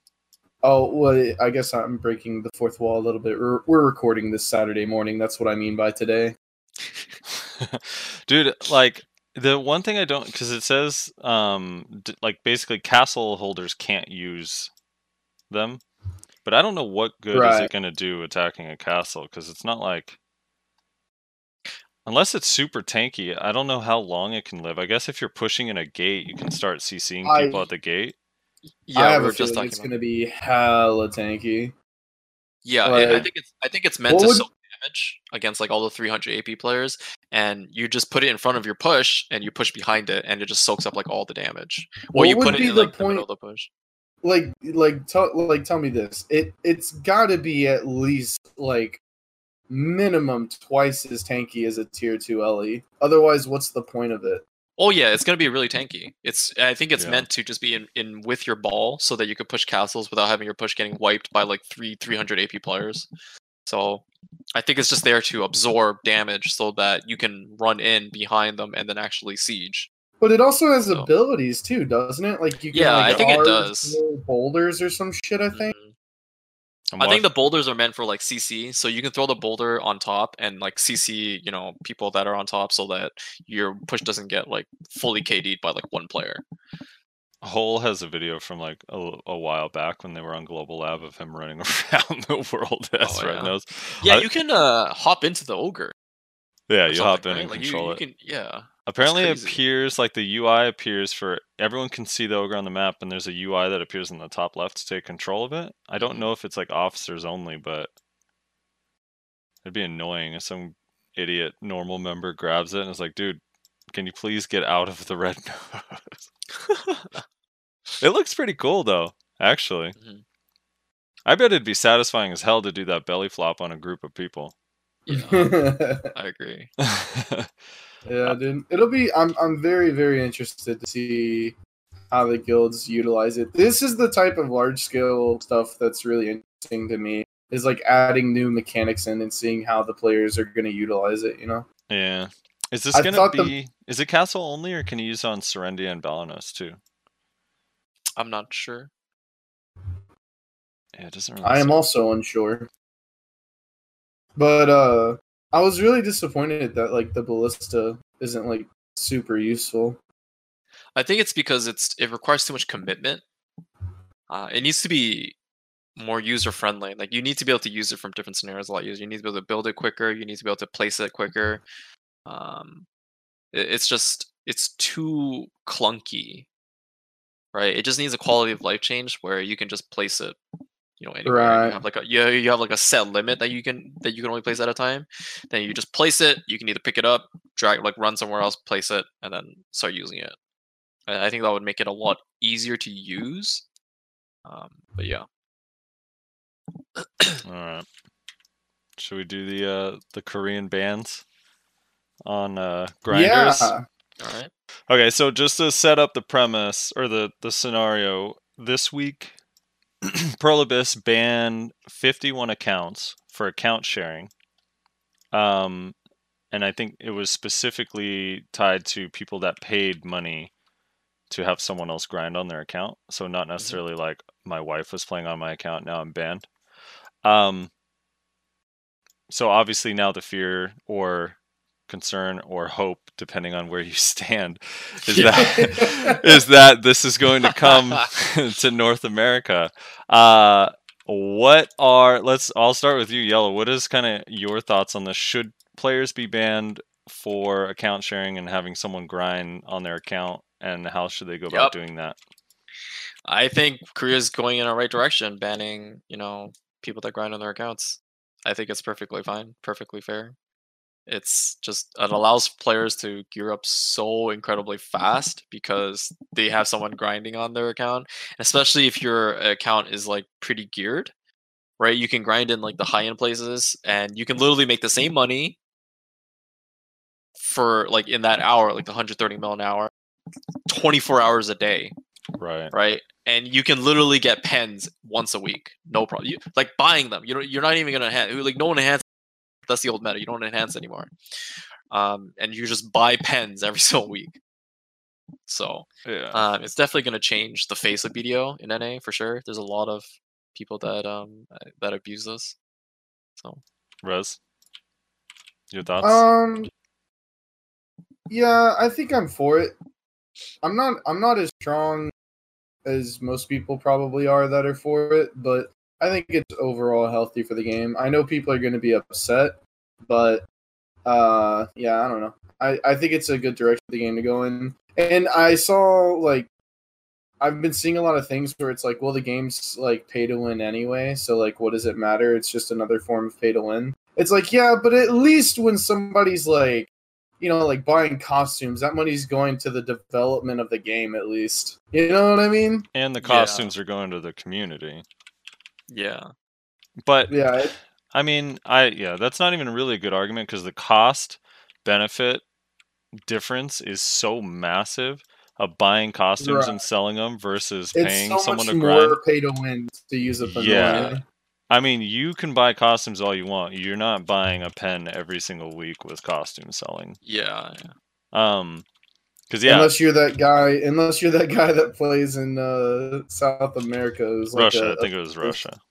Oh well, I guess I'm breaking the fourth wall a little bit. We're, we're recording this Saturday morning. That's what I mean by today. [LAUGHS] Dude, like the one thing I don't because it says um d- like basically castle holders can't use them, but I don't know what good is it going to do attacking a castle because it's not like unless it's super tanky. I don't know how long it can live. I guess if you're pushing in a gate, you can start CCing I- people at the gate. Yeah I have we a just feeling talking it's going to be hella tanky. Yeah, I- I think it's I think it's meant to would- soak damage against like all the 300 AP players, and you just put it in front of your push, and you push behind it, and it just soaks up like all the damage. Or What you would put it be in the like the middle point- of the push. Like, like, tell, like, tell me this. It, it's got to be at least like minimum twice as tanky as a tier two LE. Otherwise, what's the point of it? Oh yeah, it's gonna be really tanky. It's I think it's Yeah. meant to just be in, in with your ball so that you could push castles without having your push getting wiped by like three 300 AP players. So I think it's just there to absorb damage so that you can run in behind them and then actually siege. But it also has So- abilities too, doesn't it? Like you can Yeah, like, I think it does. boulders or some shit. I think. Mhm. I'm think the boulders are meant for like CC, so you can throw the boulder on top and like CC, you know, people that are on top, so that your push doesn't get like fully KD'd by like one player. Hole has a video from like a, a while back when they were on Global Lab of him running [LAUGHS] around the world as Oh, yeah. Nose. Yeah, I- you can uh hop into the ogre. Yeah, you hop in right? and Like, control you, it. Can, yeah. Apparently, it appears like the UI appears for everyone can see the ogre on the map, and there's a UI that appears in the top left to take control of it. I don't know if it's like officers only, but it'd be annoying if some idiot normal member grabs it and is like, "Dude, can you please get out of the red nose?" [LAUGHS] it looks pretty cool though, actually. Mhm. I bet it'd be satisfying as hell to do that belly flop on a group of people. Yeah, I agree. [LAUGHS] [LAUGHS] Yeah, dude. It'll be I'm I'm very, very interested to see how the guilds utilize it. This is the type of large scale stuff that's really interesting to me. Is like adding new mechanics in and seeing how the players are gonna utilize it, you know? Yeah. Is this gonna thought the- be? Is it castle only, or can you use it on Serendia and Balenos too? I'm not sure. Yeah, it doesn't really. I am also unsure. But uh I was really disappointed that like the ballista isn't like super useful. I think it's because it's it requires too much commitment. Uh, it needs to be more user friendly. Like you need to be able to use it from different scenarios a lot easier. You need to be able to build it quicker. You need to be able to place it quicker. Um, it- it's just it's too clunky, right? It just needs a quality of life change where you can just place it, you know, anywhere. Right. You have like a you you have like a set limit that you can that you can only place at a time. Then you just place it. You can either pick it up, drag like run somewhere else, place it, and then start using it. And I think that would make it a lot easier to use. Um, but yeah, [COUGHS] All right. Should we do the uh the Korean bands on uh grinders? Yeah. all right. Okay, so just to set up the premise or the the scenario, this week [CLEARS THROAT] Pearl Abyss banned 51 accounts for account sharing. Um and I think it was specifically tied to people that paid money to have someone else grind on their account. So not necessarily like my wife was playing on my account, now I'm banned. Um so obviously now the fear or concern or hope depending on where you [LAUGHS] stand is that [LAUGHS] is that this is going to come [LAUGHS] to North America. Uh, what are let's I'll start with you, yELo. What is kind of your thoughts on this? Should players be banned for account sharing and having someone grind on their account, and how should they go about doing that? I think Korea's going in the right direction, banning you know people that grind on their accounts. I think it's perfectly fine, perfectly fair. It's just it allows players to gear up so incredibly fast because they have someone grinding on their account, especially if your account is like pretty geared, right? You can grind in like the high end places, and you can literally make the same money for like in that hour, like the 130 mil an hour, 24 hours a day, Right. right? And you can literally get pens once a week, no problem. You, like buying them, you know, you're not even gonna have Like no one enhance. That's the old meta. You don't enhance anymore. Um, and you just buy pens every [LAUGHS] single week. So Yeah. um, it's definitely gonna change the face of BDO in NA for sure. There's a lot of people that um that abuse this. So Rez, your thoughts? Um. Yeah, I think I'm for it. I'm not. I'm not as strong as most people probably are that are for it, but I think it's overall healthy for the game. I know people are going to be upset, but uh, yeah, I don't know. I I think it's a good direction for the game to go in. And I saw like I've been seeing a lot of things where it's like, well, the game's like pay to win anyway, so like, what does it matter? It's just another form of pay to win. It's like, yeah, but at least when somebody's like, you know, like buying costumes, that money's going to the development of the game at least. You know what I mean? and the yeah. costumes are going to the community. Yeah, But Yeah. it- I mean, I yeah, that's not even really a good argument because the cost benefit difference is so massive of buying costumes and selling them versus It's paying so someone much to grind. more pay to win to use it than Yeah. I mean, you can buy costumes all you want. You're not buying a pen every single week with costume selling. yeah, yeah. Um, because yeah, Unless you're that guy, unless you're that guy that plays in uh, South America, who's like Russia. a- I think it was Russia. a-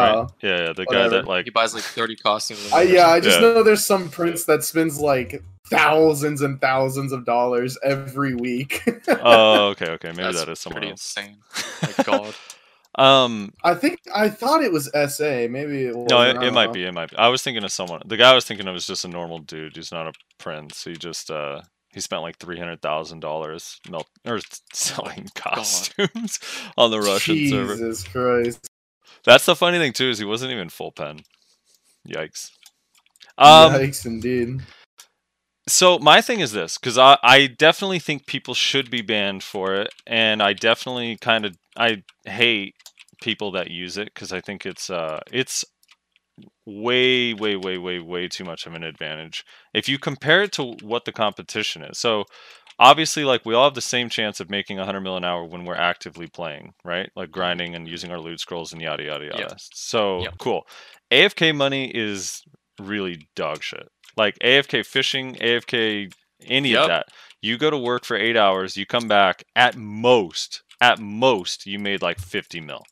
Right? uh, yeah, yeah, the guy whatever. that like He buys like 30 costumes. I, yeah, I just Yeah. know there's some prince that spends like thousands and thousands of dollars every week. Oh, okay, okay. Maybe That's that is someone pretty else. insane. [LAUGHS] My God. Um, I think I thought it was SA. Maybe it was. no, it, it might be. It might be. I was thinking of someone. The guy I was thinking of is just a normal dude. He's not a prince. He just uh he spent like three hundred thousand dollars melt or [LAUGHS] selling costumes [LAUGHS] on the Russian server. Jesus Christ! That's the funny thing too is he wasn't even full pen. Yikes. Um, Yikes, indeed. so my thing is this because I, I definitely think people should be banned for it and i definitely kind of i hate people that use it because i think it's uh it's way way way way way too much of an advantage. If you compare it to what the competition is so obviously like we all have the same chance of making 100 mil an hour when we're actively playing right? Like mm-hmm. grinding and using our loot scrolls and yada yada yada. Yep. so Yep. cool. Afk money is really dog shit. Like afk fishing afk any of that you go to work for eight hours you come back at most at most you made like 50 mil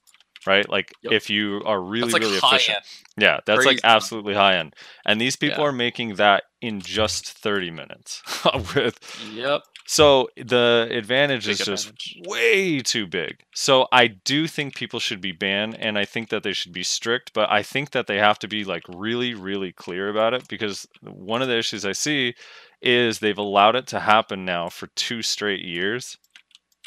right like Yep. if you are really like really high efficient end. yeah, that's like Crazy money. absolutely high end. And these people Yeah. are making that in just 30 minutes. [LAUGHS] with Yep. so the advantage Big is just way too big. So I do think people should be banned and I think that they should be strict, but I think that they have to be like really really clear about it because one of the issues I see is they've allowed it to happen now for two straight years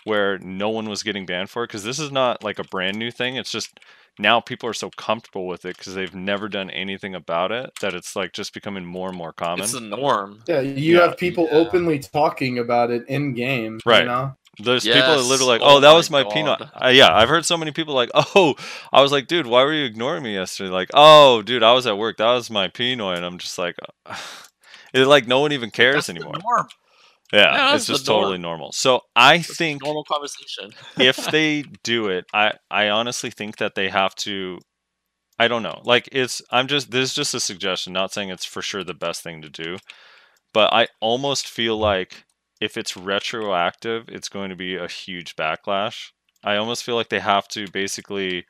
where no one was getting banned for it because this is not like a brand new thing. It's just now people are so comfortable with it because they've never done anything about it that it's like just becoming more and more common. It's the norm. Yeah, you Yeah. have people Yeah. openly talking about it in game. Right. You know? There's people that literally like, Oh oh, that my was my peanut. God. Uh, yeah, I've heard so many people like, [LAUGHS] oh, I was like, dude, why were you ignoring me yesterday? Like, oh, dude, I was at work. That was my Pinoy, and I'm just like, [LAUGHS] it like no one even cares That's the anymore. Yeah, it's just totally norm. normal. So I It's think normal conversation. [LAUGHS] if they do it, I I honestly think that they have to. I don't know. Like it's I'm just this is just a suggestion, not saying it's for sure the best thing to do, but I almost feel like if it's retroactive, it's going to be a huge backlash. I almost feel like they have to basically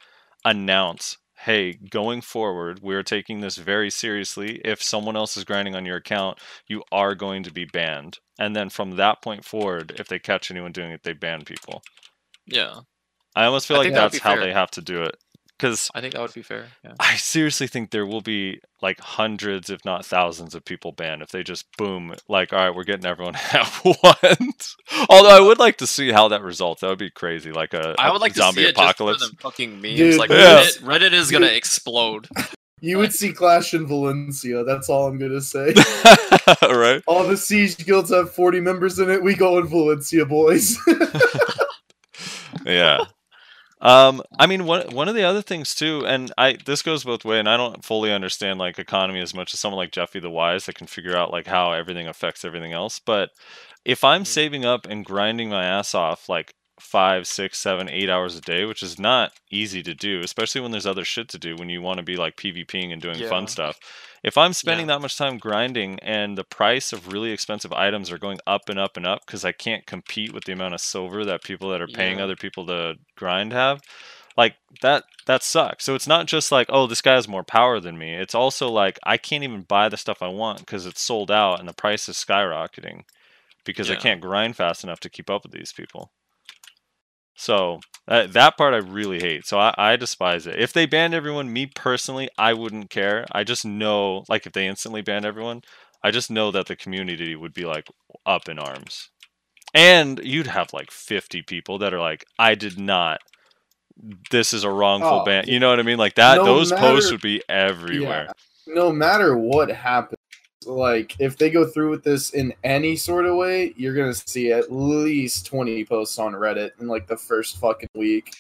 announce, "Hey, going forward, we're taking this very seriously. If someone else is grinding on your account, you are going to be banned." And then from that point forward, if they catch anyone doing it, they ban people. Yeah, I almost feel I like think that that's how fair. they have to do it. Because I think that would be fair. Yeah. I seriously think there will be like hundreds, if not thousands, of people banned if they just boom, like, all right, we're getting everyone [LAUGHS] at once. Although I would like to see how that results. That would be crazy. Like a, I a would like zombie to see it apocalypse. just for the fucking memes. Dude, like Yeah. Reddit, Reddit is gonna explode. [LAUGHS] You would see Clash in Valencia. That's all I'm gonna say. [LAUGHS] right? all the siege guilds have 40 members in it. We go in Valencia, boys. [LAUGHS] yeah. Um, I mean, one one of the other things too, and I this goes both way, and I don't fully understand like economy as much as someone like Jeffy the Wise that can figure out like how everything affects everything else. But if I'm Mhm. saving up and grinding my ass off like five, six, seven, eight hours a day, which is not easy to do, especially when there's other shit to do when you want to be like PvPing and doing Yeah. fun stuff. If I'm spending Yeah. that much time grinding and the price of really expensive items are going up and up and up because I can't compete with the amount of silver that people that are paying Yeah. other people to grind have, like that that sucks. So it's not just like, oh, this guy has more power than me. It's also like I can't even buy the stuff I want because it's sold out and the price is skyrocketing because I can't grind fast enough to keep up with these people. So that that part I really hate. So I, I despise it. If they banned everyone, me personally, I wouldn't care. I just know, like, if they instantly banned everyone, I just know that the community would be like up in arms, and you'd have like fifty people that are like, I did not. This is a wrongful Oh, ban. You know what I mean? Like that. no those posts would be everywhere. no matter what happens, like if they go through with this in any sort of way, you're gonna see at least 20 posts on Reddit in like the first fucking week.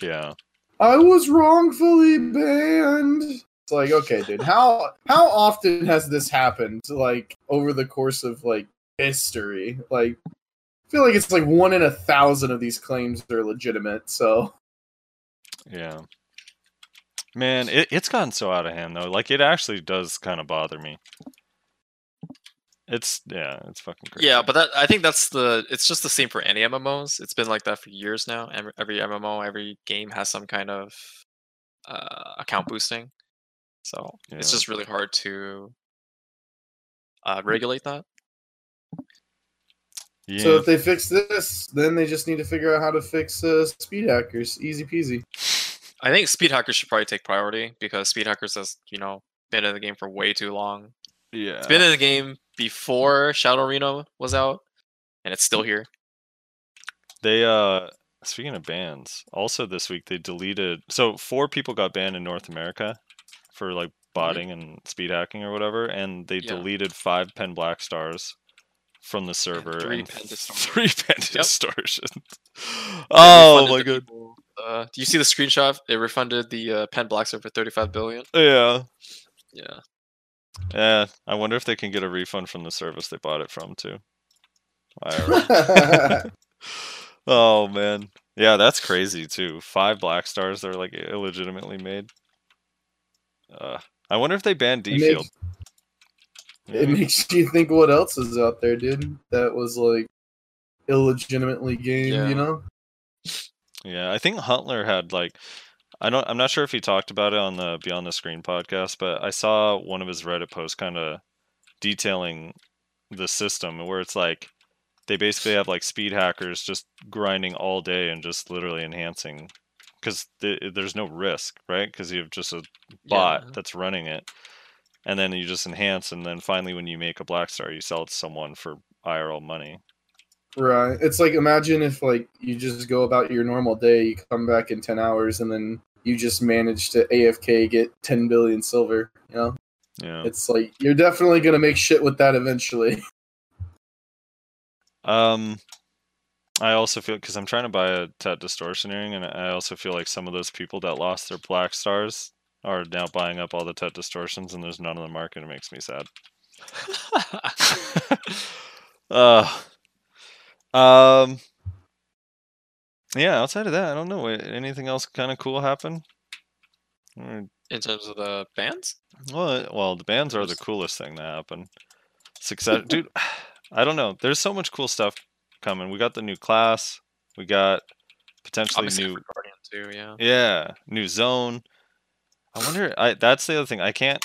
Yeah. I was wrongfully banned. It's like, okay, dude, how how often has this happened like over the course of like history? Like I feel like it's like one in a thousand of these claims are legitimate, so Yeah. Man, it, it's gotten so out of hand though. Like it actually does kind of bother me. It's yeah, it's fucking crazy. Yeah, but that I think that's the. It's just the same for any MMOs. It's been like that for years now. Every, every MMO, every game has some kind of uh, account boosting. So it's just really hard to uh, regulate that. yeah. so if they fix this, then they just need to figure out how to fix uh, speed hackers. Easy peasy. [LAUGHS] I think speed hackers should probably take priority because speed hackers has you know been in the game for way too long. yeah. It's been in the game before Shadow Arena was out, and it's still here. They uh speaking of bans, also this week they deleted so four people got banned in North America for like botting and speed hacking or whatever, and they Yeah. deleted five pen black stars from the server three and pen [LAUGHS] three pen Yep. distortions. [LAUGHS] They oh my god. people, Uh, do you see the screenshot? They refunded the uh, Pen Blackstar for 35 billion. Yeah. Yeah. Yeah. I wonder if they can get a refund from the service they bought it from too. [LAUGHS] [LAUGHS] Oh man. Yeah, that's crazy too. Five black stars that are like illegitimately made. Uh, I wonder if they banned D field. It makes you think what else is out there, dude. That was like illegitimately gamed, Yeah. you know? Yeah, I think Huntler had like I don't I'm not sure if he talked about it on the Beyond the Screen podcast, but I saw one of his Reddit posts kind of detailing the system where it's like they basically have like speed hackers just grinding all day and just literally enhancing because th- there's no risk, right? Because you have just a bot Yeah. that's running it, and then you just enhance, and then finally when you make a black star, you sell it to someone for IRL money. Right. It's like imagine if like you just go about your normal day, you come back in ten hours, and then you just managed to AFK get 10 billion silver. You know, Yeah. it's like you're definitely gonna make shit with that eventually. [LAUGHS] Um, I also feel because I'm trying to buy a Tet distortion earring, and I also feel like some of those people that lost their black stars are now buying up all the Tet distortions, and there's none on the market. It makes me sad. [LAUGHS] [LAUGHS] uh, um, yeah. Outside of that, I don't know. Anything else kind of cool happen? In terms of the bands? Well, well, the bands are the coolest thing to happen. Success, dude. [SIGHS] I don't know. There's so much cool stuff coming. We got the new class. We got potentially Obviously, new, Guardian too. Yeah. yeah, new zone. I wonder. I that's the other thing. I can't.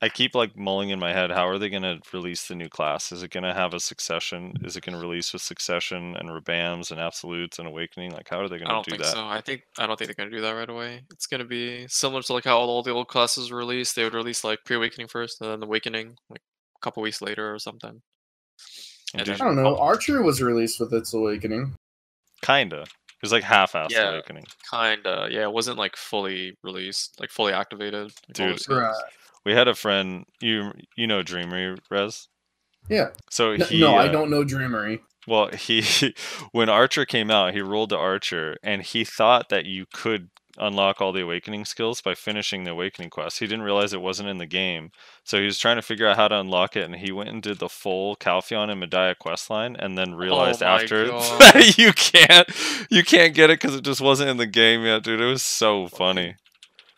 I keep like mulling in my head. How are they going to release the new class? Is it going to have a succession? Is it going to release with succession and rebams and absolutes and awakening? Like, how are they I going don't to do think that? so. I think I don't think they're gonna do that right away. It's gonna be similar to like how all the old classes were released. They would release like pre-awakening first, and then awakening like a couple weeks later or something. And and I don't know. Archer was released with its awakening. Kinda. It was like half-assed Yeah. awakening. Kinda, yeah. It wasn't like fully released, like fully activated. like, Dude. Right. We had a friend. You you know Dreamery Rez. Yeah. So No, he no, I uh, don't know Dreamery. Well, he [LAUGHS] when Archer came out, he rolled to Archer, and he thought that you could unlock all the awakening skills by finishing the awakening quest. He didn't realize it wasn't in the game, so he was trying to figure out how to unlock it, and he went and did the full Calpheon and Mediah quest line, and then realized Oh after [LAUGHS] God. that you can't you can't get it because it just wasn't in the game yet, dude. It was so funny.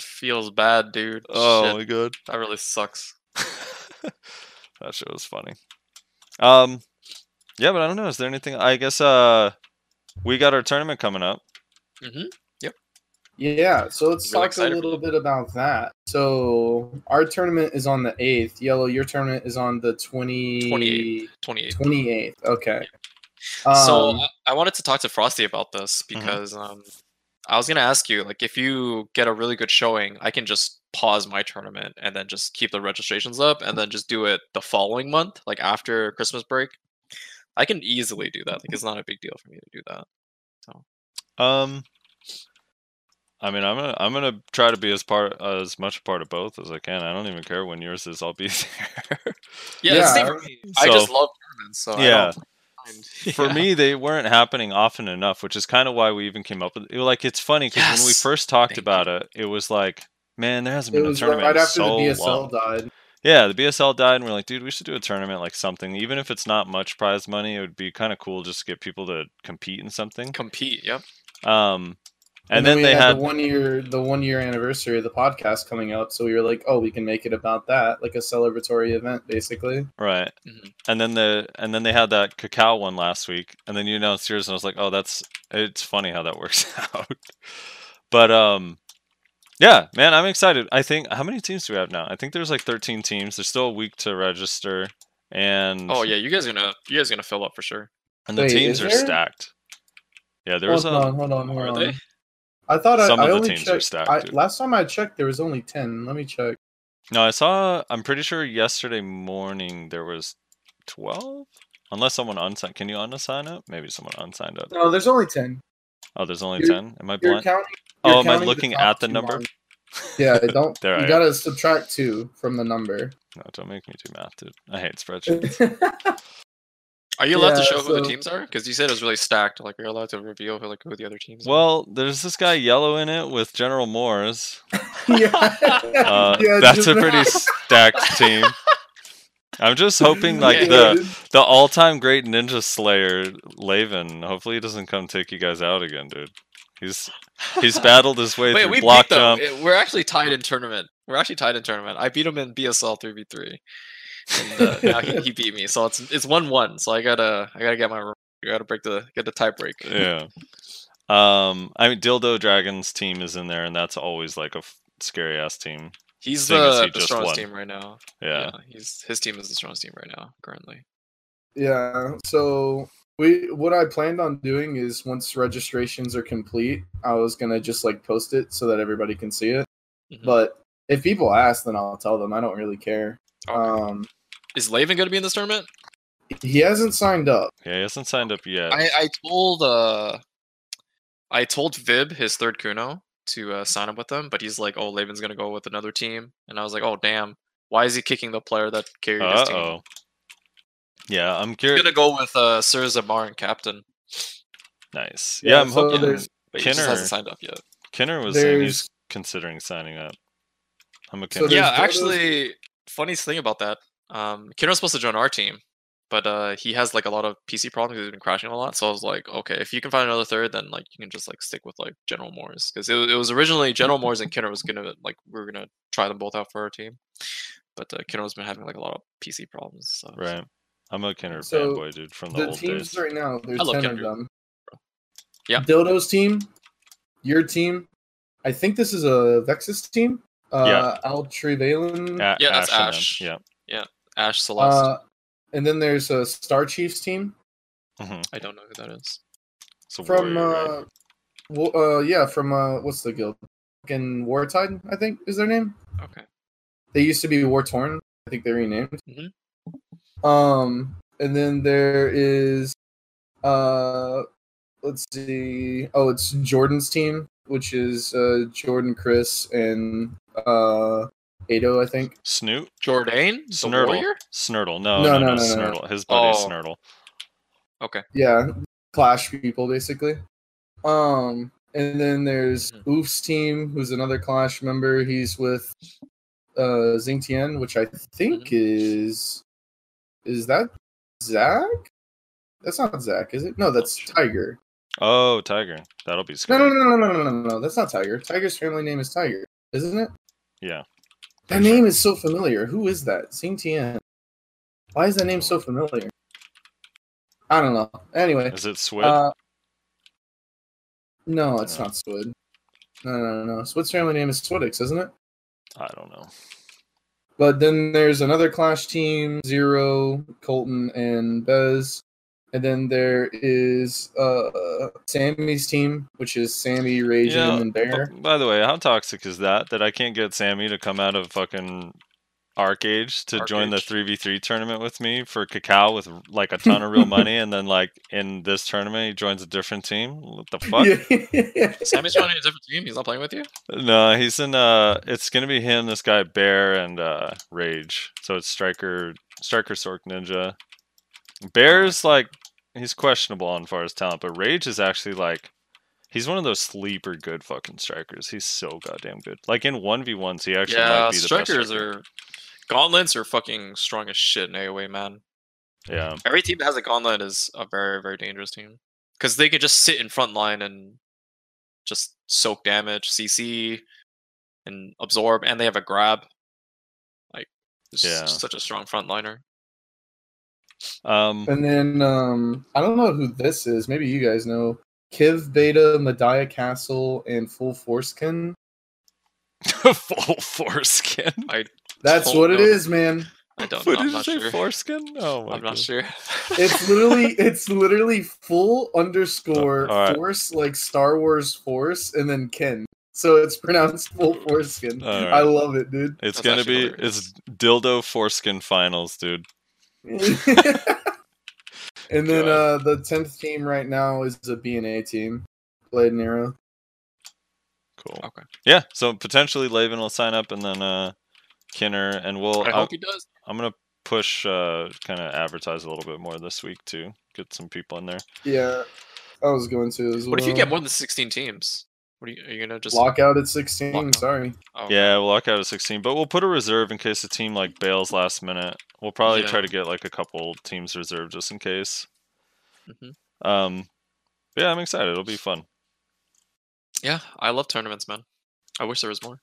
Feels bad, dude. Oh Shit, my god. that really sucks. [LAUGHS] that shit was funny. Um, yeah, but I don't know. Is there anything? I guess uh, we got our tournament coming up. Mm-hmm. Yep. Yeah, so let's Really talk a excited for little bit about that. So our tournament is on the 8th. yELo, your tournament is on the 20... 28th. 28. 28th. Okay. so Um, I- I wanted to talk to Frosty about this because um, I was gonna ask you, like, if you get a really good showing, I can just pause my tournament and then just keep the registrations up and then just do it the following month, like after Christmas break. I can easily do that. Like, it's not a big deal for me to do that. So, um, I mean, I'm gonna I'm gonna try to be as part as much a part of both as I can. I don't even care when yours is. I'll be [LAUGHS] there. Yeah, it's the Yeah, for me. I just so- love tournaments, so I yeah. Don't. [LAUGHS] For Yeah. me, they weren't happening often enough, which is kind of why we even came up with it. Like, it's funny because when we first talked thank about it, it was like, man, there hasn't it been a tournament right after so the BSL long. died. Yeah, the BSL died, and we're like, dude, we should do a tournament like something, even if it's not much prize money. It would be kind of cool just to get people to compete in something. compete. Yep. Um, and, then, we they had the one year the one year anniversary of the podcast coming up, so we were like, oh, we can make it about that, like a celebratory event, basically. right, Mhm. and then the and then they had that Kakao one last week, and then you announced yours, and I was like, oh, that's it's funny how that [LAUGHS] works out. but um, yeah, man, I'm excited. I think how many teams do we have now? I think there's like 13 teams. There's still a week to register, and Oh yeah, you guys are gonna you guys are gonna fill up for sure. and the Wait, teams are there? stacked. Yeah, there was hold a on, hold on, hold Are on. they? I thought Some I, of I the only teams are checked. stacked, I, last time I checked, there was only ten. Let me check. No, I saw. I'm pretty sure yesterday morning there was twelve. Unless someone unsigned. Can you unsign up? Maybe someone unsigned up. No, there's only ten. Oh, there's only You're- ten. Am I You're blind? counting. Oh, am I looking top at the number? on- [LAUGHS] Yeah, don't. There I you am. gotta subtract two from the number. No, don't make me do math, dude. I hate spreadsheets. [LAUGHS] Are you allowed to Yeah, show who the teams are? Because you said it was really stacked. Like, are you allowed to reveal who like who the other teams? are? well, there's this guy yELo in it with General Moores. [LAUGHS] yeah, Uh, Yeah, that's a pretty that. stacked team. I'm just hoping [LAUGHS] like Yeah, the the all-time great ninja slayer Laven. Hopefully he doesn't come take you guys out again, dude. He's he's [LAUGHS] battled his way Wait, through block jump. We're actually tied in tournament. We're actually tied in tournament. I beat him in BSL three v three, and uh, now he, he beat me. So it's it's one one. So I gotta I gotta get my I gotta break the get the tie break. yeah. Um, I mean, Dildo Dragons team is in there, and that's always like a f- scary ass team. He's the, he the just strongest won. team right now. Yeah. he's his team is the strongest team right now currently. Yeah. So we what I planned on doing is once registrations are complete, I was gonna just like post it so that everybody can see it. Mhm. But if people ask, then I'll tell them. I don't really care. Okay. Um, is Laven gonna be in this tournament? he hasn't signed up. Yeah, he hasn't signed up yet. I, I told uh I told Vib his third Kuno to uh, sign up with them, but he's like, "Oh, Laven's gonna go with another team," and I was like, "Oh, damn, why is he kicking the player that carried his Uh team?" oh. Yeah, I'm He's curious. gonna go with uh, Sir Zamar and captain. Nice. Yeah, Yeah, I'm so hoping there's- But he just Kinner- hasn't signed up yet. Kinner was saying he's considering signing up. I'm a So Kinner. there's Yeah, actually, funniest thing about that, um, Kinner's supposed to join our team, but uh, he has like a lot of PC problems. He's been crashing a lot. So I was like, okay, if you can find another third, then like you can just like stick with like General Moores because it, it was originally General Moores and Kinner was gonna like we were gonna try them both out for our team, but uh, Kinner's been having like a lot of PC problems. So Right. I'm a Kenner So, fanboy, dude, from the, the old teams days. right now, there's I love 10 of them. Yeah. Dildo's team, your team. I think this is a Vexus team. Uh, Yeah. Al Trevelyan. A- Yeah, that's and them, Ash. Yeah. Yeah. Ash Celeste, Uh, and then there's a Star Chiefs team hmm I don't know who that is. From Warrior, right? uh, well, uh, yeah, from uh, what's the guild? Fucking Wartide, I think is their name. Okay. They used to be War Torn. I think they renamed. Mhm. Um, and then there is, uh, let's see. Oh, it's Jordan's team, which is uh Jordan, Chris, and uh Ado, I think. Snoot? Jordan, the Snurtle. Snurtle. No, No, no, no, no, no, no, no. His buddy Oh. Snurtle. Okay. Yeah, Clash people basically. Um, and then there's Mhm. Oof's team, who's another Clash member. He's with uh Xingtian, which I think is is that Zach? That's not Zach, is it? No, that's. Tiger. Oh, Tiger. That'll be scary. no, no, no, no, no, no, no, no. That's not Tiger. Tiger's family name is Tiger, isn't it? Yeah. That name is so familiar. Who is that? Xingtian. Why is that name so familiar? I don't know. Anyway, Is it Swid? uh, no, it's No. not Swid. No, no, no, no. Swid's family name is Swidix, isn't it? I don't know. But then there's another Clash team, Zero, Colton, and Bez. And then there is uh Sammy's team, which is Sammy, Rage, Yeah, and Bear. But, by the way, how toxic is that? That I can't get Sammy to come out of fucking ArcheAge to join the three v three tournament with me for Kakao with like a ton of real [LAUGHS] money, and then like in this tournament he joins a different team. What the fuck? Yeah. [LAUGHS] Sammy's joining a different team. He's not playing with you. No, he's in. Uh, it's gonna be him, this guy Bear, and uh, Rage. So it's Striker, Striker, Sork Ninja. Bear's like he's questionable on far as talent, but Rage is actually like he's one of those sleeper good fucking strikers. He's so goddamn good. Like in one v ones, he actually yeah, might be the strikers striker. are gauntlets are fucking strong as shit in AOA, man. Yeah, Every team that has a gauntlet is a very very dangerous team because they can just sit in front line and just soak damage, CC, and absorb, and they have a grab. Like, Yeah. such a strong frontliner. Um, And then um I don't know who this is. Maybe you guys know. Kiv Beta, Mediah Castle, and Full Foreskin. [LAUGHS] full foreskin. I That's what it know. is, man. I don't What know. I'm did you not say? sure. Foreskin? Oh my I'm not sure. It's literally [LAUGHS] it's literally full underscore Uh, alright. force like Star Wars Force and then Ken. So it's pronounced full foreskin. Alright. I love it, dude. It's That's gonna actually be it's dildo foreskin finals, dude. [LAUGHS] and then uh the tenth team right now is a B and a BNA team. Blade and Arrow. Cool. Okay. Yeah, so potentially Laven will sign up, and then uh, Kinner, and we'll. I I'm, hope he does. I'm gonna push, uh, kind of advertise a little bit more this week too. Get some people in there. Yeah. I was going to as What if you get more than 16 teams? What are you, are you gonna just lock out at sixteen? Lockout. Sorry. Oh, Yeah, we'll lock out at 16, but we'll put a reserve in case the team like bails last minute. We'll probably try to get like a couple teams reserved just in case. Mhm. Um, yeah, I'm excited. It'll be fun. Yeah, I love tournaments, man. I wish there was more.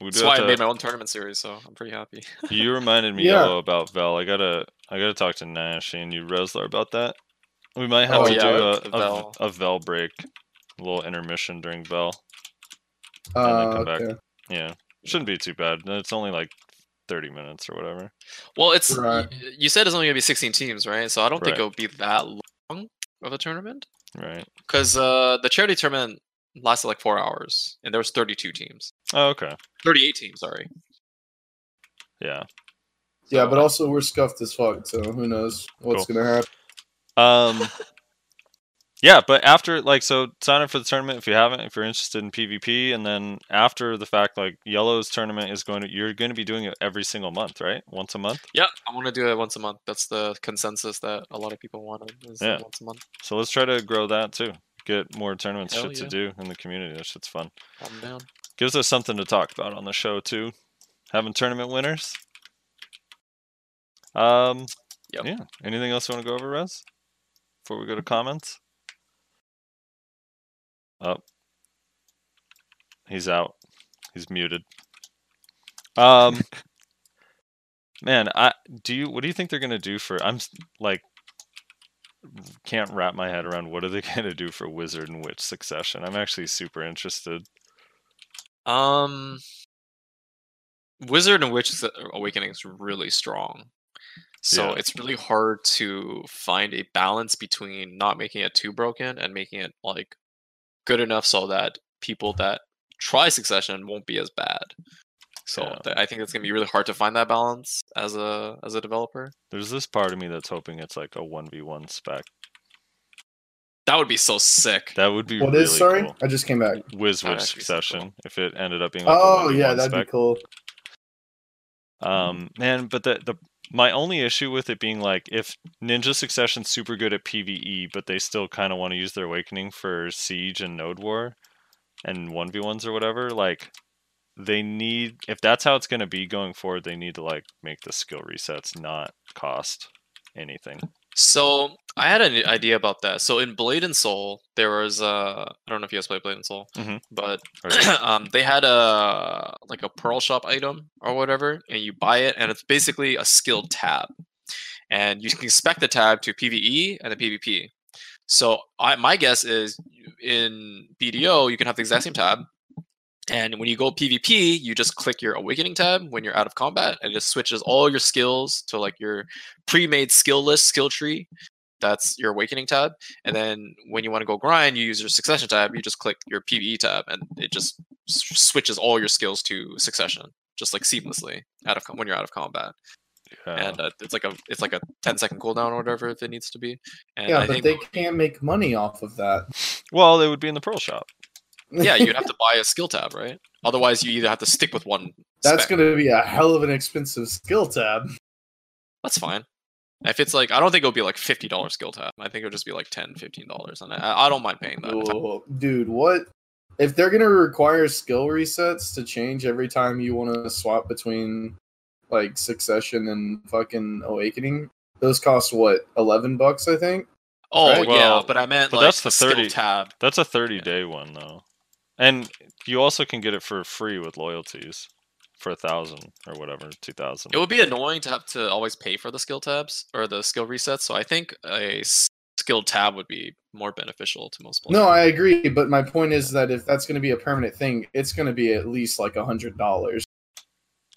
We That's do why have I made my own tournament series, so I'm pretty happy. [LAUGHS] You reminded me Yeah. yELo, about Vell. I gotta I gotta talk to Nash and you Reslar, about that. We might have Oh, to yeah, do with a, the a, Vell. a Vell break, a little intermission during Vell. Uh, come back. okay. Yeah, shouldn't be too bad. It's only like thirty minutes or whatever. well, it's Right. you said it's only gonna be 16 teams, right? So I don't think Right. it'll be that long of a tournament Right. because uh, the charity tournament lasted like four hours, and there was 32 teams, Oh, okay. 38 teams. Sorry. Yeah. Yeah, So, but also we're scuffed as fuck, so who knows what's Cool. gonna happen. Um. [LAUGHS] Yeah, but after like so sign up for the tournament if you haven't, if you're interested in PvP, and then after the fact, like yELo's tournament is going to you're going to be doing it every single month, right? Once a month. Yeah, I want to do it once a month. That's the consensus that a lot of people want. Is Yeah. once a month. So let's try to grow that too. Get more tournaments Hell shit to do in the community. That shit's fun. I'm down. Gives us something to talk about on the show too. Having tournament winners. Um Yep. yeah. Anything else you want to go over, Rez? Before we go to comments? Oh. He's out. He's muted. Um [LAUGHS] Man, I do you what do you think they're going to do for I'm like can't wrap my head around what are they [LAUGHS] going to do for wizard and witch succession. I'm actually super interested. Um, Wizard and Witch Awakening is really strong. So Yeah. it's really hard to find a balance between not making it too broken and making it like good enough so that people that try Succession won't be as bad. So Yeah. th- I think it's gonna be really hard to find that balance as a as a developer. There's this part of me that's hoping it's like a 1v1 spec. That would be so sick. That would be What really is sorry? cool. I just came back. Wiz That'd Witch actually be so cool. Succession, if it ended up being like a Oh 1v1 yeah, that'd spec. be cool. Um, man, but the the my only issue with it being like if Ninja Succession's super good at PVE, but they still kind of want to use their awakening for Siege and Node War and one v ones or whatever, like they need if that's how it's gonna be going forward, they need to like make the skill resets not cost anything. So I had an idea about that. So in Blade and Soul, there was uh I don't know if you guys play Blade and Soul, Mhm. but [CLEARS THROAT] um they had a like a pearl shop item or whatever, and you buy it, and it's basically a skill tab, and you can spec the tab to PVE and the PvP. So I my guess is in BDO you can have the exact same tab. And when you go PvP, you just click your awakening tab when you're out of combat, and it just switches all your skills to like your pre-made skill list, skill tree. That's your awakening tab. And then when you want to go grind, you use your succession tab. You just click your PVE tab, and it just switches all your skills to succession, just like seamlessly out of com- when you're out of combat. Yeah. And uh, it's like a it's like a 10 second cooldown or whatever if it needs to be. And yeah, I but think they can't make money off of that. well, they would be in the Pearl Shop. Yeah, you'd have [LAUGHS] to buy a skill tab, right? Otherwise, you either have to stick with one. That's spec. going to be a hell of an expensive skill tab. That's fine. If it's like, I don't think it'll be like fifty dollars skill tab. I think it'll just be like 10 dollars, and I, I don't mind paying that. Whoa, dude, what? If they're going to require skill resets to change every time you want to swap between like Succession and fucking Awakening, those cost what? 11 bucks, I think? Oh Right? yeah, but I meant but like that's the a skill 30 tab. That's a 30 Yeah. day one though. And you also can get it for free with loyalties for a thousand or whatever, two thousand. It would be annoying to have to always pay for the skill tabs or the skill resets. So I think a skill tab would be more beneficial to most players. No, I agree, but my point is that if that's going to be a permanent thing, it's going to be at least like a hundred dollars.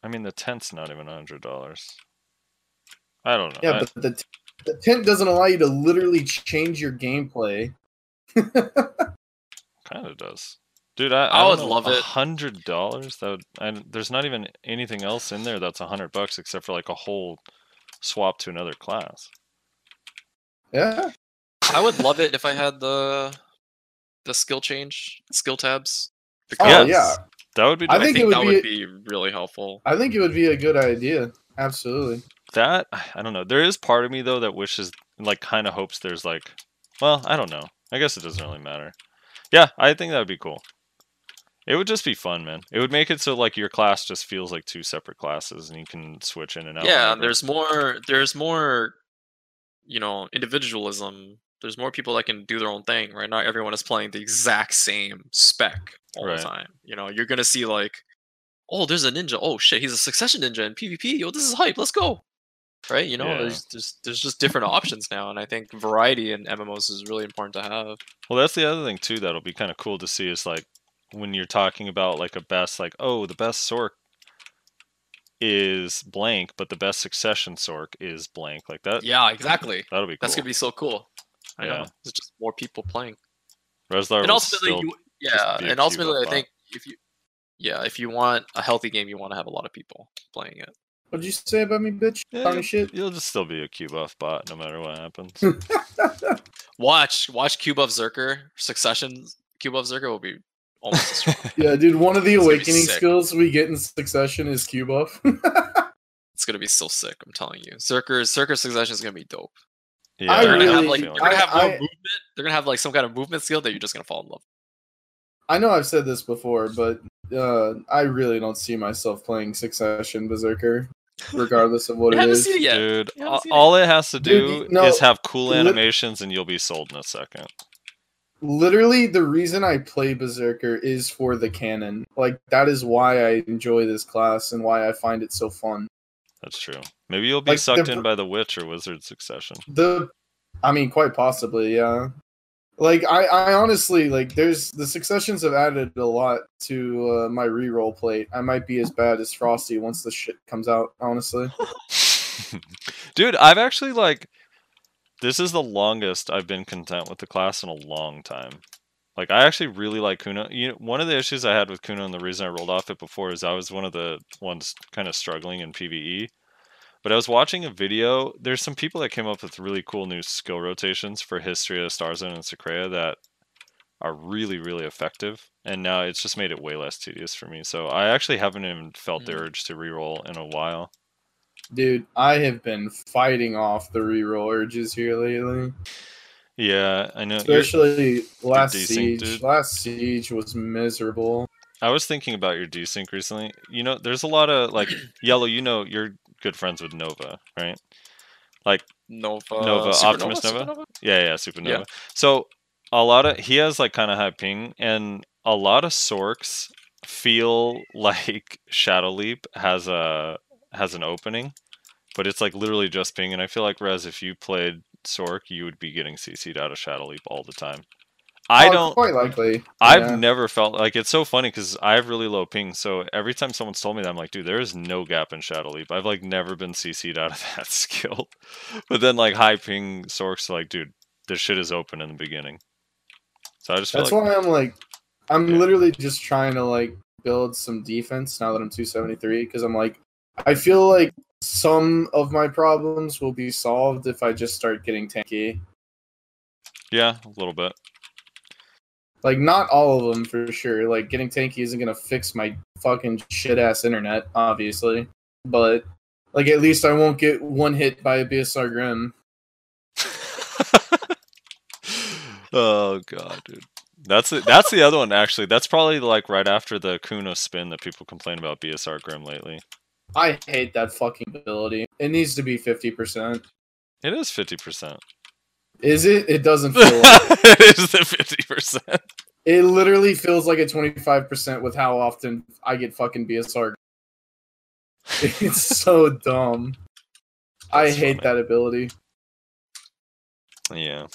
I mean, the tent's not even a hundred dollars. I don't know. Yeah, I- but the, t- the tent doesn't allow you to literally change your gameplay. [LAUGHS] kind of does, dude. I, I don't would know, love a it. Hundred dollars? That would, and there's not even anything else in there that's a hundred bucks except for like a whole swap to another class. Yeah, I would love it if I had the the skill change skill tabs. Oh, yeah. That would be. I I dope. think, think it would that be- would be really helpful. I think it would be a good idea. Absolutely. that I don't know. There is part of me though that wishes, like, kind of hopes there's like, well, I don't know. I guess it doesn't really matter. Yeah, I think that would be cool. It would just be fun, man. It would make it so like your class just feels like two separate classes, and you can switch in and out. yeah, whenever. there's more. There's more. You know, individualism. There's more people that can do their own thing, right? Not everyone is playing the exact same spec all Right. the time. You know, you're gonna see like, oh, there's a ninja. Oh shit, he's a succession ninja in PvP. Yo, this is hype. Let's go. Right? You know, Yeah. there's there's there's just different options now, and I think variety in MMOs is really important to have. Well, that's the other thing too. That'll be kind of cool to see is like when you're talking about like a best, like oh, the best Sork is blank, but the best Succession Sork is blank. Like that. Yeah, exactly. That'll be cool. That's gonna be so cool. I Yeah. know. There's just more people playing. Reslar and ultimately, you, yeah, and ultimately, I think if you, yeah, if you want a healthy game, you want to have a lot of people playing it. What'd you say about me, bitch? Yeah, Talking you'll, shit. you'll just still be a Q buff bot no matter what happens. [LAUGHS] Watch, watch Q buff Zerker. Succession Q buff Zerker will be almost as strong. [LAUGHS] Yeah, dude. One of the It's awakening skills we get in succession is Q buff. [LAUGHS] It's gonna be so sick. I'm telling you, Zerker's Zerker Succession is gonna be dope. yeah, I They're gonna have like they're gonna I- have more I- movement. They're gonna have like some kind of movement skill that you're just gonna fall in love. I know I've said this before, but uh, I really don't see myself playing Succession Berserker, regardless of what it is. it haven't is. seen it yet. Dude, all, it. all it has to do Dude, no, is have cool animations and you'll be sold in a second. Literally, the reason I play Berserker is for the canon. Like that is why I enjoy this class and why I find it so fun. That's true. Maybe you'll be Like, sucked br- in by the witch or wizard succession. The, I mean, quite possibly, yeah. Like I, I honestly like. There's the successions have added a lot to uh, my reroll plate. I might be as bad as Frosty once the shit comes out. Honestly, [LAUGHS] Dude, I've actually like this is the longest I've been content with the class in a long time. Like I actually really like Kuno. You know, one of the issues I had with Kuno and the reason I rolled off it before is I was one of the ones kind of struggling in PvE. But I was watching a video. There's some people that came up with really cool new skill rotations for History Hystria, Starzone, and Secrea that are really, really effective. And now it's just made it way less tedious for me. So I actually haven't even felt the Mm. urge to reroll in a while. Dude, I have been fighting off the reroll urges here lately. Yeah, I know. you're- Especially last desync, siege. dude. Last siege was miserable. I was thinking about your desync recently. You know, there's a lot of like [CLEARS THROAT] yELo. You know, you're good friends with Nova, right? Like Nova, Nova, Supernova, Optimus Nova? Supernova? Yeah, yeah, Supernova. Yeah. So a lot of he has like kind of high ping, and a lot of Sorks feel [LAUGHS] like Shadow Leap has a has an opening, but it's like literally just ping. And I feel like Rez, if you played Sork, you would be getting CC'd out of Shadow Leap all the time. I Oh, don't. quite likely. I've yeah. never felt like it's so funny because I have really low ping. So every time someone's told me that, I'm like, dude, there is no gap in Shadow Leap. I've like never been CC'd out of [LAUGHS] that skill. But then like high ping Sorks, like, dude, this shit is open in the beginning. So I just feel That's like why I'm like, I'm Yeah. literally just trying to like build some defense now that I'm 273 because I'm like, I feel like some of my problems will be solved if I just start getting tanky. yeah, a little bit. Like, not all of them for sure. Like, getting tanky isn't gonna fix my fucking shit ass internet, obviously. But like, at least I won't get one hit by a BSR Grim. [LAUGHS] oh god, dude. That's the, that's the other one actually. That's probably like right after the Kuno spin that people complain about BSR Grim lately. I hate that fucking ability. It needs to be 50%. It is fifty percent. Is it? It doesn't [LAUGHS] feel like it is the fifty percent. It literally feels like a 25% with how often I get fucking BSR. It's [LAUGHS] so dumb. I hate funny. that ability. Yeah.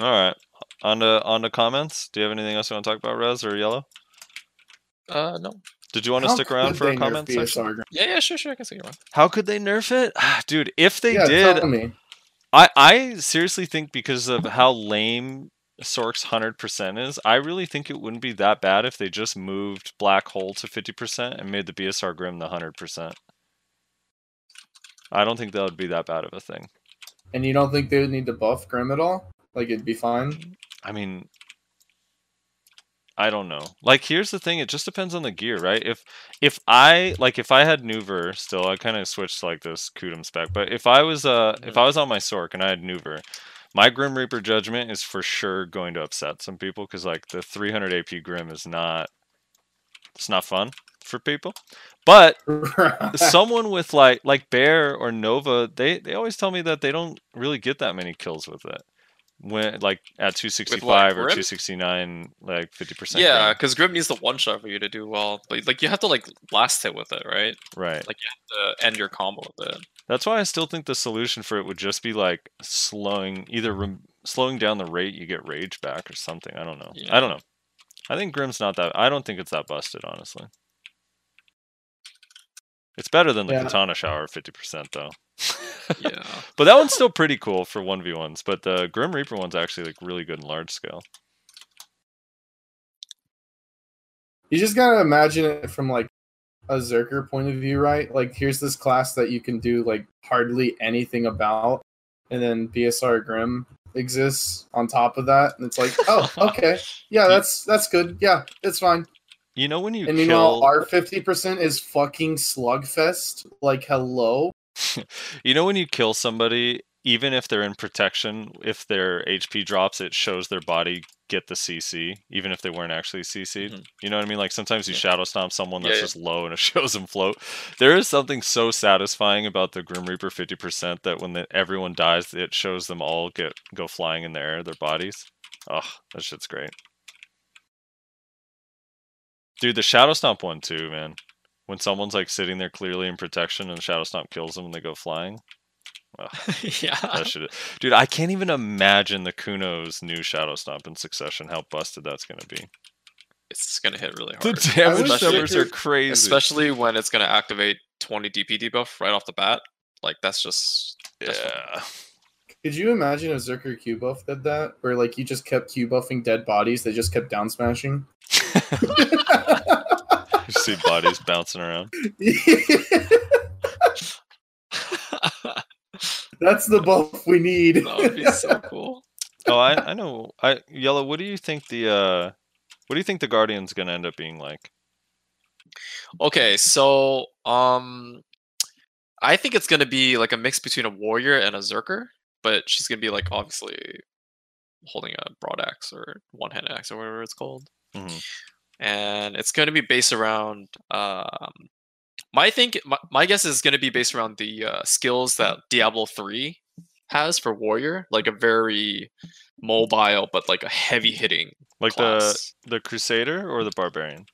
All right. On to on to comments. Do you have anything else you want to talk about, Rez or yELo? Uh, no. Did you want to How stick around for a comment section? BSR? Yeah, yeah, sure, sure. I can see you around. How could they nerf it, [SIGHS] dude? If they yeah, did, tell me. I I seriously think because of how lame Sork's hundred percent is, I really think it wouldn't be that bad if they just moved Black Hole to fifty percent and made the BSR Grim the hundred percent. I don't think that would be that bad of a thing. And you don't think they would need to buff Grim at all? Like it'd be fine. I mean, I don't know. Like, here's the thing: it just depends on the gear, right? If if I like, if I had Nouver still, I kind of switched to like this Kudum spec. But if I was uh, if I was on my Sork and I had Nouver, my Grim Reaper Judgment is for sure going to upset some people because like the 300 AP Grim is not, it's not fun for people. But [LAUGHS] someone with like like Bear or Nova, they they always tell me that they don't really get that many kills with it. When like at 265 or 269, like 50%. Yeah, because Grim needs the one shot for you to do well. But like you have to like last hit with it, right? right. Like you have to end your combo with it. That's why I still think the solution for it would just be like slowing either rem- slowing down the rate you get rage back or something. I don't know. I don't know. I think Grim's not that. I don't think it's that busted, honestly. It's better than the Yeah. Katana Shower 50% though. [LAUGHS] Yeah. But that one's still pretty cool for 1v1s. But the Grim Reaper one's actually like really good in large scale. You just gotta imagine it from like a Zerker point of view, right? Like, here's this class that you can do like hardly anything about, and then BSR Grim exists on top of that, and it's like, oh, [LAUGHS] okay, yeah, that's that's good. Yeah, it's fine. You know when you And you know, our fifty percent is fucking slugfest. Like, hello. [LAUGHS] you know when you kill somebody, even if they're in protection, if their HP drops, it shows their body get the CC, even if they weren't actually CC'd. Mhm. You know what I mean? Like sometimes you Yeah. shadow stomp someone that's Yeah, yeah. just low and it [LAUGHS] shows them float. There is something so satisfying about the Grim Reaper 50% that when the, everyone dies, it shows them all get go flying in the air, their bodies. Oh, that shit's great. Dude, the Shadow Stomp one too, man. When someone's like sitting there clearly in protection and Shadow Stomp kills them and they go flying. Ugh, [LAUGHS] yeah. that should Dude, I can't even imagine the Kuno's new Shadow Stomp in succession, how busted that's gonna be. It's gonna hit really hard. The damage wish numbers are crazy. Especially when it's gonna activate 20 DP debuff right off the bat. Like that's just that's fun. yeah. Could you imagine if Zerker Q buff did that, where like you just kept Q buffing dead bodies, they just kept down smashing? [LAUGHS] [LAUGHS] You see bodies bouncing around. [LAUGHS] That's the buff we need. that would be so cool. [LAUGHS] Oh, I, I know. I yELo. What do you think the uh, what do you think the Guardian's gonna end up being like? Okay, so um I think it's gonna be like a mix between a warrior and a Zerker, but she's gonna be like obviously holding a broad axe or one handed axe or whatever it's called. Mhm. And it's gonna be based around um my think my, my guess is gonna be based around the uh, skills that Diablo 3 has for warrior, like a very mobile but like a heavy hitting Like class. the the Crusader or the Barbarian?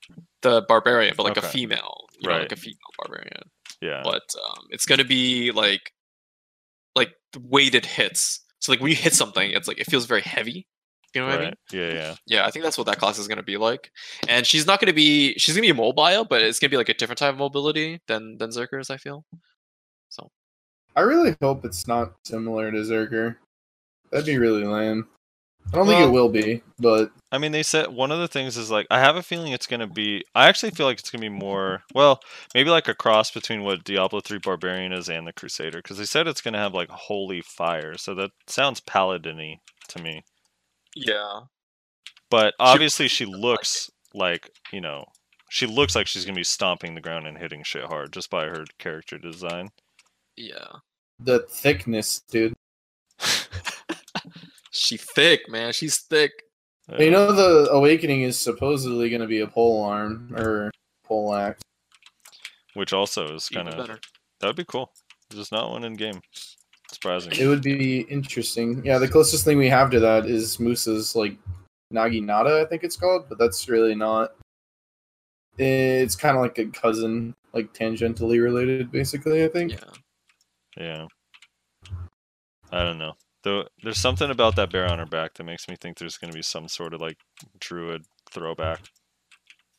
the barbarian, but like Okay. a female, you know, like a female barbarian. Yeah. but um, it's gonna be like like weighted hits. So like when you hit something, it's like it feels very heavy. You know what I mean? Yeah, yeah. Yeah, I think that's what that class is gonna be like. And she's not gonna be she's gonna be mobile, but it's gonna be like a different type of mobility than than Zerkers. I feel. So I really hope it's not similar to Zerker. That'd be really lame. I don't think it will be, but I mean, they said one of the things is like I have a feeling it's gonna be. I actually feel like it's gonna be more. Well, maybe like a cross between what Diablo three Barbarian is and the Crusader, because they said it's gonna have like holy fire. So that sounds paladin-y to me. Yeah, But obviously, she looks like you know, she looks like she's gonna be stomping the ground and hitting shit hard just by her character design. yeah. the thickness, dude. [LAUGHS] She thick, man. She's thick. You know, the awakening is supposedly going to be a pole arm or pole axe. which also is kind of better. that would be cool. There's just not one in game. Surprising. It would be interesting. Yeah, the closest thing we have to that is Musa's like Naginata, I think it's called, but that's really not. It's kind of like a cousin, like tangentially related, basically. I think. Yeah. Yeah. I don't know. Though there's something about that bear on her back that makes me think there's going to be some sort of like druid throwback.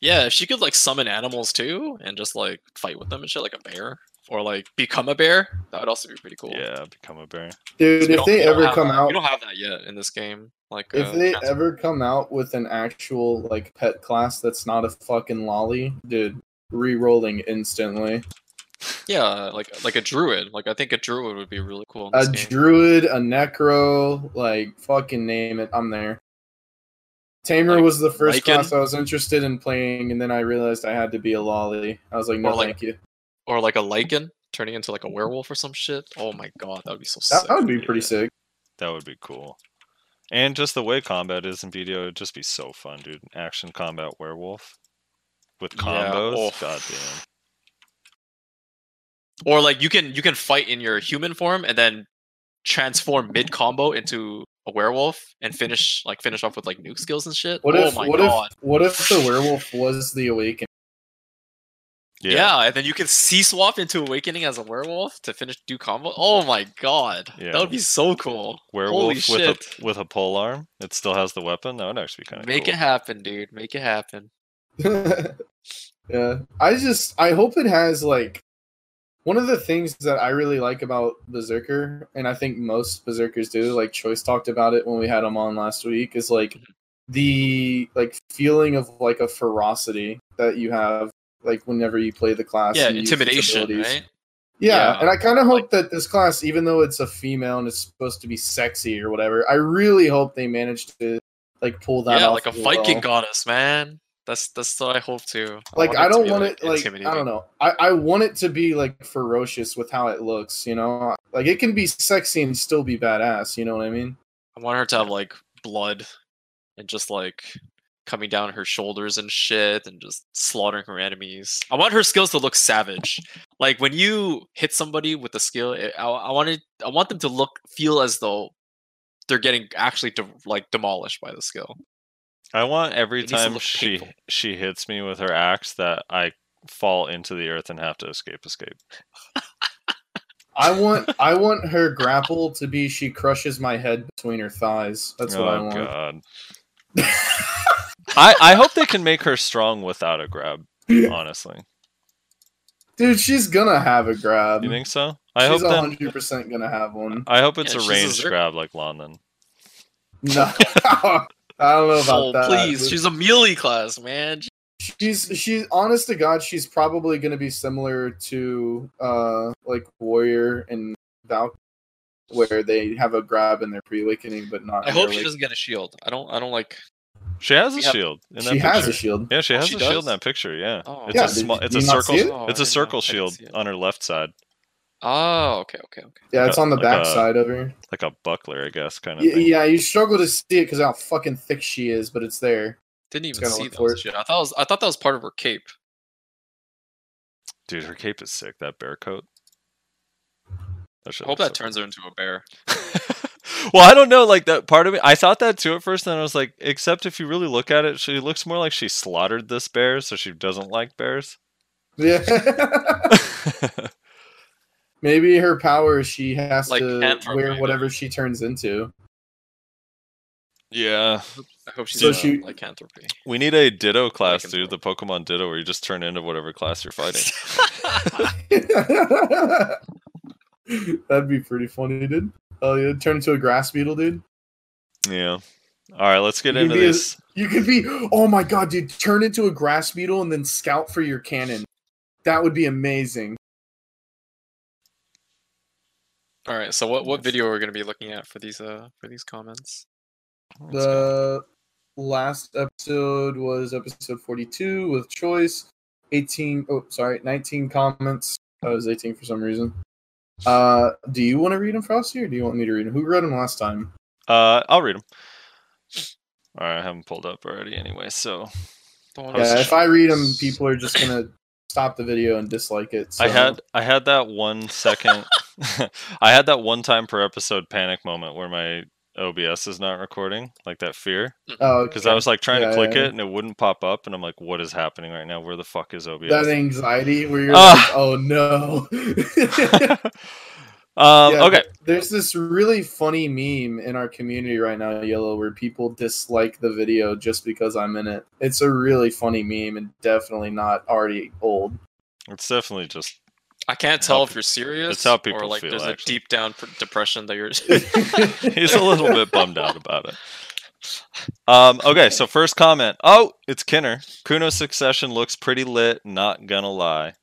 Yeah, if she could like summon animals too and just like fight with them and shit like a bear. Or like become a bear, that would also be pretty cool. Yeah, become a bear. Dude, if they ever come that- out, we don't have that yet in this game. Like if uh, they trans- ever come out with an actual like pet class that's not a fucking loli, dude, re-rolling instantly. yeah, like like a druid. Like I think a druid would be really cool. In A game. druid, a necro, like fucking name it, I'm there. Tamer Like was the first Lycan? class I was interested in playing, and then I realized I had to be a loli. I was like, no, like- thank you. Or like a mm. lycan turning into like a werewolf or some shit. Oh my god, that would be so That, sick. that would be pretty Yeah. sick. That would be cool. And just the way combat is in BDO, it'd just be so fun, dude. Action combat werewolf with Yeah, combos. oh. God damn. Or like you can you can fight in your human form and then transform mid combo into a werewolf and finish like finish off with like nuke skills and shit. What oh if my what god. if what if the werewolf was the awakening? Yeah. and then you can C swap into awakening as a werewolf to finish do combo. Oh my god. Yeah. That would be so cool. Werewolf Holy with shit. a with a pole arm. It still has the weapon. That would actually be kind of Make cool. it happen, dude. Make it happen. [LAUGHS] yeah, I just I hope it has like one of the things that I really like about Berserker, and I think most Berserkers do. Like Choice talked about it when we had him on last week. Is like mm-hmm. the like feeling of like a ferocity that you have like whenever you play the class. yeah, and use its intimidation, right? Yeah, Yeah, and I kind of hope like- that this class, even though it's a female and it's supposed to be sexy or whatever, I really hope they manage to like pull that Yeah, off. like a Viking well. goddess, man. That's that's what I hope to. Like I don't want it like I don't know. I I want it to be like ferocious with how it looks. You know, like it can be sexy and still be badass. You know what I mean? I want her to have like blood and just like coming down her shoulders and shit and just slaughtering her enemies. I want her skills to look savage. Like when you hit somebody with a skill, it, I, I wanted I want them to look feel as though they're getting actually de- like demolished by the skill. I want every It time she painful. she hits me with her axe that I fall into the earth and have to escape. Escape. I want I want her grapple to be she crushes my head between her thighs. That's what oh, I oh want. god. [LAUGHS] I I hope they can make her strong without a grab. Honestly, Dude, she's gonna have a grab. you think so? I she's hope then. hundred percent gonna have one. I hope it's Yeah, a she's a ranged grab like London. No, [LAUGHS] I don't know about Oh that. please, she's a melee class, man. she's she's honest to God, she's probably gonna be similar to uh like Warrior and Valk, where they have a grab in their pre-awakening, but not. I hope she doesn't get a shield. I don't I don't like She has a We shield. In that She has a shield. Yeah, she oh, has she a shield in that picture. Yeah, Oh. it's Yeah, a small. It's a circle. it? Oh, it's a circle I shield on her left side, Oh, okay, okay, okay. Yeah, it's a- on the like back a- side of her. like a buckler, I guess, kind of Y- thing. yeah, you struggle to see it because how fucking thick she is, but it's there. Didn't even see look for those it. shit. I thought it was, I thought that was part of her cape. Dude, her cape is sick. That bear coat. That I hope that so turns her into a bear. [LAUGHS] well, I don't know. Like that part of me, I thought that too at first. Then I was like, except if you really look at it, she looks more like she slaughtered this bear, so she doesn't like bears. Yeah. [LAUGHS] [LAUGHS] Maybe her power she has Like to Anthrop, wear whatever she turns into. yeah, I hope she's So so she- like lycanthropy. we need a Ditto class, can dude. The Pokemon Ditto, where you just turn into whatever class you're fighting. [LAUGHS] That'd be pretty funny, dude. Oh yeah, turn into a grass beetle, dude. yeah. All right, let's get You into be a- this. You could be oh my god, dude, turn into a grass beetle and then scout for your cannon. That would be amazing. All right, so what what video are we gonna be looking at for these uh for these comments? Let's go. The last episode was episode 42 with choice. 18 oh sorry, 19 comments. I was 18 for some reason. Uh do you want to read them, Frosty, or do you want me to read them? Who read them last time? Uh, I'll read them. All right, I haven't pulled up already anyway. So The one I was Yeah, if I read them, people are just gonna stop the video and dislike it. So. I had I had that one second. [LAUGHS] I had that one time per episode panic moment where my OBS is not recording, like that fear, oh, because I was like trying Yeah, to click yeah. it and it wouldn't pop up, and I'm like, "What is happening right now? Where the fuck is OBS?" that anxiety where you're Ah. like, oh no. [LAUGHS] um, Yeah, okay, There's this really funny meme in our community right now, yELo, where people dislike the video just because I'm in it. It's a really funny meme and definitely not already old. it's definitely just I can't how tell if you're serious it's how or like feel, there's actually. a deep down pr- depression that you're. [LAUGHS] [LAUGHS] he's a little bit bummed out about it. Um, okay, so first comment. Oh, it's Kinner. Kuno Succession looks pretty lit. Not gonna lie.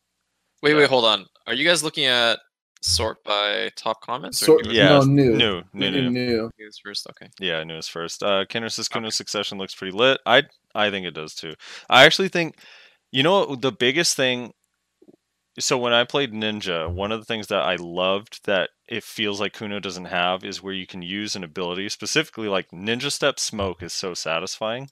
wait, Yeah. wait, hold on. Are you guys looking at sort by top comments? Or Sort- Yeah, no, new. New, New, new, new. new. newest first? Okay. Yeah, news first. Uh, Kenner says Kuno Okay. Succession looks pretty lit. I I think it does too. I actually think, you know, what, the biggest thing. So when I played Ninja, one of the things that I loved that it feels like Kuno doesn't have is where you can use an ability, specifically like Ninja Step Smoke is so satisfying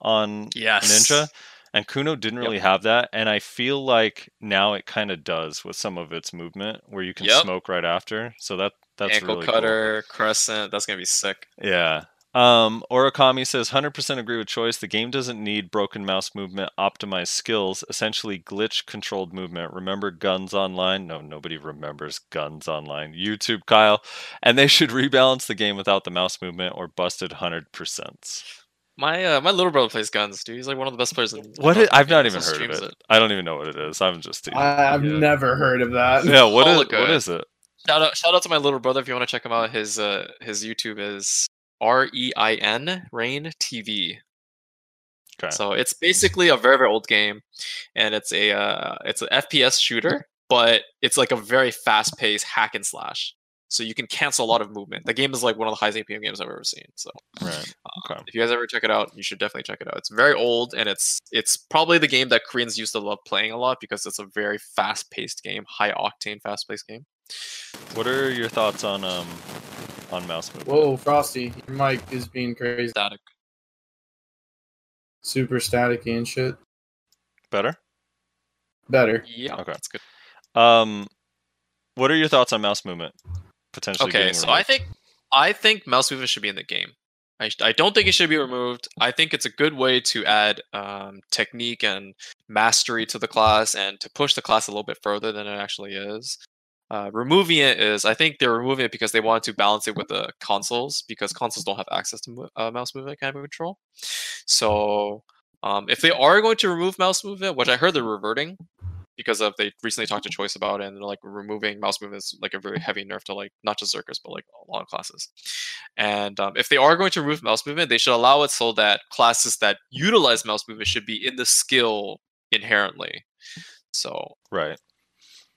on Yes. Ninja, and Kuno didn't Yep. really have that, and I feel like now it kind of does with some of its movement, where you can Yep. smoke right after. So that that's Ankle really cool. cutter, crescent. That's gonna be sick. Yeah. Um, Orakami says 100% agree with choice. The game doesn't need broken mouse movement, optimized skills, essentially glitch controlled movement. Remember GunZ Online? No, nobody remembers GunZ Online. YouTube, Kyle. And they should rebalance the game without the mouse movement or busted 100%. My uh, my little brother plays guns, dude. He's like one of the best players in. in What? North i- I've not even heard of streams it. I don't even know what it is. I'm just. teasing. I, I've Yeah. never heard of that. Yeah, What is, what is it? Shout out, shout out to my little brother if you want to check him out. His uh his YouTube is R E I N Rain TV. Okay. So it's basically a very very old game, and it's a uh, it's an FPS shooter, but it's like a very fast paced hack and slash. So you can cancel a lot of movement. The game is like one of the highest APM games I've ever seen. So Right. Okay. if you guys ever check it out, you should definitely check it out. It's very old, and it's it's probably the game that Koreans used to love playing a lot because it's a very fast paced game, high octane, fast paced game. What are your thoughts on um on mouse movement? Whoa, Frosty, your mic is being crazy, Static. super staticky and shit. Better. Better. Yeah, Okay. that's good. Um, what are your thoughts on mouse movement? Potentially. Okay, so removed? I think I think mouse movement should be in the game. I, I don't think it should be removed. I think it's a good way to add um, technique and mastery to the class and to push the class a little bit further than it actually is. Uh, removing it is, I think they're removing it because they wanted to balance it with the consoles because consoles don't have access to uh, mouse movement kind of control. So um, if they are going to remove mouse movement, which I heard they're reverting because of they recently talked to Choice about it and they're like removing mouse movement is like a very heavy nerf to like not just Zerkers but like a lot of classes. And um, if they are going to remove mouse movement, they should allow it so that classes that utilize mouse movement should be in the skill inherently. So right.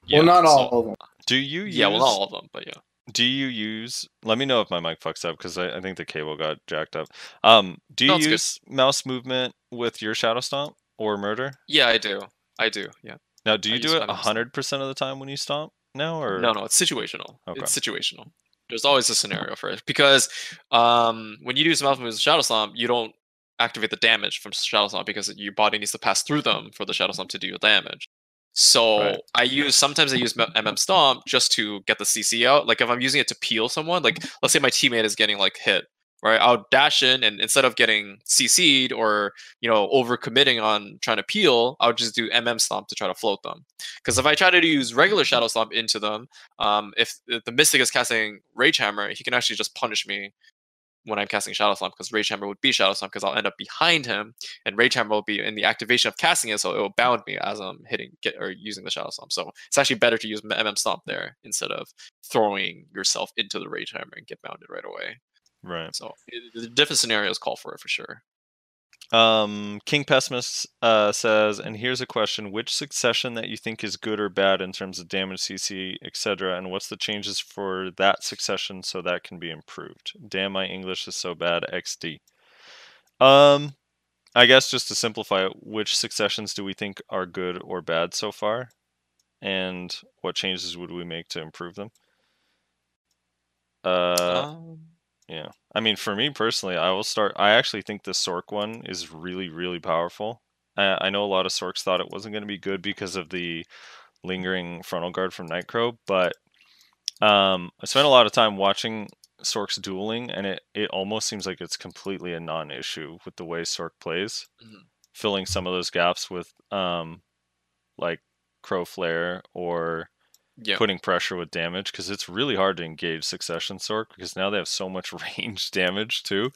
yeah, well, not so- all of them. Do you use? yeah, well, not all of them, but yeah. Do you use? Let me know if my mic fucks up because I, I think the cable got jacked up. Um, do you No, it's good. use mouse movement with your shadow stomp or murder? Yeah, I do. I do. Yeah. Now, do you use do it hundred percent of the time when you stomp now, or No, no, it's situational. Okay. It's situational. There's always a scenario for it because um, when you do mouse movement with Shadow Stomp, you don't activate the damage from Shadow Stomp because your body needs to pass through them for the Shadow Stomp to do your damage. So Right. I use sometimes I use MM Stomp just to get the CC out. Like if I'm using it to peel someone, like let's say my teammate is getting like hit, right? I'll dash in and instead of getting CC'd or you know over committing on trying to peel, I'll just do MM Stomp to try to float them. Because if I try to use regular Shadow Stomp into them, um, if, if the Mystic is casting Rage Hammer, he can actually just punish me when I'm casting Shadow Stomp because Rage Hammer would be Shadow Stomp because I'll end up behind him and Rage Hammer will be in the activation of casting it, so it will bound me as I'm hitting get or using the Shadow Stomp. So it's actually better to use MM Stomp there instead of throwing yourself into the Rage Hammer and get bounded right away. right? So it, the different scenarios call for it for sure. Um, King Pessimist uh, says, and here's a question: Which succession that you think is good or bad in terms of damage, CC, etc., and what's the changes for that succession so that can be improved? Damn, my English is so bad. XD. Um, I guess just to simplify it, which successions do we think are good or bad so far, and what changes would we make to improve them? Uh, um, yeah. I mean, for me personally, I will start. I actually think the Sork one is really, really powerful. I, I know a lot of Sorks thought it wasn't going to be good because of the lingering frontal guard from Nightcrow, but um, I spent a lot of time watching Sork's dueling, and it, it almost seems like it's completely a non issue with the way Sork plays, Mhm. filling some of those gaps with um, like Crow Flare or yeah. putting pressure with damage because it's really hard to engage Succession Sork because now they have so much [LAUGHS] range damage too.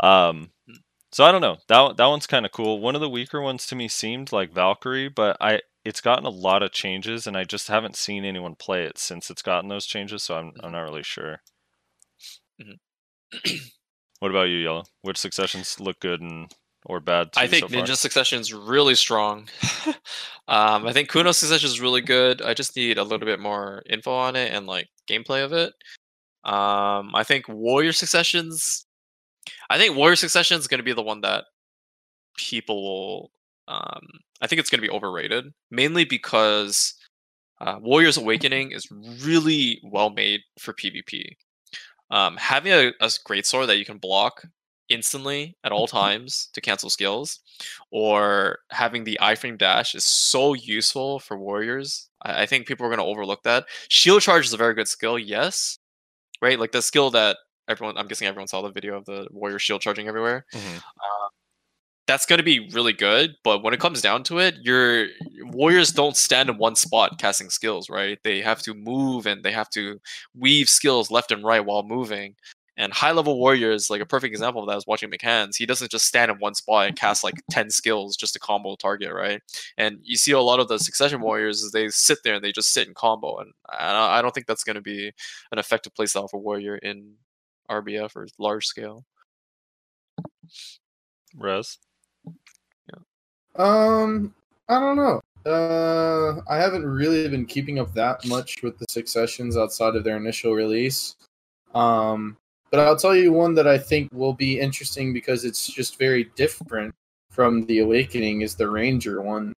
Um, Hmm. so I don't know. That that one's kind of cool. One of the weaker ones to me seemed like Valkyrie, but I it's gotten a lot of changes, and I just haven't seen anyone play it since it's gotten those changes. So I'm I'm not really sure. Mhm. what about you, Yellow? Which successions look good and or bad? I think so far? Ninja Succession is really strong. [LAUGHS] um, I think Kuno Succession is really good. I just need a little bit more info on it and like gameplay of it. Um, I think Warrior Successions. I think Warrior Succession is going to be the one that people will. Um, I think it's going to be overrated, mainly because uh, Warrior's Awakening is really well made for PvP. Um, having a, a great sword that you can block instantly at all times to cancel skills, or having the iframe dash is so useful for warriors. I, I think people are going to overlook that. Shield charge is a very good skill, yes, right? Like the skill that everyone, I'm guessing everyone saw the video of the warrior shield charging everywhere. Mhm. That's going to be really good, but when it comes down to it, your warriors don't stand in one spot casting skills, right? They have to move and they have to weave skills left and right while moving. And high level warriors, like a perfect example of that is watching McCann's. He doesn't just stand in one spot and cast like 10 skills just to combo a target, right? And you see a lot of the succession warriors is they sit there and they just sit in combo. And I don't- I don't think that's going to be an effective playstyle for warrior in RBF or large scale. Res. Yeah. Um, I don't know. Uh, I haven't really been keeping up that much with the successions outside of their initial release. Um, but I'll tell you one that I think will be interesting because it's just very different from the Awakening is the Ranger one.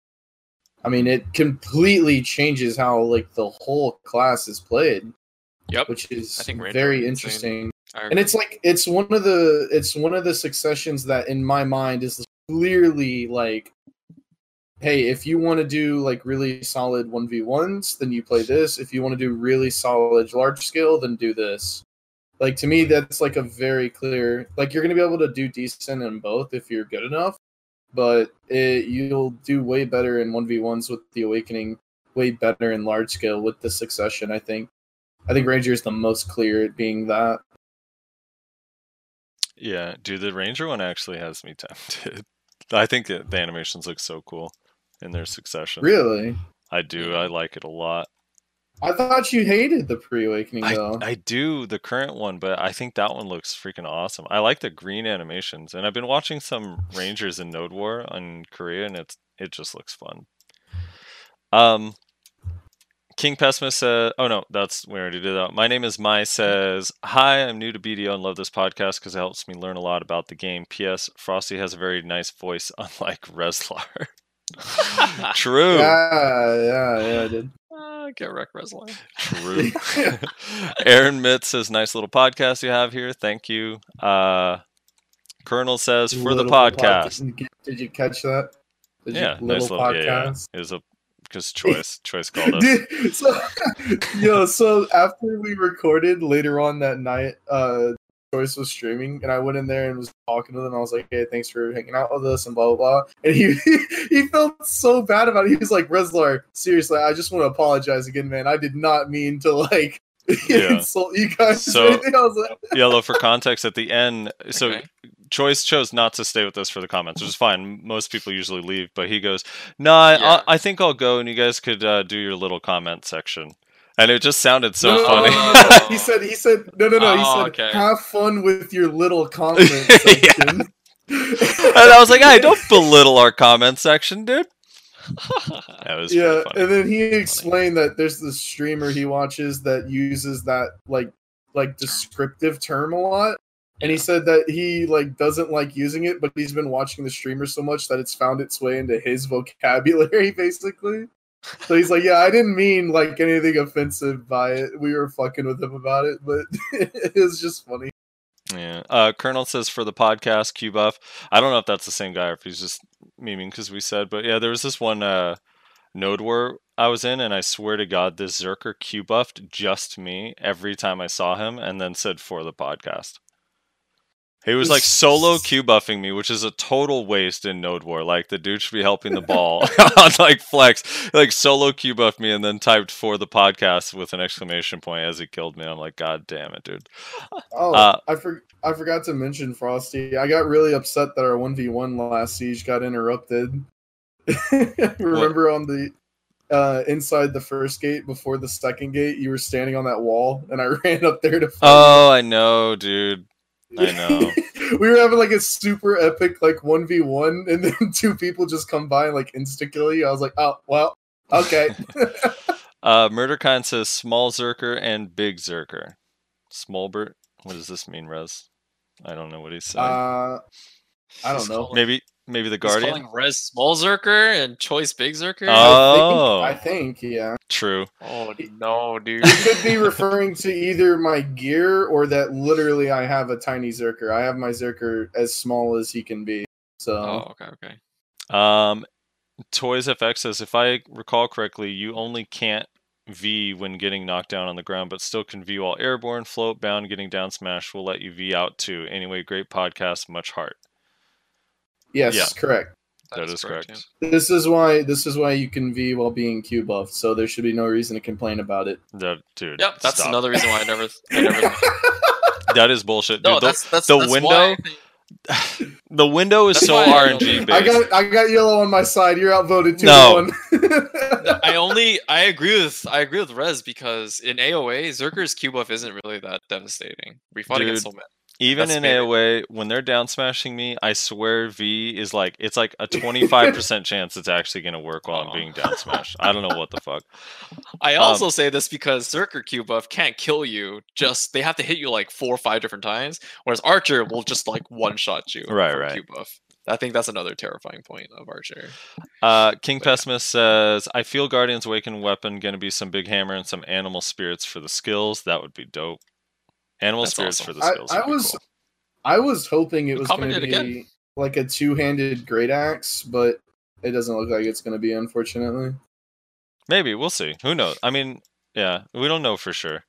I mean, it completely changes how like the whole class is played. Yep. which is I think Ranger very would be insane. interesting and it's like it's one of the it's one of the successions that in my mind is clearly like hey if you want to do like really solid 1v1s then you play this if you want to do really solid large scale then do this like to me that's like a very clear like you're gonna be able to do decent in both if you're good enough but it, you'll do way better in 1v1s with the awakening way better in large scale with the succession i think i think ranger is the most clear at being that Yeah, dude, the Ranger one actually has me [LAUGHS] tempted. I think the animations look so cool in their succession. Really? I do. I like it a lot. I thought you hated the pre-awakening I, though. I do the current one, but I think that one looks freaking awesome. I like the green animations, and I've been watching some Rangers in Node War on Korea, and it's it just looks fun. Um, King Pessimist says, "Oh no, that's we already did that." My name is Mai says, "Hi, I'm new to BDO and love this podcast because it helps me learn a lot about the game." P.S. Frosty has a very nice voice, [LAUGHS] unlike Reslar. [LAUGHS] True. Yeah, yeah, yeah, I did. Ah, get wrecked, Resline. True. [LAUGHS] [LAUGHS] Aaron Mitt says, "Nice little podcast you have here. Thank you." Uh, Colonel says, "For the podcast." podca- Did you catch that? Did you- Yeah, little nice little yeah, yeah. podcast. It was a because [LAUGHS] choice choice called us. Dude, so, yo, so after we recorded later on that night, uh, Choice was streaming, and I went in there and was talking to them. I was like, "Hey, thanks for hanging out with us," and blah blah blah. And he he felt so bad about it. He was like, "Reslar, seriously, I just want to apologize again, man. I did not mean to like." [LAUGHS] Yeah. insult you guys So- or anything. Like, [LAUGHS] Yellow for context at the end. So Okay. Choice chose not to stay with us for the comments, which is fine. Most people usually leave, but he goes, "No, I, Yeah. I, I think I'll go, and you guys could uh, do your little comment section." And it just sounded so no, no, funny. no, no, no. [LAUGHS] he said, he said, no, no, no. He Oh, said, okay. have fun with your little comment Yeah. Section. and I was like, "Hey, don't belittle our comment section, dude." [LAUGHS] That was yeah, funny. and then he explained that there's this streamer he watches that uses that like like descriptive term a lot. And he said that he like doesn't like using it, but he's been watching the streamer so much that it's found its way into his vocabulary, [LAUGHS] basically. So he's like, "Yeah, I didn't mean like anything offensive by it. We were fucking with him about it, but [LAUGHS] it was just funny." Yeah. Uh, Colonel says for the podcast, Q Buff. I don't know if that's the same guy or if he's just memeing because we said, but yeah, there was this one uh, node war I was in, and I swear to God, this Zerker Q buffed just me every time I saw him, and then said for the podcast. He was like solo Q buffing me, which is a total waste in Node War. Like the dude should be helping the [LAUGHS] ball [LAUGHS] on like flex, like solo Q buffed me, and then typed for the podcast with an exclamation point as he killed me. I'm like, God damn it, dude. Oh, Uh, I for, I forgot to mention Frosty. I got really upset that our one v one last siege got interrupted. [LAUGHS] Remember on the uh, inside the first gate before the second gate, you were standing on that wall, and I ran up there to. fight Oh, I know, dude. You. I know. [LAUGHS] we were having like a super epic like one v one, and then [LAUGHS] two people just come by and like insta kill you. I was like, oh well, okay. [LAUGHS] Uh, Murderkind says small Zerker and big Zerker. Smallbert. What does this mean, Rez? I don't know what he's saying. uh, I don't know. maybe maybe the He's Guardian. calling Rez Small Zerker and Choice Big Zerker. Oh. I think, I think yeah. True. oh no, dude. He could be referring to either my gear or that literally I have a tiny Zerker. I have my Zerker as small as he can be. So oh, okay, okay. Um, Toys FX says if I recall correctly, you only can't V when getting knocked down on the ground, but still can V while airborne, float, bound, getting down smash will let you V out too. Anyway, great podcast, much heart. Yes, Yeah. correct. that is correct. yeah. This is why this is why you can V while being Q buffed. So there should be no reason to complain about it. That dude. Yep, that's stop. another reason why I never. I never [LAUGHS] That is bullshit. Dude, no, the, that's that's the that's window- Why [LAUGHS] the window is That's so why I don't- RNG based. I got I got yellow on my side. You're outvoted two No. to one. [LAUGHS] I only I agree with I agree with Rez because in AOA Zerker's Q buff isn't really that devastating. We fought against Dude. so many. Even That's in fair. AOA, when they're down smashing me, I swear V is like it's like a twenty five percent [LAUGHS] chance it's actually gonna work while I'm being down smashed. I don't know what the fuck. I Um, also say this because Zerker Q buff can't kill you. Just they have to hit you like four or five different times, whereas Archer will just like one shot you. Right, right. Q buff. I think that's another terrifying point of Archer. Uh, King Pessimist says, "I feel Guardian's Awakened weapon gonna be some big hammer and some animal spirits for the skills. That would be dope. Animal That's spirits awesome. for the skills. I would be was- cool. I was hoping it was going to be again. like a two-handed great axe, but it doesn't look like it's going to be, unfortunately. Maybe we'll see. Who knows? I mean, yeah, we don't know for sure.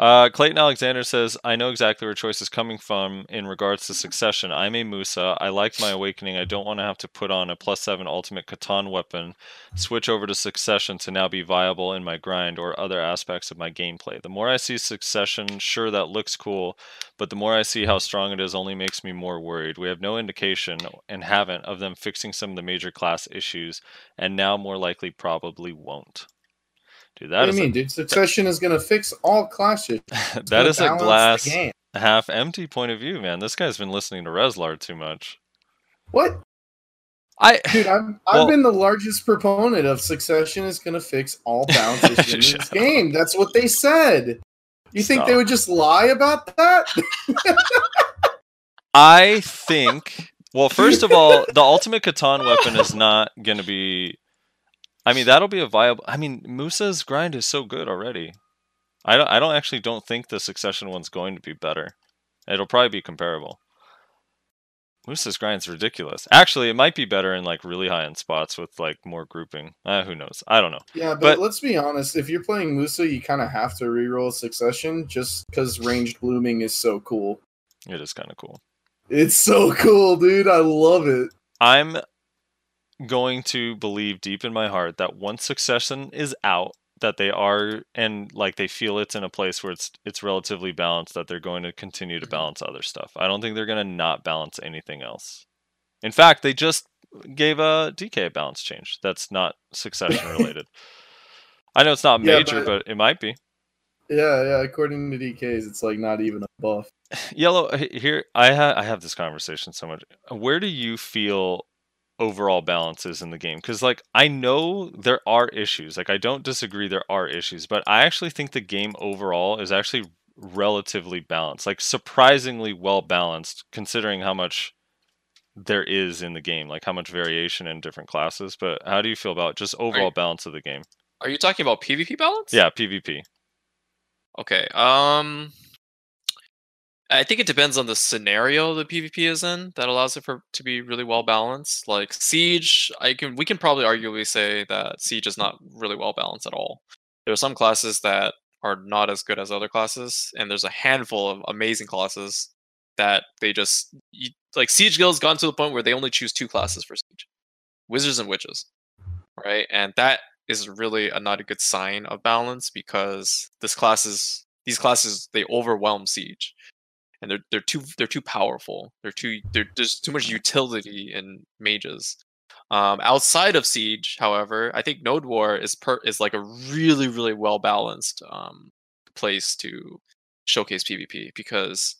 Uh, Clayton Alexander says, "I know exactly where choice is coming from in regards to succession. I'm a Musa. I like my awakening. I don't want to have to put on a plus seven ultimate Catan weapon, switch over to succession to now be viable in my grind or other aspects of my gameplay. The more I see succession, sure that looks cool, but the more I see how strong it is, only makes me more worried. We have no indication and haven't of them fixing some of the major class issues, and now more likely probably won't." Dude, what that do is you a mean, dude? Succession is going to fix all clashes. [LAUGHS] That is a glass half empty point of view, man. This guy's been listening to Reslar too much. What, I dude? I'm, [LAUGHS] Well- I've been the largest proponent of Succession is going to fix all [LAUGHS] balance issues in this up. game. That's what they said. You think they would just lie about that? I think well, first of all, the ultimate Catan weapon is not gonna be I mean, that'll be a viable I mean, Musa's grind is so good already. I don't I don't actually don't think the succession one's going to be better. It'll probably be comparable. Musa's grind's ridiculous. Actually, it might be better in like really high end spots with like more grouping. Uh, who knows? I don't know. Yeah, but, But- let's be honest. If you're playing Musa, you kind of have to reroll Succession just because ranged blooming is so cool. It is kind of cool. It's so cool, dude. I love it. I'm going to believe deep in my heart that once Succession is out, that they are and like they feel it's in a place where it's it's relatively balanced, that they're going to continue to Mhm. balance other stuff. I don't think they're going to not balance anything else. In fact, they just gave a DK a balance change that's not Succession [LAUGHS] related. I know it's not Yeah, major, but- but it might be. Yeah, yeah. According to DKs, it's like not even a buff. [SIGHS] Yellow here I ha- I have this conversation so much. Where do you feel overall balance is in the game? Cuz like I know there are issues. Like I don't disagree there are issues, but I actually think the game overall is actually relatively balanced. Like surprisingly well balanced considering how much there is in the game, like how much variation in different classes. But how do you feel about just overall balance of the game? Are you talking about PvP balance? Yeah, PvP. Okay. Um I think it depends on the scenario the PvP is in that allows it for to be really well balanced. Like Siege, I can we can probably arguably say that Siege is not really well balanced at all. There are some classes that are not as good as other classes, and there's a handful of amazing classes that they just you, like Siege Guild's gone to the point where they only choose two classes for Siege. Wizards and witches. Right? And that is really a not a good sign of balance because this classes these classes they overwhelm siege and they're they're too they're too powerful they're too they're, there's too much utility in mages um, outside of siege however i think node war is per is like a really really well balanced um, place to showcase pvp because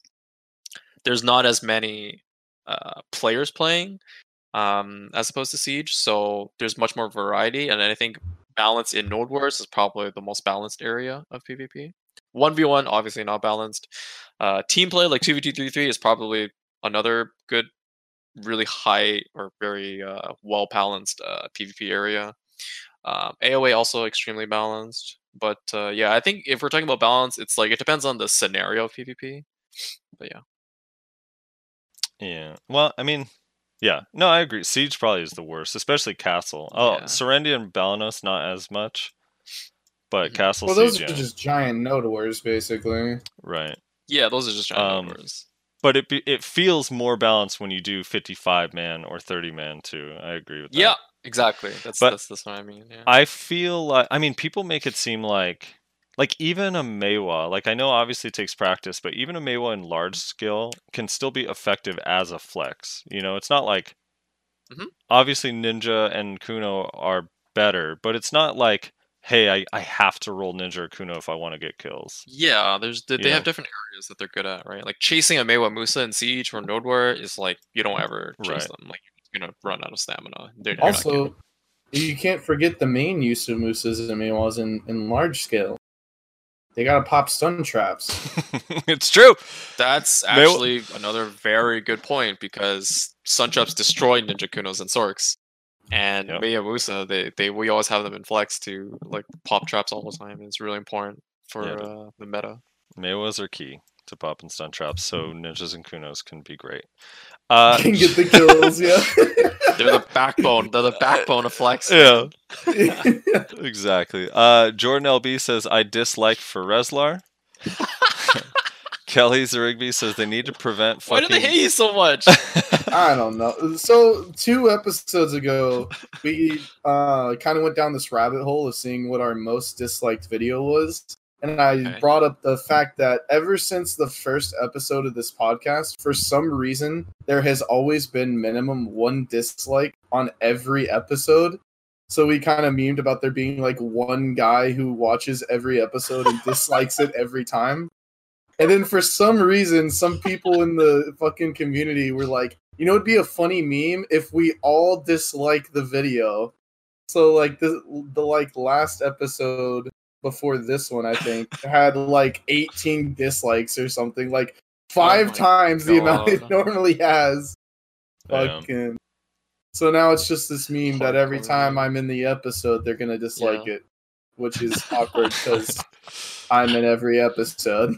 there's not as many uh, players playing um, as opposed to siege so there's much more variety and i think balance in Node Wars is probably the most balanced area of PvP. 1v1, obviously not balanced. Uh, team play like 2v233 is probably another good, really high or very uh, well balanced uh, PvP area. Um, AoA also extremely balanced. But uh, yeah, I think if we're talking about balance, it's like it depends on the scenario of PvP. But yeah. Yeah. Well, I mean, yeah. No, I agree. Siege probably is the worst, especially Castle. Oh, Yeah. Serendia and Balenos not as much, but Mhm. Castle Well, those Siege, are yeah. just giant node wars, basically. right. Yeah, those are just giant Um, numbers. But it be, it feels more balanced when you do 55 man or 30 man too. I agree with that. Yeah, exactly. That's But that's that's what I mean. Yeah. I feel like I mean people make it seem like like even a Maehwa, like I know obviously it takes practice, but even a Maehwa in large scale can still be effective as a flex. You know, it's not like Mhm. obviously Ninja and Kuno are better, but it's not like hey, I, I have to roll Ninja or Kuno if I want to get kills. Yeah, there's they, they have different areas that they're good at, right? Like chasing a Maehwa Musa in Siege or Node War is like you don't ever chase Right. them. Like you're gonna run out of stamina. They're, you're not Also, you can't forget the main use of Musas and Maehwas in, in large scale. They gotta pop stun traps. [LAUGHS] it's true. That's They w- actually another very good point because Stun traps destroy Ninja Kunos and Sorks. And Yep. Maehwa Musa, they, they we always have them in flex to like pop traps all the time. It's really important for Yeah. uh, the meta. Maehwas are key to pop and stun traps, so ninjas and kunos can be great. Uh, Can get the [LAUGHS] kills, yeah. They're the backbone. They're the [LAUGHS] backbone of flex. yeah, [LAUGHS] exactly. Uh, Jordan LB says I dislike for Reslar. Kelly Zarigby says they need to prevent Why do they hate you so much? I don't know. So two episodes ago, [LAUGHS] we uh, kind of went down this rabbit hole of seeing what our most disliked video was, and I brought up the fact that ever since the first episode of this podcast, for some reason, there has always been minimum one dislike on every episode. So we kind of memed about there being like one guy who watches every episode and dislikes it every time. And then for some reason, some people in the fucking community were like, you know, it'd be a funny meme if we all dislike the video. So like the the like last episode before this one, I think [LAUGHS] had like 18 dislikes or something, like five my times the amount it [LAUGHS] normally has. Damn. Fucking. So now it's just this meme that every time. I'm in the episode, they're gonna dislike Yeah. it, which is awkward because [LAUGHS] I'm in every episode.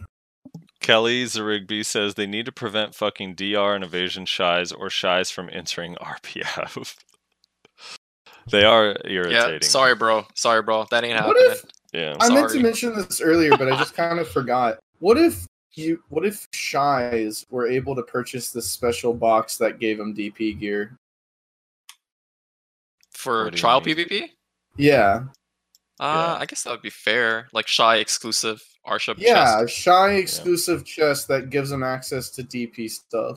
Kelly Zarigby says they need to prevent fucking DR and evasion Shais or Shais from entering [LAUGHS] RBF. they are irritating. yeah, sorry, bro. Sorry, bro. That ain't What happening. if Yeah. I meant to mention this earlier, but I just [LAUGHS] kind of forgot. What if you? What if Shais were able to purchase this special box that gave them DP gear? For What do you trial? PvP? Yeah, Uh, I guess that would be fair. Like Shai exclusive Arship yeah, chest. Shai exclusive chest that gives them access to DP stuff.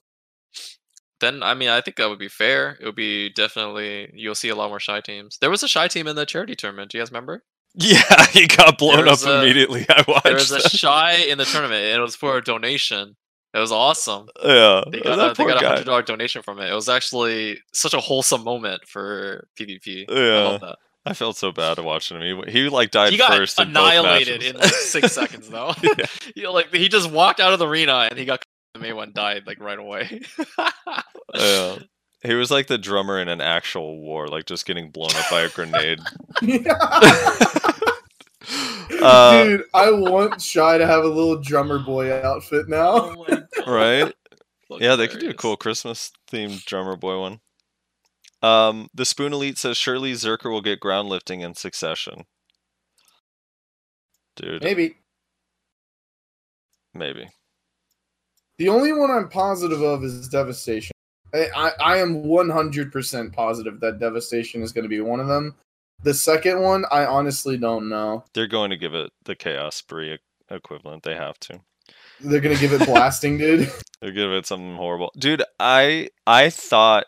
Then I mean I think that would be fair. It would be definitely you'll see a lot more Shai teams. There was a Shai team in the charity tournament. Do you guys remember? [LAUGHS] Yeah, he got blown up a- immediately. [LAUGHS] I watched. There was a Shai in the tournament and it was for a donation. It was awesome. yeah, They got, that a, they got a hundred dollar donation from it. It was actually such a wholesome moment for PvP. I Yeah. Love that. I felt so bad watching him. He, he like died He got first. in both annihilated matches. in like six [LAUGHS] seconds though. Yeah. [LAUGHS] you know, like he just walked out of the arena and he got the May one died like right away. [LAUGHS] yeah. He was like the drummer in an actual war, like just getting blown up by a grenade. Uh, Dude, I want Shai to have a little drummer boy outfit now. oh my god. right? Look Yeah, they could do a cool Christmas themed drummer boy one. Um, the Spoon Elite says surely Zerker will get ground lifting in succession. Dude, maybe. Maybe. The only one I'm positive of is Devastation. I, I, I am 100% positive that Devastation is going to be one of them. The second one, I honestly don't know. They're going to give it the Chaos Spree e- equivalent. They have to. They're going to give it blasting, dude. [LAUGHS] They're gonna give it something horrible, dude. I I thought,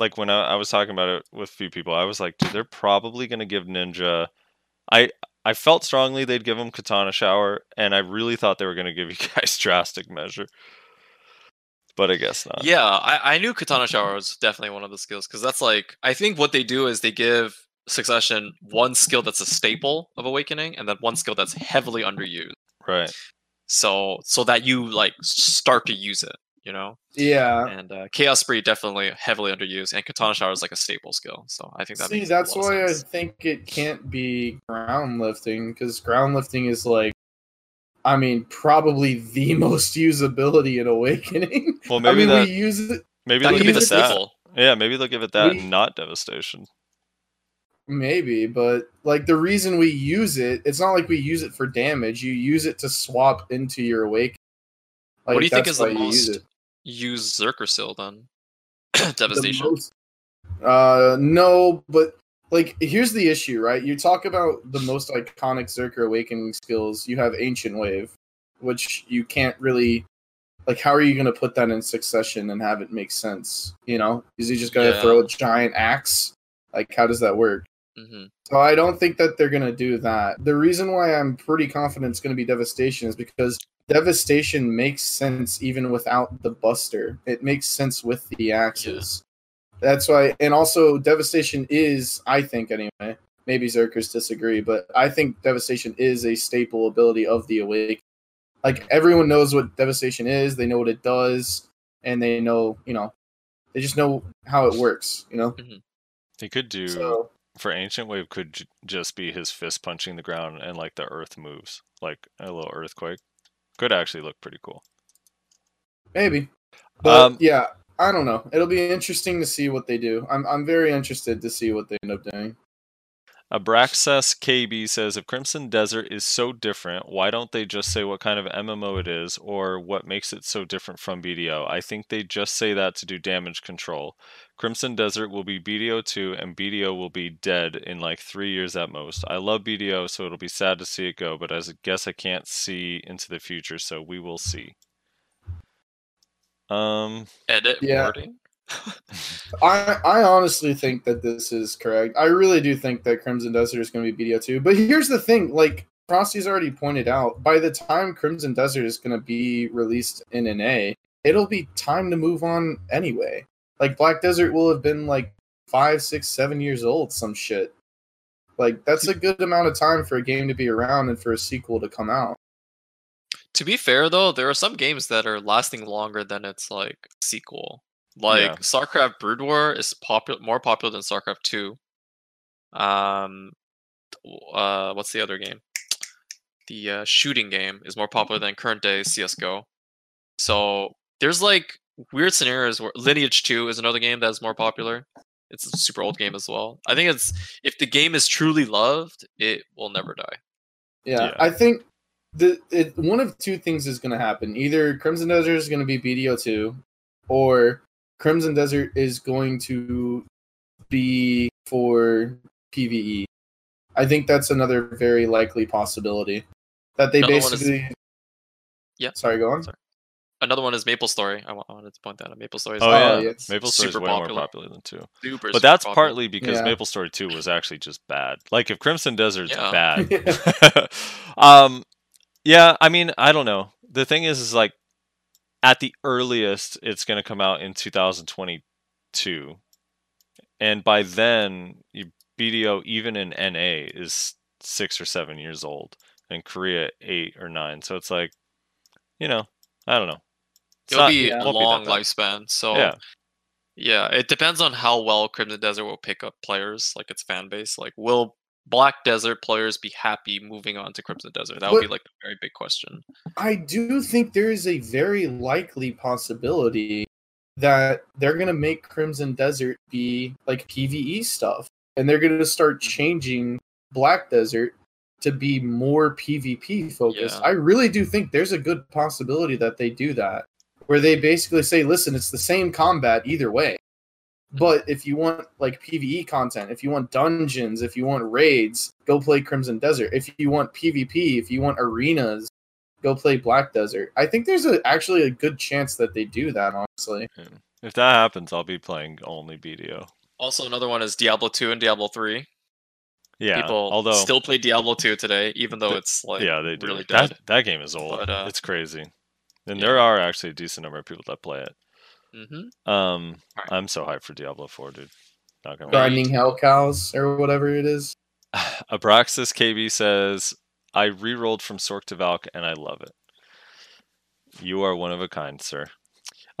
like when I, I was talking about it with a few people, I was like, dude, they're probably gonna give Ninja. I I felt strongly they'd give him Katana Shower, and I really thought they were gonna give you [LAUGHS] guys Drastic Measure, but I guess not. Yeah, I, I knew Katana Shower was definitely one of the skills because that's like I think what they do is they give Succession one skill that's a staple of Awakening and then one skill that's heavily underused. Right. So so that you like start to use it, you know. Yeah. And uh, Chaos Spree definitely heavily underused, and Katana Shower is like a staple skill. So I think that See, makes that's lot of why I think it can't be ground lifting because ground lifting is like, I mean, probably the [LAUGHS] most usability in Awakening. Well, I maybe mean, that we use it maybe that they'll could be give the it that. staple. Yeah, maybe they'll give it that, We- and not Devastation. maybe, but like the reason we use it, it's not like we use it for damage. You use it to swap into your Awakening. Like, what do you think is the why you use most it. used Zerker Seal then? [CLEARS THROAT] The Devastation. most- Uh, no, but like here's the issue, right? You talk about the most iconic Zerker awakening skills. You have Ancient Wave, which you can't really like. How are you going to put that in succession and have it make sense? You know, is he just going to Yeah. throw a giant axe? Like, how does that work? Hmm So I don't think that they're gonna do that. The reason why I'm pretty confident it's gonna be Devastation is because Devastation makes sense even without the Buster. It makes sense with the axes. That's why, and also Devastation is, I think anyway. Maybe Zerkers disagree, but I think Devastation is a staple ability of the Awake. Like everyone knows what Devastation is, they know what it does, and they know, you know, they just know how it works. You know, they could do so for ancient wave could j- just be his fist punching the ground and like the earth moves like a little earthquake. Could actually look pretty cool. Maybe. But Um, yeah, I don't know. It'll be interesting to see what they do. I'm I'm very interested to see what they end up doing. Abraxas KB says if Crimson Desert is so different, why don't they just say what kind of MMO it is or what makes it so different from BDO? I think they just say that to do damage control. Crimson Desert will be BDO 2 and BDO will be dead in like 3 years at most. I love BDO so it'll be sad to see it go, but as I guess I can't see into the future, so we will see. Um Edit Yeah. wording. I I honestly think that this is correct. I really do think that Crimson Desert is going to be BDO two. But here's the thing: like Frosty's already pointed out, by the time Crimson Desert is going to be released in an A, it'll be time to move on anyway. Like Black Desert will have been like five, six, seven years old, some shit. Like that's a good amount of time for a game to be around and for a sequel to come out. To be fair though, there are some games that are lasting longer than its like sequel. Like Yeah. StarCraft Brood War is popular more popular than StarCraft 2. Um uh what's the other game? The uh, shooting game is more popular than current day CS:GO. So there's like weird scenarios where Lineage 2 is another game that's more popular. It's a super old game as well. I think it's if the game is truly loved, it will never die. Yeah, Yeah. I think the it, one of two things is going to happen. Either Crimson Desert is going to be BDO two, or Crimson Desert is going to be for PVE. I think that's another very likely possibility that they Another one is- basically. Yeah. Sorry, go on. Sorry. Another one is Maple Story. I wanted to point that out. Maple Story is Oh, Oh, yeah. yeah. Maple Story is super way popular. more popular than 2. super, But that's popular. partly because Yeah. Maple Story 2 was actually just bad. Like if Crimson Desert's Yeah. bad. [LAUGHS] [LAUGHS] um yeah, I mean, I don't know. The thing is is like at the earliest it's going to come out in 2022. And by then, BDO even in NA is 6 or 7 years old and Korea 8 or 9. So it's like you know, I don't know. It's It'll not- be a be long lifespan. So Yeah. yeah, it depends on how well Crimson Desert will pick up players, like its fan base. Like, will Black Desert players be happy moving on to Crimson Desert? That would be like a very big question. I do think there is a very likely possibility that they're going to make Crimson Desert be like PvE stuff. And they're going to start mm-hmm. changing Black Desert to be more PvP focused. Yeah. I really do think there's a good possibility that they do that, where they basically say, listen, it's the same combat either way. But if you want like PvE content, if you want dungeons, if you want raids, go play Crimson Desert. If you want PvP, if you want arenas, go play Black Desert. I think there's a, actually a good chance that they do that, honestly. If that happens, I'll be playing only BDO. Also, another one is Diablo 2 and Diablo 3. Yeah. People although still play Diablo 2 today, even though it's like yeah, they do. really dead. that that game is old. But, uh, it's crazy. And yeah. there are actually a decent number of people that play it. Hmm Um, Alright. I'm so hyped for Diablo 4, dude. Not gonna lie. Grinding Hell Cows or whatever it is. [SIGHS] Abraxas KB says, "I re-rolled from Sork to Valk and I love it. You are one of a kind, sir."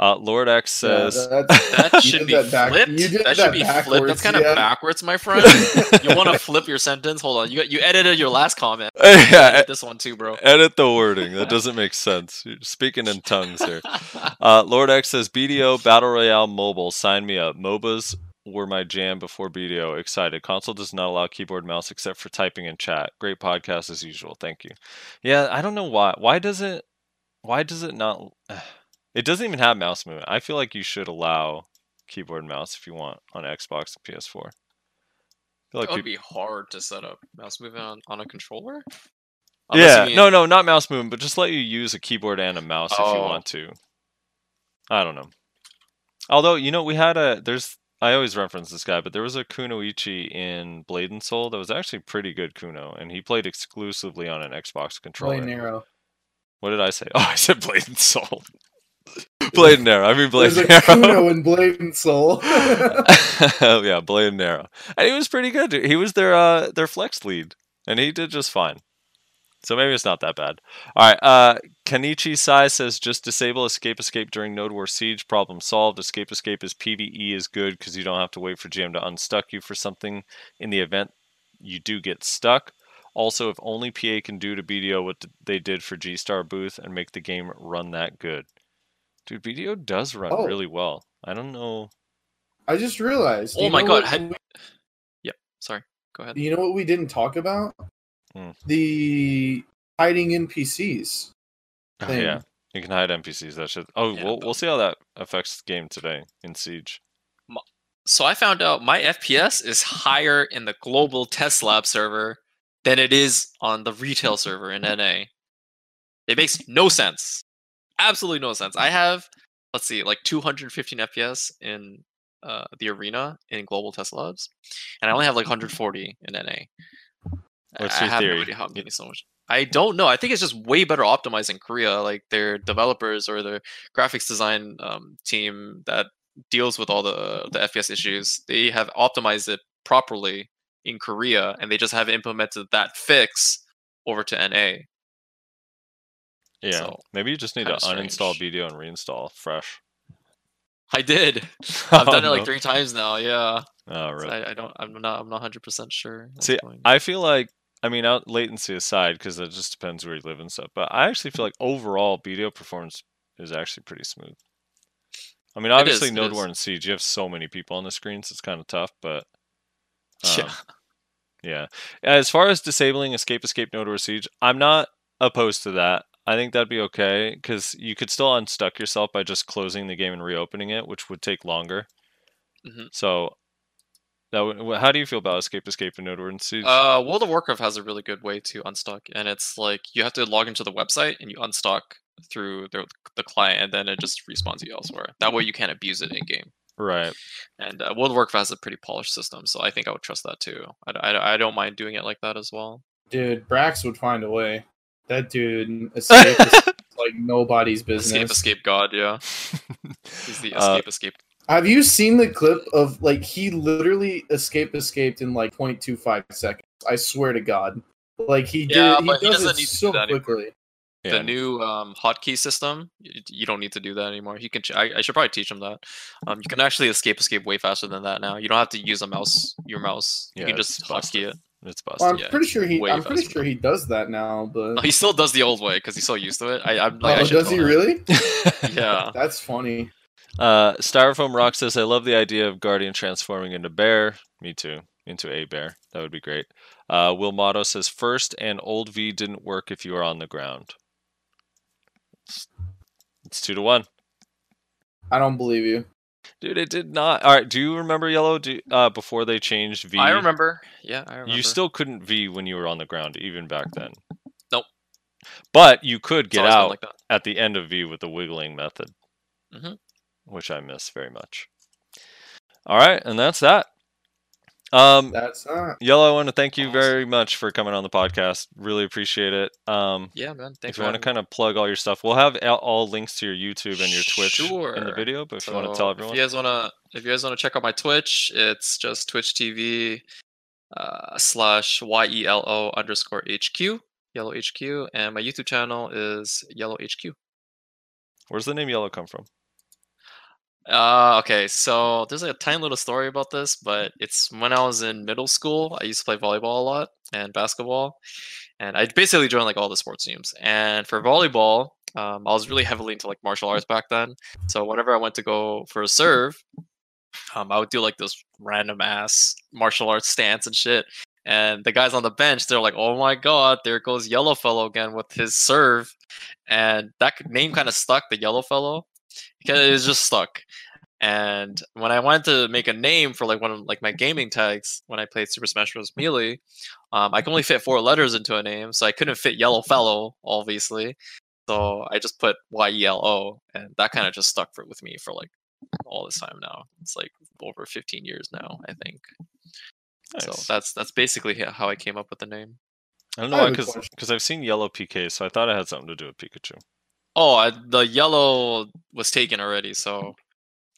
Uh, Lord X says, that's- [LAUGHS] That should be that back- flipped. you that that should be flipped. That's kind of yeah. backwards, my friend. you want to flip your sentence? Hold on. You you edited your last comment. [LAUGHS] yeah, Edit this one too, bro. edit the wording. That doesn't [LAUGHS] make sense. You're speaking in tongues here. Uh, Lord X says BDO Battle Royale Mobile. Sign me up. MOBAs were my jam before BDO. Excited. Console does not allow keyboard mouse except for typing and chat. Great podcast as usual. Thank you. Yeah, I don't know why. Why does it? Why does it not? [SIGHS] It doesn't even have mouse movement. I feel like you should allow keyboard and mouse if you want on Xbox and PS4. I feel like That would peop- be hard to set up mouse movement on, on a controller. Unless yeah, mean- no, no, not mouse movement, but just let you use a keyboard and a mouse if you Oh. want to. I don't know. Although you know, we had a there's I always reference this guy, but there was a Kunoichi in Blade and Soul that was actually pretty good Kuno, and he played exclusively on an Xbox controller. Blade and Arrow. What did I say? [LAUGHS] Oh, I said Blade and Soul. [LAUGHS] Blade and Arrow. I mean Blade There's and a Arrow. Kuno in Blade and Soul. [LAUGHS] [LAUGHS] yeah, Blade and Arrow. And he was pretty good. He was their uh their flex lead, and he did just fine. So maybe it's not that bad. All right. Uh, Kanichi Sai says just disable escape escape during Node War Siege. Problem solved. Escape escape is PVE is good because you don't have to wait for GM to unstuck you for something in the event you do get stuck. Also, if only PA can do to BDO what they did for G Star Booth and make the game run that good. Dude, BDO does run Oh. really well. I don't know. I just realized. Oh my god! what had- we- Sorry, go ahead. You know what we didn't talk about? Hmm. The hiding NPCs. Oh, Thing. yeah, you can hide NPCs. That should. Oh, Yeah, we'll but- we'll see how that affects the game today in Siege. So I found out my FPS is higher in the global test lab server than it is on the retail server in NA. It makes no sense. Absolutely no sense. I have, let's see, like 215 FPS in uh, the arena in global test labs, and I only have like 140 in NA. What's your I have theory? no how I'm getting so much. I don't know. I think it's just way better optimized in Korea. Like their developers or their graphics design um, team that deals with all the the FPS issues, they have optimized it properly in Korea, and they just have implemented that fix over to NA. Yeah, So, maybe you just need to kinda uninstall strange. BDO and reinstall fresh. I did. [LAUGHS] I've done it Oh, like no. three times now. Yeah. Oh, So really? I, I don't. I'm not. I'm not 100 percent sure. See, I feel like, I mean, out latency aside, because it just depends where you live and stuff. But I actually feel like overall BDO performance is actually pretty smooth. I mean, obviously, it Node. War and Siege, you have so many people on the screen, so it's kind of tough. But [LAUGHS] yeah. um, yeah, as far as disabling Escape Escape Node War Siege, I'm not opposed to that. I think that'd be okay because you could still unstuck yourself by just closing the game and reopening it, which would take longer. Mhm. So, that would, how do you feel about Escape Escape and Node War and Uh, World of Warcraft has a really good way to unstuck, and it's like you have to log into the website and you unstuck through the, the client, and then it just respawns you elsewhere. That way, you can't abuse it in game. right. And uh, World of Warcraft has a pretty polished system, so I think I would trust that too. I, I, I don't mind doing it like that as well. Dude, Brax would find a way. That dude escape is [LAUGHS] like nobody's business. Escape, escape, God, yeah, [LAUGHS] he's the Uh, escape, escape. Have you seen the clip of like he literally escape escaped in like 0.25 seconds? I swear to God. Like he did he but he does doesn't it need to do so that anymore. quickly. Yeah, the new um, hotkey system, you, you don't need to do that anymore. You can. Ch- I, I should probably teach him that. Um, you can actually escape escape way faster than that now. You don't have to use a mouse. Your mouse. You Yeah, can just hotkey it. It's Well. I'm Yeah, pretty sure he I'm pretty sure he does that now, but No, [LAUGHS] he still does the old way because he's so used to it. I, I'm like, oh, should does he him. really? [LAUGHS] Yeah. [LAUGHS] That's funny. Uh, Styrofoam Rock says, "I love the idea of Guardian transforming into bear. Me too. Into a bear. That would be great." Uh, Will Motto says, first and old V didn't work if you were on the ground." It's two to one, I don't believe you. Dude. It did not. All right. Do you remember Yellow? Do, uh, before they changed V, I remember. Yeah, I remember. You still couldn't V when you were on the ground, even back then. Nope. But you could get out like at the end of V with the wiggling method, Mhm. which I miss very much. All right, and that's that. Um, That's not. Yellow, I want to thank you Awesome. very much for coming on the podcast. Really appreciate it. Um, Yeah, man. Thanks if Thanks you want to kind of plug all your stuff, we'll have all- all links to your YouTube and your Twitch in the video. But if you want to tell everyone, If you guys wanna, if you guys wanna check out my Twitch, it's just Twitch TV uh, slash y e l o underscore hq yellow hq, and my YouTube channel is yellow hq. where's the name Yellow come from? Uh, okay, so there's like a tiny little story about this, but it's when I was in middle school. I used to play volleyball a lot and basketball, and I basically joined like all the sports teams. And for volleyball, um, I was really heavily into like martial arts back then. So whenever I went to go for a serve, um, I would do like this random ass martial arts stance and shit. And the guys on the bench, they're like, "Oh my god, there goes Yellow Fellow again with his serve," and that name kind of stuck. The Yellow Fellow, because it was just stuck. And when I wanted to make a name for like one of like my gaming tags when I played Super Smash Bros. Melee, um, I can only fit four letters into a name, so I couldn't fit Yellow Fellow, obviously. So I just put Y E L O, and that kind of just stuck for with me for like all this time now. It's like over 15 years now, I think. Nice. So that's that's basically how I came up with the name. I don't I know why, because. I've seen yellow PK, so I thought it had something to do with Pikachu. Oh, I, the yellow was taken already. So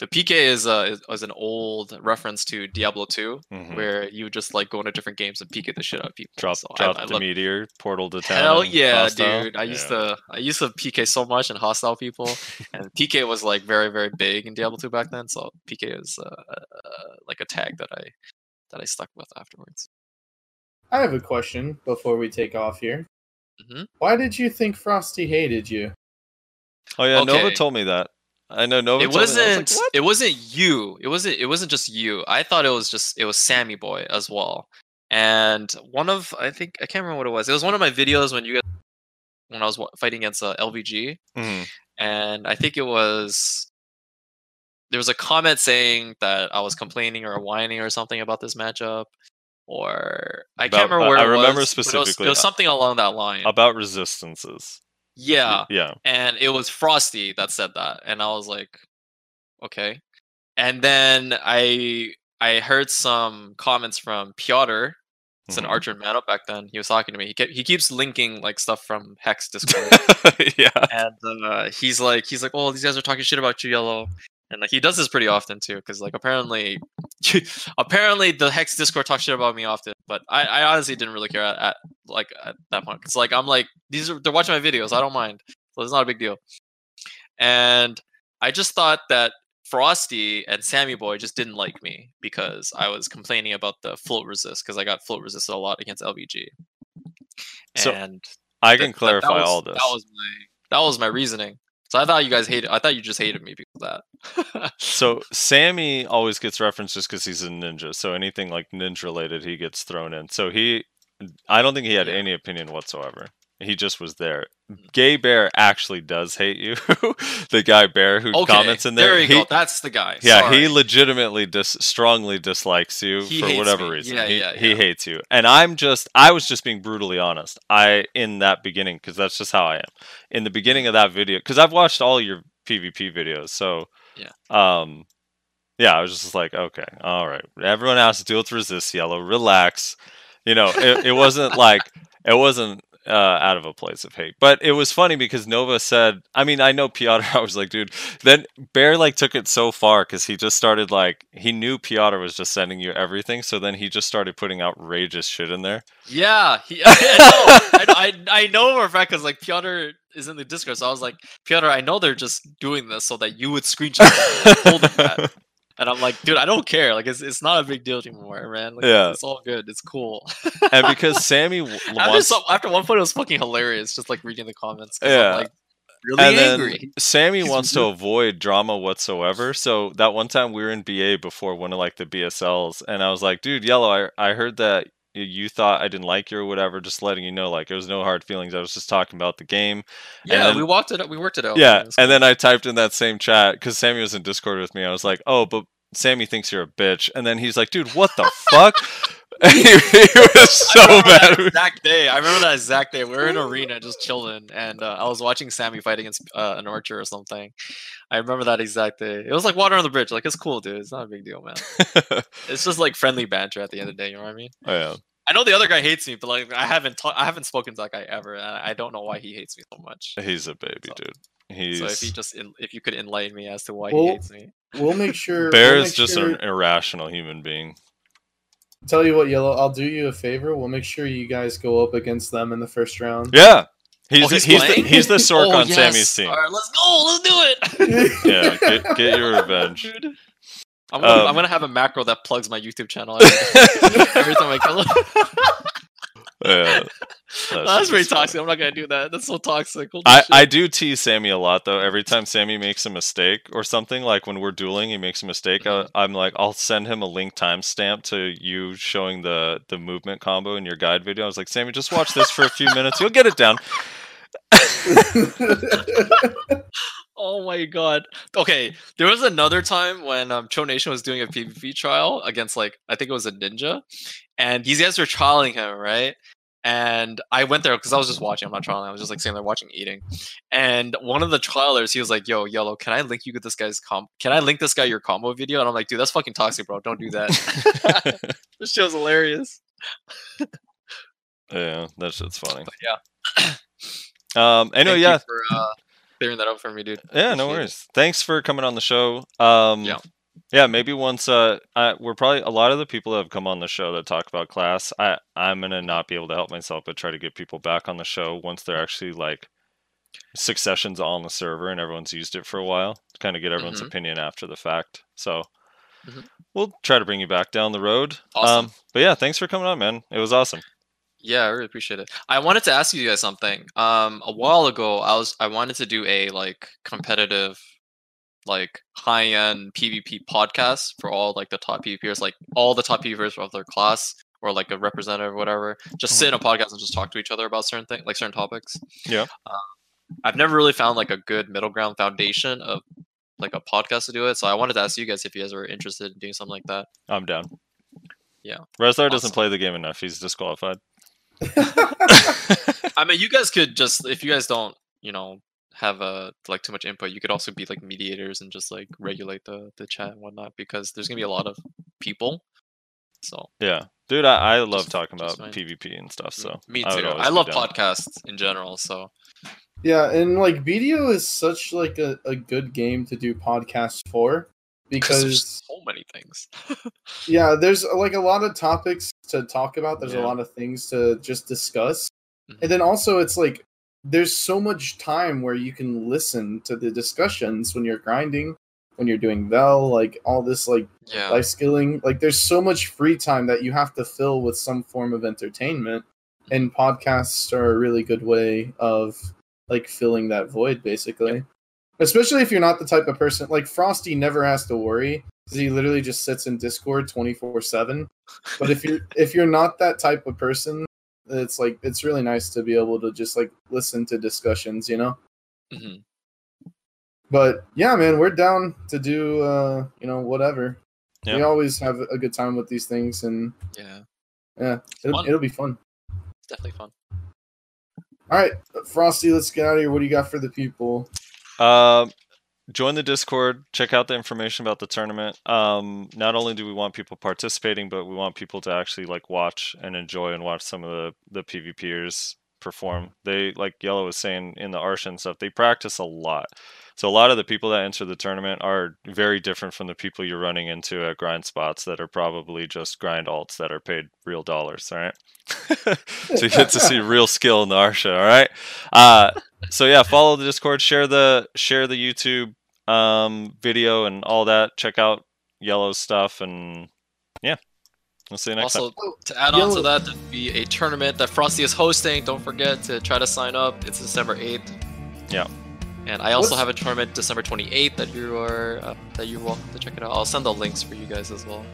the PK is uh is, is an old reference to Diablo 2, Mhm. where you just like go into different games and PK the shit out of people. Drop, so drop I, I the love- meteor portal to town. Hell yeah, hostile. dude! I used to I used to PK so much and hostile people, [LAUGHS] and PK was like very very big in Diablo 2 back then. So PK is uh, uh, like a tag that I that I stuck with afterwards. I have a question before we take off here. Mhm. Why did you think Frosty hated you? Oh yeah, Nova told me that. I know Nova. it told me that. Was like, wasn't it wasn't you it wasn't it wasn't just you i thought it was just it was sammy boy as well and one of i think i can't remember what it was it was one of my videos when you guys when i was fighting against uh, lvg Mhm. and i think it was there was a comment saying that i was complaining or whining or something about this matchup or i About- can't remember I- where I it remember was, but it was- specifically, it was something along that line About resistances. Yeah Yeah. and it was Frosty that said that, and I was like, okay. And then I I heard some comments from Piotr. It's an Mhm. archer man up back then. He was talking to me. He kept, he keeps linking like stuff from Hex Discord, [LAUGHS] yeah. and uh, he's like he's like, oh, these guys are talking shit about you, Yellow. And like he does this pretty often too, because like apparently, [LAUGHS] apparently the Hex Discord talks shit about me often. But I, I honestly didn't really care at, at like at that point. It's like I'm like these are they're watching my videos. I don't mind, so it's not a big deal. And I just thought that Frosty and Sammy Boy just didn't like me because I was complaining about the float resist because I got float resisted a lot against LVG. So, And I can that- clarify that was, all this. That was my that was my reasoning. So I thought you guys hated. I thought you just hated me because of that. So [LAUGHS] Sammy always gets referenced just because he's a ninja. So anything like ninja related, he gets thrown in. So he, I don't think he had Yeah. any opinion whatsoever. He just was there. Gay Bear actually does hate you. [LAUGHS] the guy Bear who okay, comments in there. There you he, go. That's the guy. Yeah, he legitimately dis- strongly dislikes you He for whatever me. reason. Yeah, he, yeah, he hates you, and I'm just I was just being brutally honest. I in that beginning because that's just how I am. In the beginning of that video, because I've watched all your PvP videos, so Yeah. um, yeah, I was just like, okay, all right, everyone has to deal with resist yELo. Relax, you know. It, it wasn't like it wasn't uh, out of a place of hate. But it was funny because Nova said, I mean, I know Piotr, [LAUGHS] I was like, dude, then Bear like took it so far because he just started like, he knew Piotr was just sending you everything. So then he just started putting outrageous shit in there. Yeah, he, [LAUGHS] I, know. I, know- I, I know for a fact because like Piotr is in the Discord, so I was like, Piotr, I know they're just doing this so that you would screenshot and that. [LAUGHS] And I'm like, dude, I don't care. Like, it's, it's not a big deal anymore, man. Like, Yeah. it's all good. It's cool. and because [LAUGHS] Sammy w- after, wants, some, after one point, it was fucking hilarious, just like reading the comments. Yeah. I'm like really and then angry. Sammy [LAUGHS] wants to avoid drama whatsoever. So that one time we were in BA before one of like the BSLs, and I was like, dude, yELo, I, I heard that you thought I didn't like you or whatever. Just letting you know, like, it was no hard feelings. I was just talking about the game. Yeah, then- we walked it. up- We worked it out. Yeah, and cool. then I typed in that same chat because Sammy was in Discord with me. I was like, "Oh, but Sammy thinks you're a bitch," and then he's like, "Dude, what the fuck?" He, [LAUGHS] [LAUGHS] he was so I remember mad. that exact day. I remember that exact day. We were in arena just chilling, and uh, I was watching Sammy fight against uh, an archer or something. I remember that exact day. It was like water on the bridge. Like it's cool, dude. It's not a big deal, man. [LAUGHS] It's just like friendly banter at the end of the day. You know what I mean? oh, yeah. I know the other guy hates me, but like I haven't ta- I haven't spoken to that guy ever, and I don't know why he hates me so much. He's a baby, So- dude. He's So if he just en- if you could enlighten me as to why Well, he hates me. We'll make sure. Bear we'll is just sure- an irrational human being. Tell you what, yELo. I'll do you a favor. We'll make sure you guys go up against them in the first round. Yeah, he's Oh, he's, he's the, playing? he's the [LAUGHS] Sork Oh, on yes. Sammy's team. All right, let's go. Let's do it. [LAUGHS] Yeah, get, get your revenge. Dude. I'm gonna, Um, I'm gonna have a macro that plugs my YouTube channel every, [LAUGHS] every time I kill him. Yeah, [LAUGHS] That's shit very is funny. toxic. I'm not gonna do that. That's so toxic. Holy I, shit. I do tease Sammy a lot though. Every time Sammy makes a mistake or something, like when we're dueling, he makes a mistake. Mhm. I, I'm like, I'll send him a link timestamp to you showing the the movement combo in your guide video. I was like, Sammy, just watch this for a few minutes. You'll get it down. [LAUGHS] [LAUGHS] Oh my god. Okay, there was another time when um, Cho Nation was doing a PvP trial against like I think it was a ninja, and these guys were trialing him, right? and I went there because I was just watching. I'm not trying. I was just like sitting there watching, eating. And one of the trialers, he was like, "Yo, yELo, can I link you with this guy's comp? Can I link this guy your combo video?" And I'm like, "Dude, that's fucking toxic, bro. Don't do that." [LAUGHS] this show's hilarious. yeah, that shit's funny. But yeah, Um, anyway, yeah, for uh, clearing that up for me, dude. yeah, no Appreciate it. worries. Thanks for coming on the show. Um, Yeah. yeah, maybe once uh, I, we're probably a lot of the people that have come on the show that talk about class. I I'm gonna not be able to help myself, but try to get people back on the show once they're actually like successions on the server and everyone's used it for a while. To kind of get everyone's Mhm. opinion after the fact. So. Mhm. We'll try to bring you back down the road. Awesome. Um, but yeah, thanks for coming on, man. It was awesome. Yeah, I really appreciate it. I wanted to ask you guys something. Um, a while ago, I was I wanted to do a like competitive, like high end PvP podcast for all like the top PvPers, like all the top PvPers of their class, or like a representative, or whatever. Just sit in a podcast and just talk to each other about certain things, like certain topics. Yeah. Uh, I've never really found like a good middle ground foundation of like a podcast to do it. So I wanted to ask you guys if you guys were interested in doing something like that. I'm down. Yeah. Reslar doesn't play the game enough. He's disqualified. [LAUGHS] I mean, you guys could just if you guys don't, you know, have a like too much input, you could also be like mediators and just like regulate the the chat and whatnot because there's gonna be a lot of people. So Yeah, dude, I, I love Just- talking about fine. PvP and stuff. So me I too. always I love down. podcasts in general. So Yeah, and like BDO is such like a, a good game to do podcasts for because there's so many things. [LAUGHS] yeah, there's uh, like a lot of topics to talk about. There's a lot of things to just discuss. Mhm. And then also it's like there's so much time where you can listen to the discussions when you're grinding, when you're doing Vell, like all this like yeah, life skilling. Like there's so much free time that you have to fill with some form of entertainment. And podcasts are a really good way of like filling that void basically. Especially if you're not the type of person like Frosty never has to worry because he literally just sits in Discord 24/7. But if you're if you're not that type of person, it's like it's really nice to be able to just like listen to discussions, you know? Mhm. But yeah, man, we're down to do uh, you know, whatever. We always have a good time with these things and yeah, yeah, it'll, it'll be fun. it's definitely fun. All right, Frosty, let's get out of here. What do you got for the people? Um, join the Discord. Check out the information about the tournament. Um, not only do we want people participating, but we want people to actually like watch and enjoy and watch some of the the PvPers perform. They like yELo was saying in the Arsha and stuff. They practice a lot. So a lot of the people that enter the tournament are very different from the people you're running into at grind spots that are probably just grind alts that are paid real dollars. All right. [LAUGHS] so you get to see real skill in the Arsha. All right. Uh, so yeah, follow the Discord, share the share the YouTube um, video and all that. Check out yELo's stuff, and yeah, we'll see you next also, time. to add on to that, there'll be a tournament that Frosty is hosting. Don't forget to try to sign up. It's December eighth. Yeah. And I also What's- have a tournament December 28th that you are uh, that you're welcome to check it out. I'll send the links for you guys as well.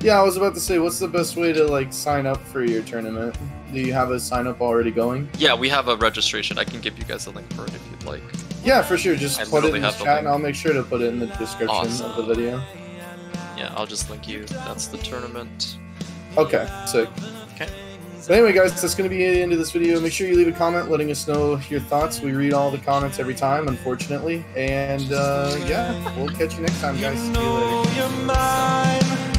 Yeah, I was about to say, what's the best way to like sign up for your tournament? Do you have a sign up already going? Yeah, we have a registration. I can give you guys a link for it if you'd like. Yeah, for sure. Just I put it in the chat, link. and I'll make sure to put it in the description Awesome. of the video. Yeah, I'll just link you. That's the tournament. Okay, sick. Okay. So anyway, guys, that's going to be the end of this video. Make sure you leave a comment letting us know your thoughts. We read all the comments every time, unfortunately. And uh, yeah, we'll catch you next time, guys. See you later. you're mine.